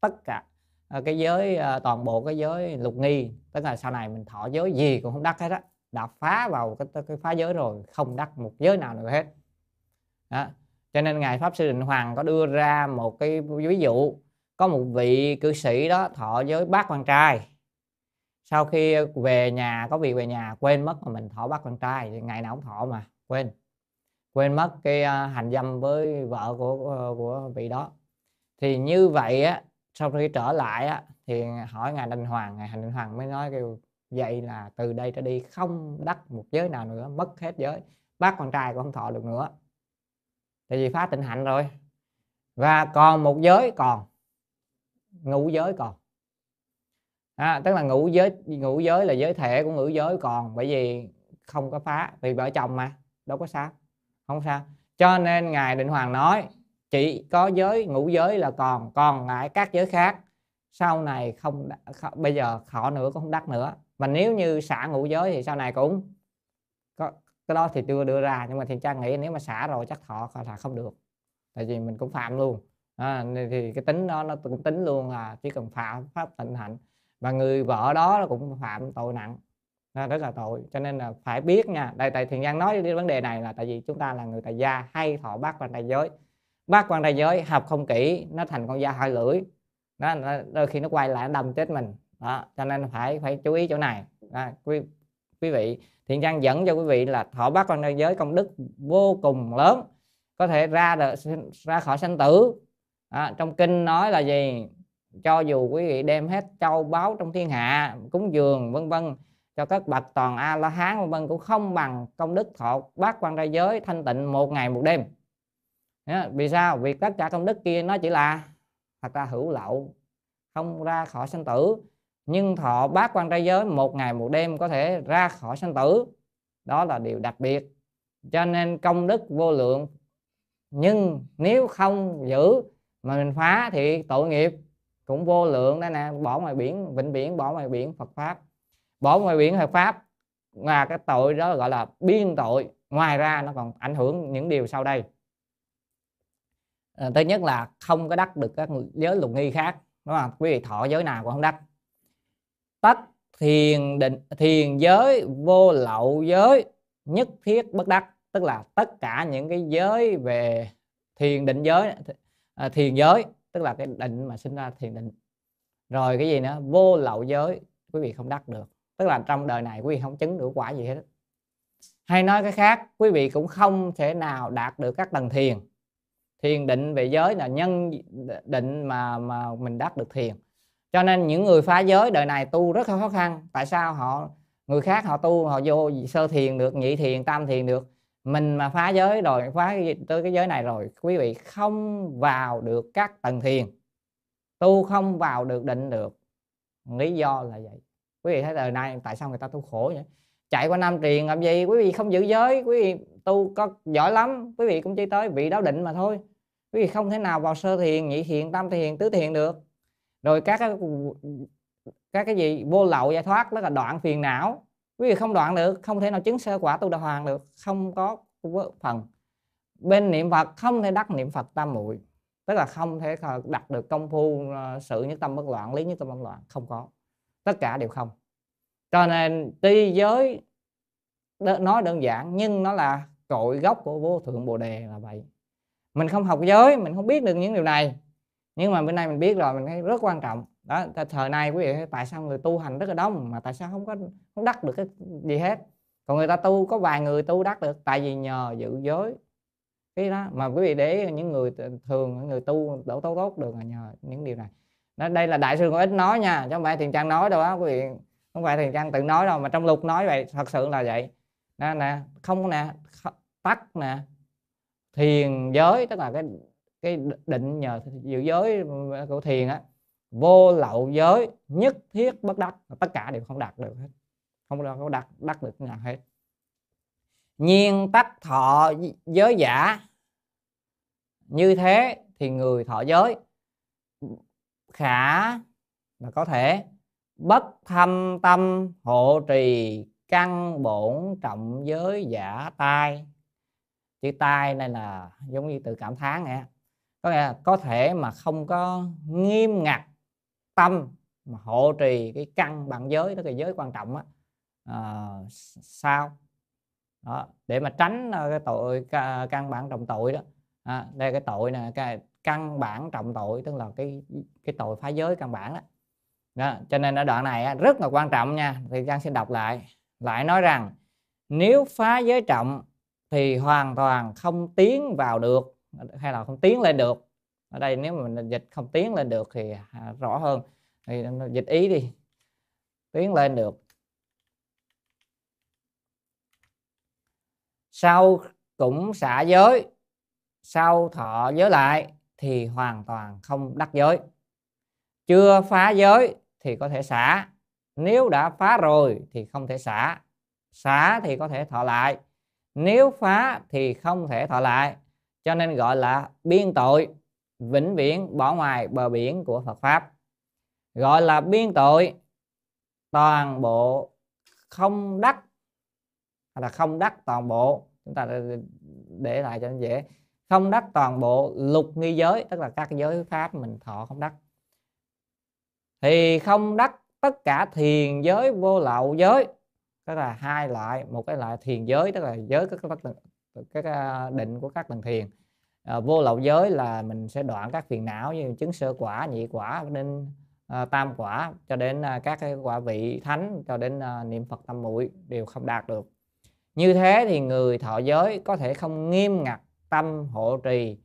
tất cả à, cái giới à, toàn bộ cái giới lục nghi. Tức là sau này mình thọ giới gì cũng không đắc hết á. Đã phá vào cái, cái phá giới rồi không đắc một giới nào nữa hết đó. cho nên ngài pháp sư định hoàng có đưa ra một cái ví dụ. Có một vị cư sĩ đó, thọ với bác quan trai. Sau khi về nhà, có việc về nhà, quên mất mà mình thọ bác con trai ngày nào cũng thọ mà, quên. Quên mất cái à, hành dâm với vợ của ờ, của vị đó. Thì như vậy á, sau khi trở lại á, thì hỏi ngài đình hoàng, ngài hành đình hoàng mới nói kêu, vậy là từ đây trở đi không đắc một giới nào nữa, mất hết giới. Bác con trai cũng không thọ được nữa tại vì phá tịnh hạnh rồi. Và còn một giới còn. Ngũ giới còn. À, tức là ngũ giới ngũ giới là giới thể của ngũ giới còn bởi vì không có phá vì vợ chồng mà đâu có sao không sao. Cho nên ngài định hoàng nói chỉ có giới ngũ giới là còn còn lại các giới khác sau này không, không bây giờ họ nữa cũng không đắc nữa. Mà nếu như xả ngũ giới thì sau này cũng cái đó thì chưa đưa ra nhưng mà thiền trang nghĩ nếu mà xả rồi chắc thọ là không được. Tại vì mình cũng phạm luôn. À, thì cái tính đó nó cũng tính luôn là chỉ cần phạm pháp tịnh hạnh. Và người vợ đó cũng phạm tội nặng. À, rất là tội. Cho nên là phải biết nha. Đây tại thiền giang nói đến vấn đề này là tại vì chúng ta là người tại gia hay thọ bát quan đại giới. Bát quan đại giới học không kỹ nó thành con da hai lưỡi. Đó đôi khi nó quay lại nó đâm chết mình. Đó cho nên phải phải chú ý chỗ này. Đó, quý quý vị thiện trang dẫn cho quý vị là thọ bát quan đại giới công đức vô cùng lớn có thể ra được ra khỏi sanh tử. À, trong kinh nói là gì? Cho dù quý vị đem hết châu báu trong thiên hạ cúng dường vân vân cho các bậc toàn a la hán vân vân cũng không bằng công đức thọ bát quan ra giới thanh tịnh một ngày một đêm. Đó, vì sao? Vì tất cả công đức kia nó chỉ là thật ra hữu lậu không ra khỏi sanh tử nhưng thọ bát quan trai giới một ngày một đêm có thể ra khỏi sanh tử. Đó là điều đặc biệt. Cho nên công đức vô lượng. Nhưng nếu không giữ mà mình phá thì tội nghiệp cũng vô lượng. Đó nè bỏ ngoài biển vịnh biển bỏ ngoài biển Phật pháp. Bỏ ngoài biển Phật pháp là cái tội đó gọi là biên tội. Ngoài ra nó còn ảnh hưởng những điều sau đây. À, thứ nhất là không có đắc được các giới lục nghi khác. Đúng không? Quý vị thọ giới nào cũng không đắc tất thiền định thiền giới vô lậu giới nhất thiết bất đắc. Tức là tất cả những cái giới về thiền định giới à, thiền giới tức là cái định mà sinh ra thiền định. Rồi cái gì nữa? Vô lậu giới quý vị không đắc được. Tức là trong đời này quý vị không chứng được quả gì hết hay nói cái khác quý vị cũng không thể nào đạt được các tầng thiền. Thiền định về giới là nhân định mà mà mình đắc được thiền cho nên những người phá giới đời này tu rất là khó khăn. Tại sao họ, người khác họ tu, họ vô sơ thiền được, nhị thiền, tam thiền được. Mình mà phá giới rồi, phá tới cái giới này rồi, quý vị không vào được các tầng thiền. Tu không vào được định được. Lý do là vậy. Quý vị thấy đời nay tại sao người ta tu khổ vậy? Chạy qua năm triền làm gì? Quý vị không giữ giới, quý vị tu có giỏi lắm. Quý vị cũng chỉ tới vị đáo định mà thôi. Quý vị không thể nào vào sơ thiền, nhị thiền, tam thiền, tứ thiền được rồi các cái ừ, các cái gì vô lậu giải thoát, đó là đoạn phiền não. Quý vị không đoạn được, không thể nào chứng sơ quả tu đà hoàng được, không có phần. Bên niệm phật không thể đắc niệm phật tam muội, tức là không thể đặt được công phu ờ, sự nhất tâm bất loạn, lý nhất tâm bất loạn, không có. Tất cả đều không. Cho nên tuy giới nói đơn giản, nhưng nó là cội gốc của vô thượng bồ đề là vậy. Mình không học giới, mình không biết được những điều này nhưng mà bên đây mình biết rồi mình thấy rất quan trọng. Đó thời nay quý vị tại sao người tu hành rất là đông mà tại sao không có không đắc được cái gì hết. Còn người ta tu có vài người tu đắc được tại vì nhờ giữ giới. Cái đó mà quý vị để những người thường người tu đổ tốt tốt được là nhờ những điều này. Đó, đây là đại sư có ít nói nha chứ không phải thiền trang nói đâu á quý vị không phải thiền trang tự nói đâu mà trong lục nói vậy thật sự là vậy. Nè nè không nè tắt nè thiền giới tức là cái cái định nhờ giữ giới ờ, của thiền á, vô lậu giới, nhất thiết bất đắc tất cả đều không đạt được hết. Không có đạt, đắc được nào hết. Nhiên tắc thọ giới giả. Như thế thì người thọ giới, khả là có thể, bất thâm tâm hộ trì căn bổn trọng giới giả tai. Chữ tai này là giống như từ cảm thán nè có nghĩa là có thể mà không có nghiêm ngặt tâm mà hộ trì cái căn bằng giới đó là giới quan trọng á à, sao? Đó, để mà tránh ờ, cái tội căn bản trọng tội đó. À, đây cái tội nè cái căn bản trọng tội tức là cái cái tội phá giới căn bản đó, đó cho nên ở đoạn này rất là quan trọng nha thì Giang xin đọc lại. Lại nói rằng nếu phá giới trọng thì hoàn toàn không tiến vào được hay là không tiến lên được. Ở đây nếu mà mình dịch không tiến lên được thì à, rõ hơn. Thì dịch ý đi. Tiến lên được. Sau cũng xả giới. Sau thọ giới lại thì hoàn toàn không đắc giới. Chưa phá giới thì có thể xả. Nếu đã phá rồi thì không thể xả. Xả thì có thể thọ lại. Nếu phá thì không thể thọ lại cho nên gọi là biên tội, vĩnh viễn bỏ ngoài bờ biển của Phật pháp. Gọi là biên tội, toàn bộ không đắc hay là không đắc toàn bộ, chúng ta để lại cho nó dễ. Không đắc toàn bộ lục nghi giới, tức là các giới pháp mình thọ không đắc. Thì không đắc tất cả thiền giới vô lậu giới, tức là hai loại, một cái loại thiền giới, tức là giới các các, à, định của các tầng thiền. À, vô lậu giới là mình sẽ đoạn các phiền não như chứng sơ quả nhị quả nên à, tam quả cho đến à, các cái quả vị thánh cho đến à, niệm phật tâm muội đều không đạt được. Như thế thì người thọ giới có thể không nghiêm ngặt tâm hộ trì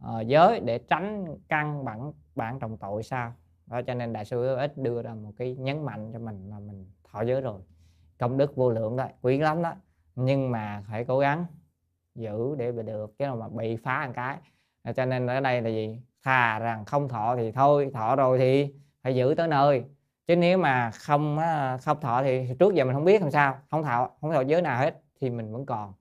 à, giới để tránh căn bản bản trọng tội sao? Đó cho nên đại sư ít đưa ra một cái nhấn mạnh cho mình là mình thọ giới rồi. Công đức vô lượng đó quý lắm đó. Nhưng mà phải cố gắng giữ để được cái mà bị phá một cái. Cho nên ở đây là gì? Thà rằng không thọ thì thôi thọ rồi thì phải giữ tới nơi. Chứ nếu mà không không thọ thì trước giờ mình không biết làm sao. Không thọ không thọ giới nào hết thì mình vẫn còn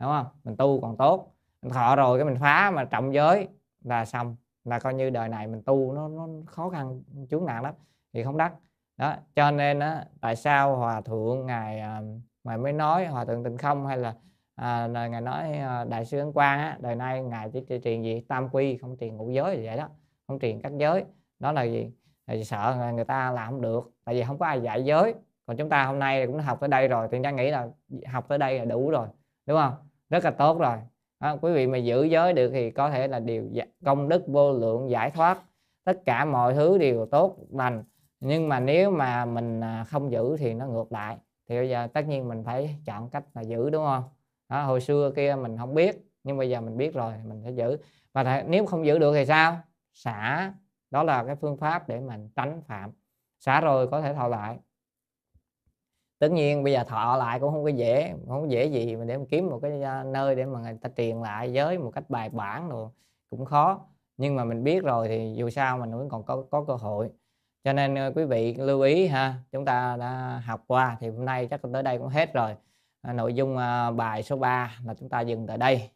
đúng không? Mình tu còn tốt. Mình thọ rồi cái mình phá mà trọng giới là xong. Là coi như đời này mình tu nó nó khó khăn chướng nạn lắm thì không đắc. Đó cho nên á, tại sao hòa thượng ngài mày ngài mới nói hòa thượng tịnh không hay là à, ngài nói à, đại sư ấn quang á đời nay ngài chỉ truyền gì? Tam quy không truyền ngũ giới gì vậy đó không truyền các giới. Đó là gì? Thì sợ người ta làm không được tại vì không có ai dạy giới. Còn chúng ta hôm nay cũng học tới đây rồi thì ta nghĩ là học tới đây là đủ rồi đúng không? Rất là tốt rồi. Đó, quý vị mà giữ giới được thì có thể là điều dạ, công đức vô lượng giải thoát. Tất cả mọi thứ đều tốt lành nhưng mà nếu mà mình à, không giữ thì nó ngược lại. Thì bây giờ tất nhiên mình phải chọn cách là giữ đúng không? Đó, hồi xưa kia mình không biết nhưng bây giờ mình biết rồi mình phải giữ. Và nếu không giữ được thì sao? Xả đó là cái phương pháp để mình tránh phạm. Xả rồi có thể thọ lại. Tất nhiên bây giờ thọ lại cũng không có dễ không có dễ gì mà để mà kiếm một cái nơi để mà người ta truyền lại giới một cách bài bản rồi cũng khó. Nhưng mà mình biết rồi thì dù sao mình vẫn còn có có cơ hội. Cho nên ờ, quý vị lưu ý ha chúng ta đã học qua thì hôm nay chắc tới đây cũng hết rồi à, nội dung à, bài số 3 là chúng ta dừng tại đây.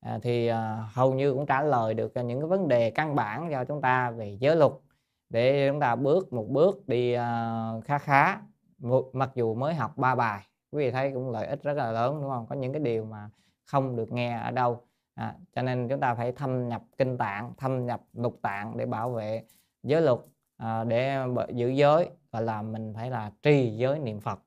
À, thì à, hầu như cũng trả lời được à, những cái vấn đề căn bản cho chúng ta về giới luật để chúng ta bước một bước đi à, khá khá. Mặc dù mới học ba bài quý vị thấy cũng lợi ích rất là lớn đúng không? Có những cái điều mà không được nghe ở đâu. À, cho nên chúng ta phải thâm nhập kinh tạng thâm nhập lục tạng để bảo vệ giới luật à, để giữ giới và làm mình phải là trì giới niệm phật.